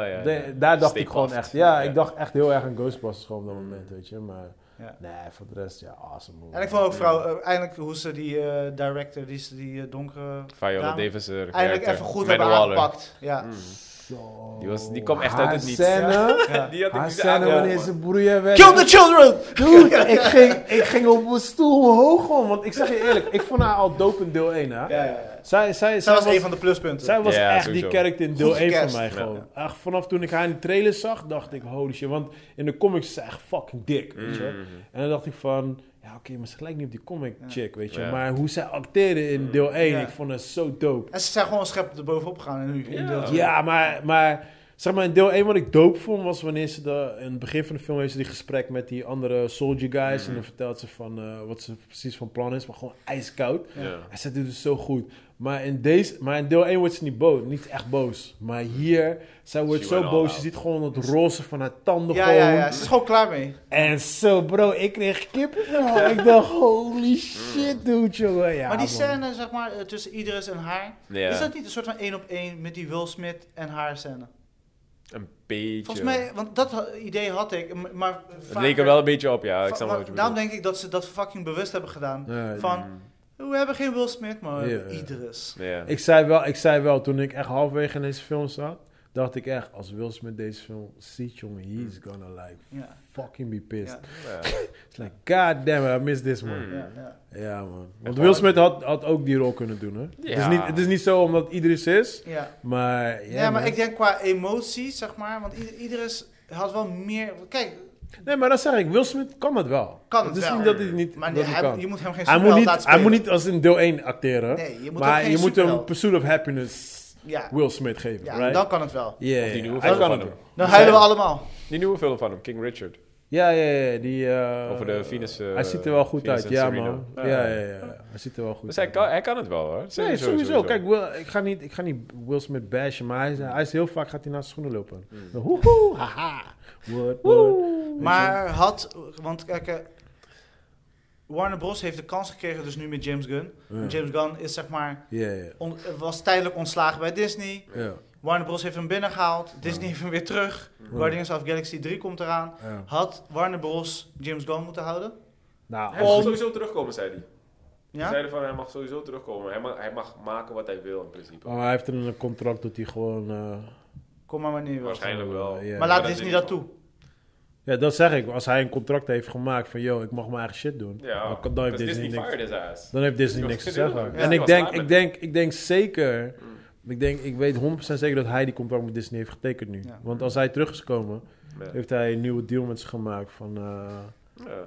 Ah, ja, De- daar dacht Stay ik gewoon echt... Ja, Ja. ik dacht echt heel erg aan Ghostbusters gewoon op dat moment, weet je. Maar Ja. nee, voor de rest, ja, awesome movie. En ik vond ook vrouw, eh, eindelijk hoe ze die eh, director, die, die eh, donkere... Viola Davis. Eindelijk even goed hebben aangepakt. Ja. Mm. Zo. Die was- die kwam echt uit het niets. Scène, Ja. <laughs> Die had ik haar niet scène aangekomen. wanneer ze broeien werd. Kill the children! Dude, ik, ging, ik ging op mijn stoel omhoog gewoon. Want ik zeg je eerlijk, ik vond haar al dope in deel 1, hè. Ja, ja, ja. Zij, zij, Zij was een van de pluspunten. zij was Ja, echt sowieso. die character in deel Goed 1 van mij Ja. gewoon. Echt, vanaf toen ik haar in de trailer zag, dacht ik, holy shit. Want in de comics is ze echt fucking dik, weet je. Mhm. En dan dacht ik van, ja oké, maar ze gelijk niet op die comic Ja. chick, weet je. Ja. Maar hoe zij acteerde in deel 1, Ja. ik vond het zo dope. En ze zijn gewoon een schep erbovenop gegaan. En nu in deel twee. Ja, maar, maar zeg maar in deel 1 wat ik dope vond was wanneer ze de, in het begin van de film heeft ze die gesprek met die andere soldier guys Mhm. en dan vertelt ze van eh, wat ze precies van plan is, maar gewoon ijskoud. Ja. En ze doet het zo goed. Maar in, deze, maar in deel 1 wordt ze niet boos, niet echt boos. Maar hier, zij wordt She zo boos. Je ziet gewoon het roze van haar tanden Ja, gewoon. ja, ja. Ze is gewoon klaar mee. En zo, bro, ik kreeg kippenvel. ik dacht, holy shit, dude, jongen. Ja, maar die man. scène, zeg maar, eh, tussen Idris en haar. Ja. Is dat niet een soort van één op één met die Will Smith en haar scène? Een beetje. Volgens mij, want dat idee had ik. Maar Het leek er wel een beetje op, ja. Ik snap maar wat je Daarom denk ik dat ze dat fucking bewust hebben gedaan. Ja, Van. We hebben geen Will Smith, maar ja. Idris. Ik zei, wel, ik zei wel, toen ik echt halverwege in deze film zat, dacht ik echt, als Will Smith deze film ziet, jongen, he's gonna like fucking be pissed. <laughs> It's like, god damn it, I miss this man. Mm. ja, man. Want Will. Smith had, had ook die rol kunnen doen, hè? Het, is niet, het is niet zo omdat Idris is, Ja. maar... Ja, Ja, maar man. ik denk qua emotie, zeg maar, want Idris had wel meer... Kijk, Nee, maar dat zeg ik, Will Smith kan het wel. Kan het het is wel. niet dat hij niet, maar dat nee, hij hij, kan. je moet hem geen Hij moet, superheld niet, laten hij spelen. moet niet als in deel 1 acteren, Nee, je moet maar je moet hem. Pursuit of Happiness Ja, Will Smith geven, ja right? dan kan het wel. Ja, Of die ja, nieuwe hij film kan van het hem. wel. Dan huilen we allemaal. Die nieuwe film van hem, King Richard. Ja, ja, ja, die... eh, Over de Venus, eh, hij ziet er wel goed Venus uit, ja man. Ja. Ja, ja, ja, ja. Hij ziet er wel goed Dus hij uit. kan, hij kan het wel hoor. Nee, Sowieso, sowieso. Kijk, Will, ik, ga niet, ik ga niet Will Smith bashen, maar hij is, hij is heel vaak gaat hij naar zijn schoenen lopen. Hmm. Woehoe, haha. Word, word. Maar had, want kijk, eh, Warner Bros. heeft de kans gekregen dus nu met James Gunn. Ja. James Gunn is zeg maar, Ja, ja, on- was tijdelijk ontslagen bij Disney. ja. Warner Bros. heeft hem binnengehaald. Disney heeft hem weer terug. Guardians of Galaxy 3 komt eraan. ja. Had Warner Bros. James Gunn moeten houden? Nou, Hij mag om- sowieso terugkomen, zei hij. Ze Ja? zeiden van hij mag sowieso terugkomen. Hij mag, hij mag maken wat hij wil in principe. oh, hij heeft er een contract dat hij gewoon... eh, Kom maar wanneer. Waarschijnlijk wel. Ja. Maar laat dat Disney is dat toe. Ja, dat zeg ik. Als hij een contract heeft gemaakt van, yo, ik mag mijn eigen shit doen. Ja, dan, heeft dus Disney, Disney niks, dan heeft Disney <laughs> niks te zeggen. en ik denk, ik, denk, ik denk zeker... Mm. Ik, denk, ik weet 100% zeker dat hij die contract met Disney heeft getekend nu. Ja. Want als hij terug is gekomen, Ja. heeft hij een nieuwe deal met ze gemaakt van... eh, Ja.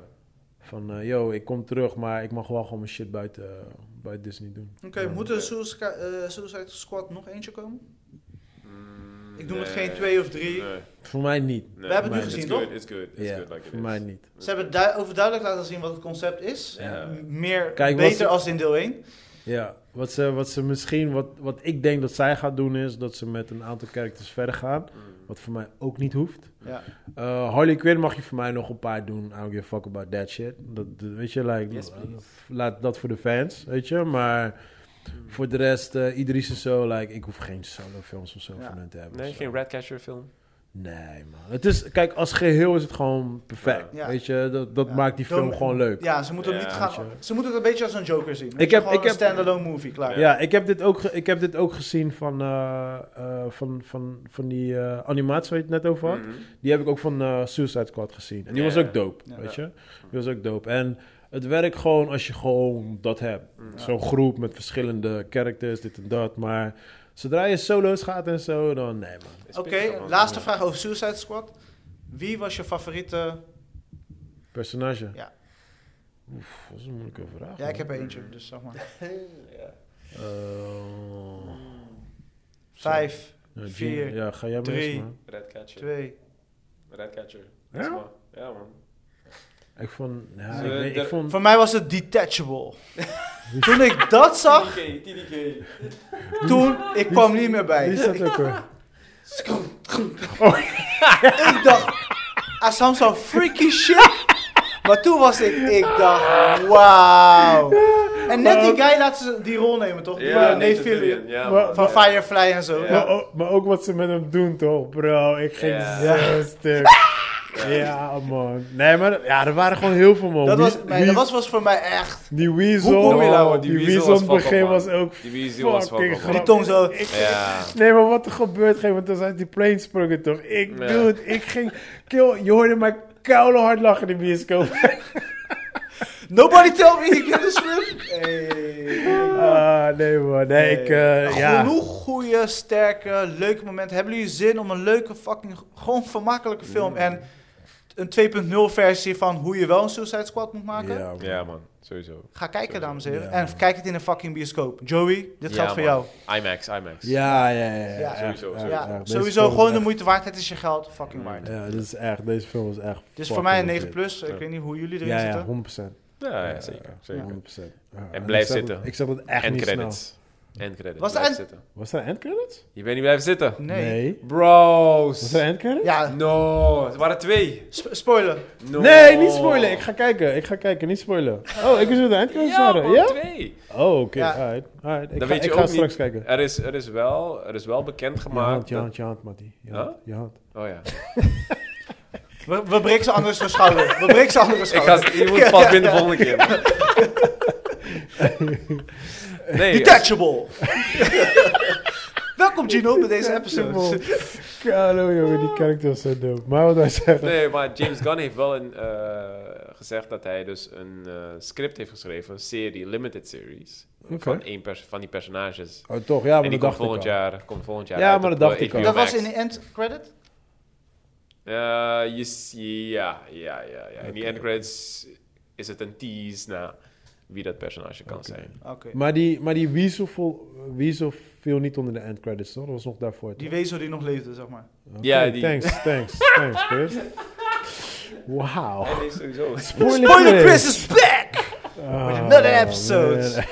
Van, eh, yo, ik kom terug, maar ik mag wel gewoon mijn shit buiten, eh, buiten Disney doen. Oké, Ja. moet er Suicide Squad nog eentje komen? Mm, Ik noem het geen twee of drie. Nee, Voor mij niet. nee. We hebben het nu gezien, toch? It's good, it's good like it voor is. mij niet. Ze hebben du- overduidelijk laten zien wat het concept is. Meer, Kijk, beter als in deel 1. Ja, wat ze, wat ze misschien, wat, wat ik denk dat zij gaat doen is dat ze met een aantal characters verder gaan. Mm. Wat voor mij ook niet hoeft. Ja. Eh, Harley Quinn mag je voor mij nog een paar doen. I don't give a fuck about that shit. Dat, weet je, like, Yes, laat dat voor de fans, weet je. Maar voor de rest, eh Idris is zo, like, ik hoef geen solo films of zo Ja. van hen te hebben. Nee, geen Ratcatcher film. Nee, man. Het is, kijk, als geheel is het gewoon perfect. Ja. Weet je, dat, dat Ja. maakt die film gewoon leuk. Ja, ze moeten hem niet gaan... Ze moeten het een beetje als een Joker zien. Ik Ik heb, ik een heb- standalone movie, klaar. Ja, ik heb dit ook, ik heb dit ook gezien van, eh, eh, van, van, van die eh, animatie waar je het net over had. Mhm. Die heb ik ook van eh, Suicide Squad gezien. En die Ja, was ook dope, Ja. weet je. Die was ook dope. En het werkt gewoon als je gewoon dat hebt. Mhm. Zo'n groep met verschillende characters, dit en dat. Maar zodra je solo's gaat en zo, dan nee, man. Oké, laatste vraag over Suicide Squad. Wie was je favoriete... Personage. Ja. Oef, dat is een moeilijke vraag. Ja, ik heb er eentje, dus zeg maar. <laughs> Ja. Eh, Vijf, ja, vier, Ja, ga jij maar drie. Redcatcher. twee... Redcatcher. Ja? Ja, man. Ik vond... Ja, ik, weet- de- ik vond... Voor mij was het Detachable. <laughs> Toen ik dat zag, TDK, TDK. toen, ik kwam niet meer bij. Wie is dat ook weer? <laughs> Ik dacht, I sound so freaky shit. Maar toen was ik, ik dacht, wauw. En net die guy laat ze die rol nemen, toch? Die, Ja, eh, Nate Fillion. Ja, Maar- man. Van Firefly en zo. Ja. Maar, ook, maar ook wat ze met hem doen, toch? Bro, ik ging zo <laughs> stuk. Ja, man. Nee, maar ja, er waren gewoon heel veel, man. Dat was, nee, dat was, was voor mij echt. Die Weasel, Hoe kom je nou, oh, die, die Weasel, Weasel in was het begin was ook Die Weasel was fucking. Die tong zo. Ik- Ja. Nee, maar wat er gebeurt, geen, want toen zijn die plane sprongen toch? Ik, Ja. dude, ik ging, kill, je hoorde mij koude hard lachen in de bioscoop. <laughs> Nobody tell me he can swim. Hey. ah, nee man, nee, ik, eh, ja. Genoeg goede, sterke, leuke momenten. Hebben jullie zin om een leuke, fucking, gewoon vermakkelijke film en een 2.0 versie van hoe je wel een Suicide Squad moet maken? Ja, man. Ja, man. Sowieso. Ga kijken, dames en heren. Ja, en kijk het in een fucking bioscoop. Joey, dit Ja, geldt voor man. jou. IMAX, IMAX. Ja, ja, ja. ja, Ja, echt, sowieso, sowieso. Echt. Gewoon de moeite waard. Het is je geld fucking waard. Ja, dit is echt, deze film is echt. Dus voor mij een 9 fucking plus. Ik Ja. weet niet hoe jullie erin Ja, ja, zitten. 100%. Ja, ja, zeker. zeker. 100%. Ja, En blijf zitten. ik zeg dat echt En niet credits. Credits. Was er zitten. Was er end credits? Je bent niet blijven zitten. Nee. Bros. Was er end credits? Ja, No, er waren twee. sp- spoiler. No. Nee, niet spoilen. Ik ga kijken. Ik ga kijken, niet spoilen. Oh, ik wist dat de end credits Ja, waren. man, Ja? twee. Oh, oké. Ja. Alright. Alright. Ik Dan ga, weet je ik ga ook straks niet- kijken. Er is, er is wel, er is wel Je hand, bekendgemaakt. je dat- hand, je hand, Mattie. Je Huh? hand. Je hand. Oh ja. <laughs> We, we breken ze anders de schouder. We breken ze anders de Ik schouder. ga, je moet pas binnen de volgende keer. <laughs> Nee, <laughs> Detachable. <laughs> Welkom Gino bij deze episode. Hallo jongen, die character was zo dope. Maar wat wij zeggen. nee, maar James Gunn heeft wel een, eh, gezegd dat hij dus een eh, script heeft geschreven, een serie, limited series, van, één pers van die personages. Oh, toch? Ja, maar en die dat komt dacht volgend ik al. jaar, komt volgend jaar Ja, uit maar op, dat dacht eh, ik al. Dat was in de end credit? Je ja, ja, ja, ja. In die end credits is het een tease naar wie dat personage kan zijn. Oké. Maar die, maar die Weasel, vol- Weasel viel niet onder de end credits, toch? Dat was nog daarvoor. Die wezel die nog leefde, zeg maar. Ja, die- Thanks, thanks, <laughs> thanks, Chris. Wauw. Sowieso. Spoiler, Spoiler Chris is back! Oh, With another episode.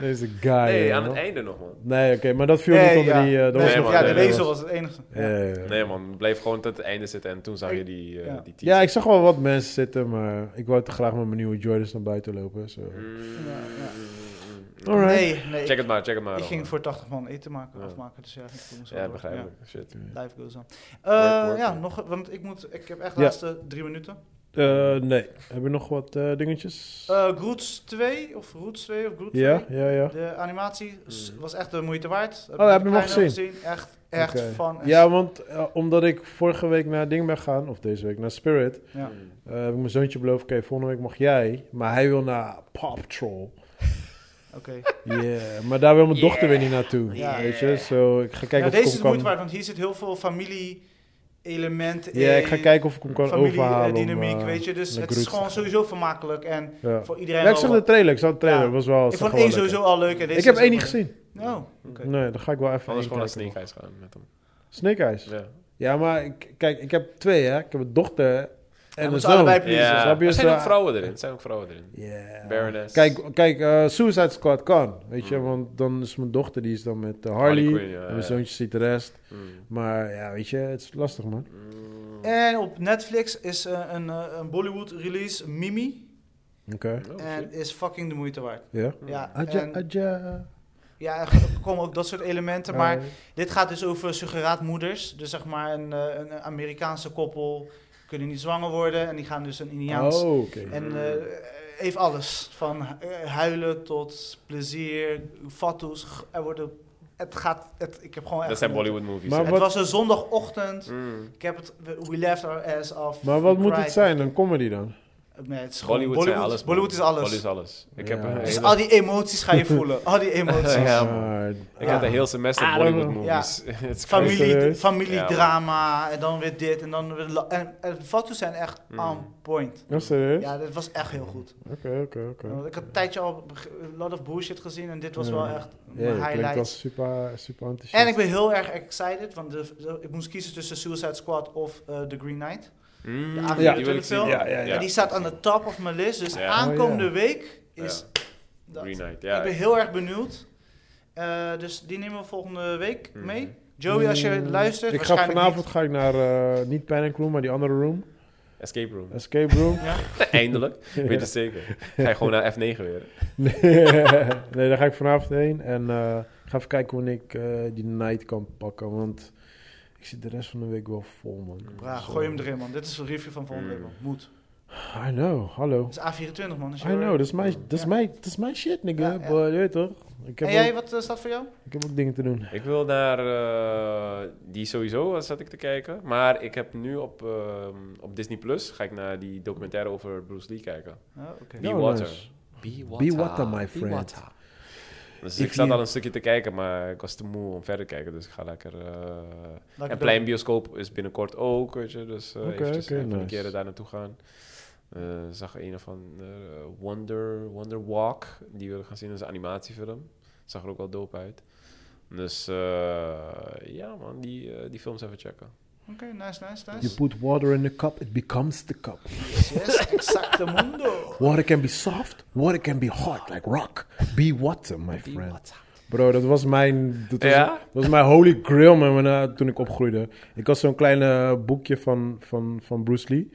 Deze guy. Nee, aan man. het einde nog, man. Nee, oké, maar dat viel Nee, niet onder ja. die... eh, dat Nee, was Nee, nog- ja, man, de wezel was het enige. was- Ja, ja, ja. Nee, man. Bleef gewoon tot het einde zitten en toen zag je die, eh Ja. die. Ja, ik zag wel wat mensen zitten, maar ik wou te graag met mijn nieuwe Jordans naar buiten lopen. Zo. Mm, Ja, ja. Alright. Nee, nee. Check het maar, check het maar. ik ging voor 80 man eten maken, Ja. afmaken, dus ja, ik ging zo Ja, begrijpelijk. Shit. Ja, Life goes on. Eh, Work, work, ja, nog, want ik, moet, ik heb echt de Ja. laatste drie minuten. Eh, nee. Heb je nog wat eh, dingetjes? Eh Roots 2, of Roots 2, of Roots 2. ja, ja, ja. De animatie Mhm. was echt de moeite waard. Oh, heb je hem al gezien? Echt, echt van. Ja, want omdat ik vorige week naar ding ben gegaan, of deze week naar Spirit, Ja. Mm. eh, heb ik mijn zoontje beloofd, oké, volgende week mag jij, maar hij wil naar Paw Patrol. Oké. Yeah, maar daar wil mijn dochter weer niet naartoe, Ja. weet je. Zo, ik ga kijken Ja, of deze ik is hem de moeite waard, want hier zit heel veel familie-elementen Ja, in. ik ga kijken of ik hem kan overhalen. om, Familie-dynamiek, eh, weet je. Dus het is gewoon sowieso vermakelijk. En Ja. voor iedereen Ja, ik zag de trailer, ik zag de trailer, Ja. was wel... Ik vond één lekker. sowieso al leuk. En deze Ik heb één niet gezien. Oh, oké. Nee, dan ga ik wel even Anders gewoon naar. Snake Eyes gaan met hem. Snake Eyes? Ja. Ja, maar ik, kijk, ik heb twee, hè. Ik heb een dochter en moeten allebei pleasen. Ja, snap je? er zijn ook vrouwen erin. Er zijn ook vrouwen erin. Yeah. Baroness. Kijk, kijk eh, Suicide Squad kan, weet je. Mm. Want dan is mijn dochter, die is dan met eh, Harley. Harley Quinn, ja, en mijn ja. zoontje ziet de rest. Mm. Maar ja, weet je, het is lastig, man. Mm. En op Netflix is eh, een, een Bollywood release, Mimi. Oké. Oh, en is fucking de moeite waard. Ja. Ja, en- aja. ja, er komen ook dat soort elementen. Maar dit gaat dus over surrogaatmoeders. Dus zeg maar een, eh, een Amerikaanse koppel kunnen niet zwanger worden. En die gaan dus een Indiaans... oh. En eh, heeft alles. Van eh, huilen tot plezier, fatsoes. Er worden... Het gaat... Het, ik heb gewoon echt... Dat zijn Bollywood movies. Maar. Het was een zondagochtend. Mm. Ik heb het... We left our ass off. Maar wat We moet het zijn? Een comedy dan? Nee, het is gewoon Bollywood, zijn alles. Bollywood is alles. Bollywood is alles. Ik heb Dus al die emoties ga je <laughs> voelen. Al die emoties. Ja. Maar- Ik Ja. heb een heel semester I don't Bollywood know. movies. <laughs> Is Familie, familiedrama en dan weer dit en dan weer... En, en de foto's zijn echt Mm. on point. Ja, serieus? Ja, dat was echt heel goed. Oké, oké, oké. Want Ik had een tijdje al een lot of bullshit gezien en dit was wel echt mijn klinkt highlight. als super, super enthousiast. En ik ben heel erg excited, want de, de- ik moest kiezen tussen Suicide Squad of eh, The Green Knight. Mm, De die A24 wil ik zien. film. Ja, ja, ja. Die staat aan de top of mijn list, dus Ja. aankomende Oh, ja. week is dat. Green Knight, Ik ja. ben heel erg benieuwd. Eh, dus die nemen we volgende week Mhm. mee. Joey, als je Mm, luistert, Ik ga waarschijnlijk vanavond ga ik naar, eh, niet Panic Room, maar die andere room. Escape Room. Escape Room. Ja? <laughs> Eindelijk. Weet je zeker. Ga je gewoon naar F9 weer. <laughs> nee, nee, daar ga ik vanavond heen. En eh, ik ga even kijken wanneer ik eh, die night kan pakken. Want ik zit de rest van de week wel vol, man. Dus, gooi eh, hem erin, man. Dit is een review van volgende week, Mm. man. Moet. I know, hallo. Dat is A24, man. I know, dat is mijn, dat is mijn, dat is mijn shit, nigga. Ja, ja. But, je weet toch? Ik heb, En jij, ook, wat eh, staat voor jou? ik heb ook dingen te doen. Ik wil naar eh, die sowieso, dat zat ik te kijken. Maar ik heb nu op, ehm, op Disney Plus ga ik naar die documentaire over Bruce Lee kijken. Oh, oké. Be Oh, Water. nice. Be Be water, my friend. water. Dus ik zat al een stukje te kijken, maar ik was te moe om verder te kijken. Dus ik ga lekker... Laat en ik Plein Bioscoop is binnenkort ook, weet je. Dus eh Oké, eventjes oké, even een keer daar naartoe gaan. Eh zag een van eh, Wonder, Wonder Walk, die we gaan zien. Dat is een animatiefilm. Zag er ook wel dope uit. Dus ja man, die, die films even checken. Oké, nice, nice, You nice. put water in the cup, it becomes the cup. Yes, yes, exacte mundo. Water can be soft, water can be hard, like rock. Be water, my friend. Bro, dat was mijn, dat was, Ja? dat was mijn holy grail man, wanneer- toen ik opgroeide. Ik had zo'n klein eh, boekje van, van, van Bruce Lee.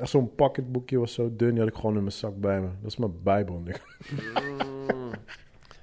Echt zo'n pocketboekje, was zo dun, die had ik gewoon in mijn zak bij me. Dat is mijn bijbel. Mm.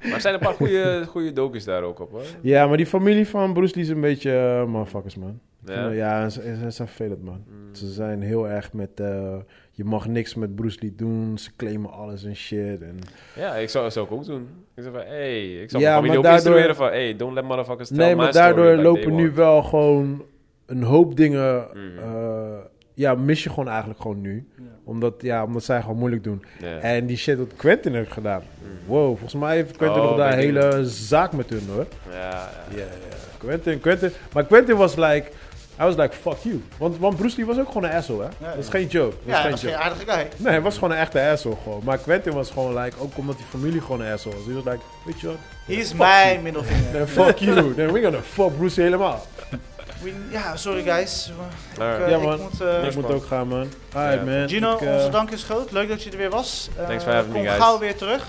Maar er zijn een paar goede, goede docus daar ook op hoor. Ja, maar die familie van Bruce Lee is een beetje uh, motherfuckers, man. Ja. Ja, ja ze, ze zijn vervelend, man. Mm. Ze zijn heel erg met, eh, je mag niks met Bruce Lee doen. Ze claimen alles en shit. En... Ja, ik zou, zou ik ook doen. Ik zou van, hey, ik zou Ja, mijn familie daardoor- instrueren van, hey, don't let motherfuckers tell Nee, my maar daardoor like lopen nu wel gewoon een hoop dingen. Mm. eh, ja, mis je gewoon eigenlijk gewoon nu. Ja. Omdat, ja, omdat zij gewoon moeilijk doen. Ja. En die shit wat Quentin heeft gedaan. Mm. Wow, volgens mij heeft Quentin Oh, nog daar een hele zaak met hun hoor. Ja, ja. Ja, ja. Quentin, Quentin. Maar Quentin was like, I was like, fuck you. Want, want Bruce Lee was ook gewoon een asshole, hè? Ja, dat is ja. geen joke. Dat is Ja, geen dat is geen joke. aardige guy. Nee, hij was gewoon een echte asshole gewoon. Maar Quentin was gewoon like, ook omdat die familie gewoon een asshole was. Hij was like, weet je wat? Mijn you. middelvinger. Then fuck you. Then <laughs> we're gonna fuck Bruce Lee helemaal. We- Ja, sorry guys. Ik, eh, Ja, ik man. moet, eh, ik moet ook gaan, man. Alright, man. Gino, Ik, eh, onze dank is groot. Leuk dat je er weer was. Thanks for having me, kom guys. gauw weer terug.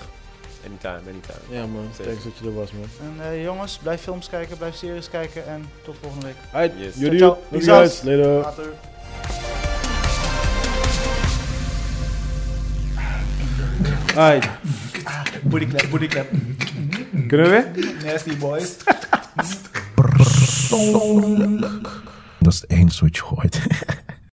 Anytime, anytime. Ja, man. Thanks dat je er was, man. En eh, jongens, blijf films kijken, blijf series kijken en tot volgende week. Alright, Yes. jullie Ciao, guys. Later. Later. Alright, Booty clap, booty clap. kunnen we weer? Nasty boys. Dat is het enige wat je hoort.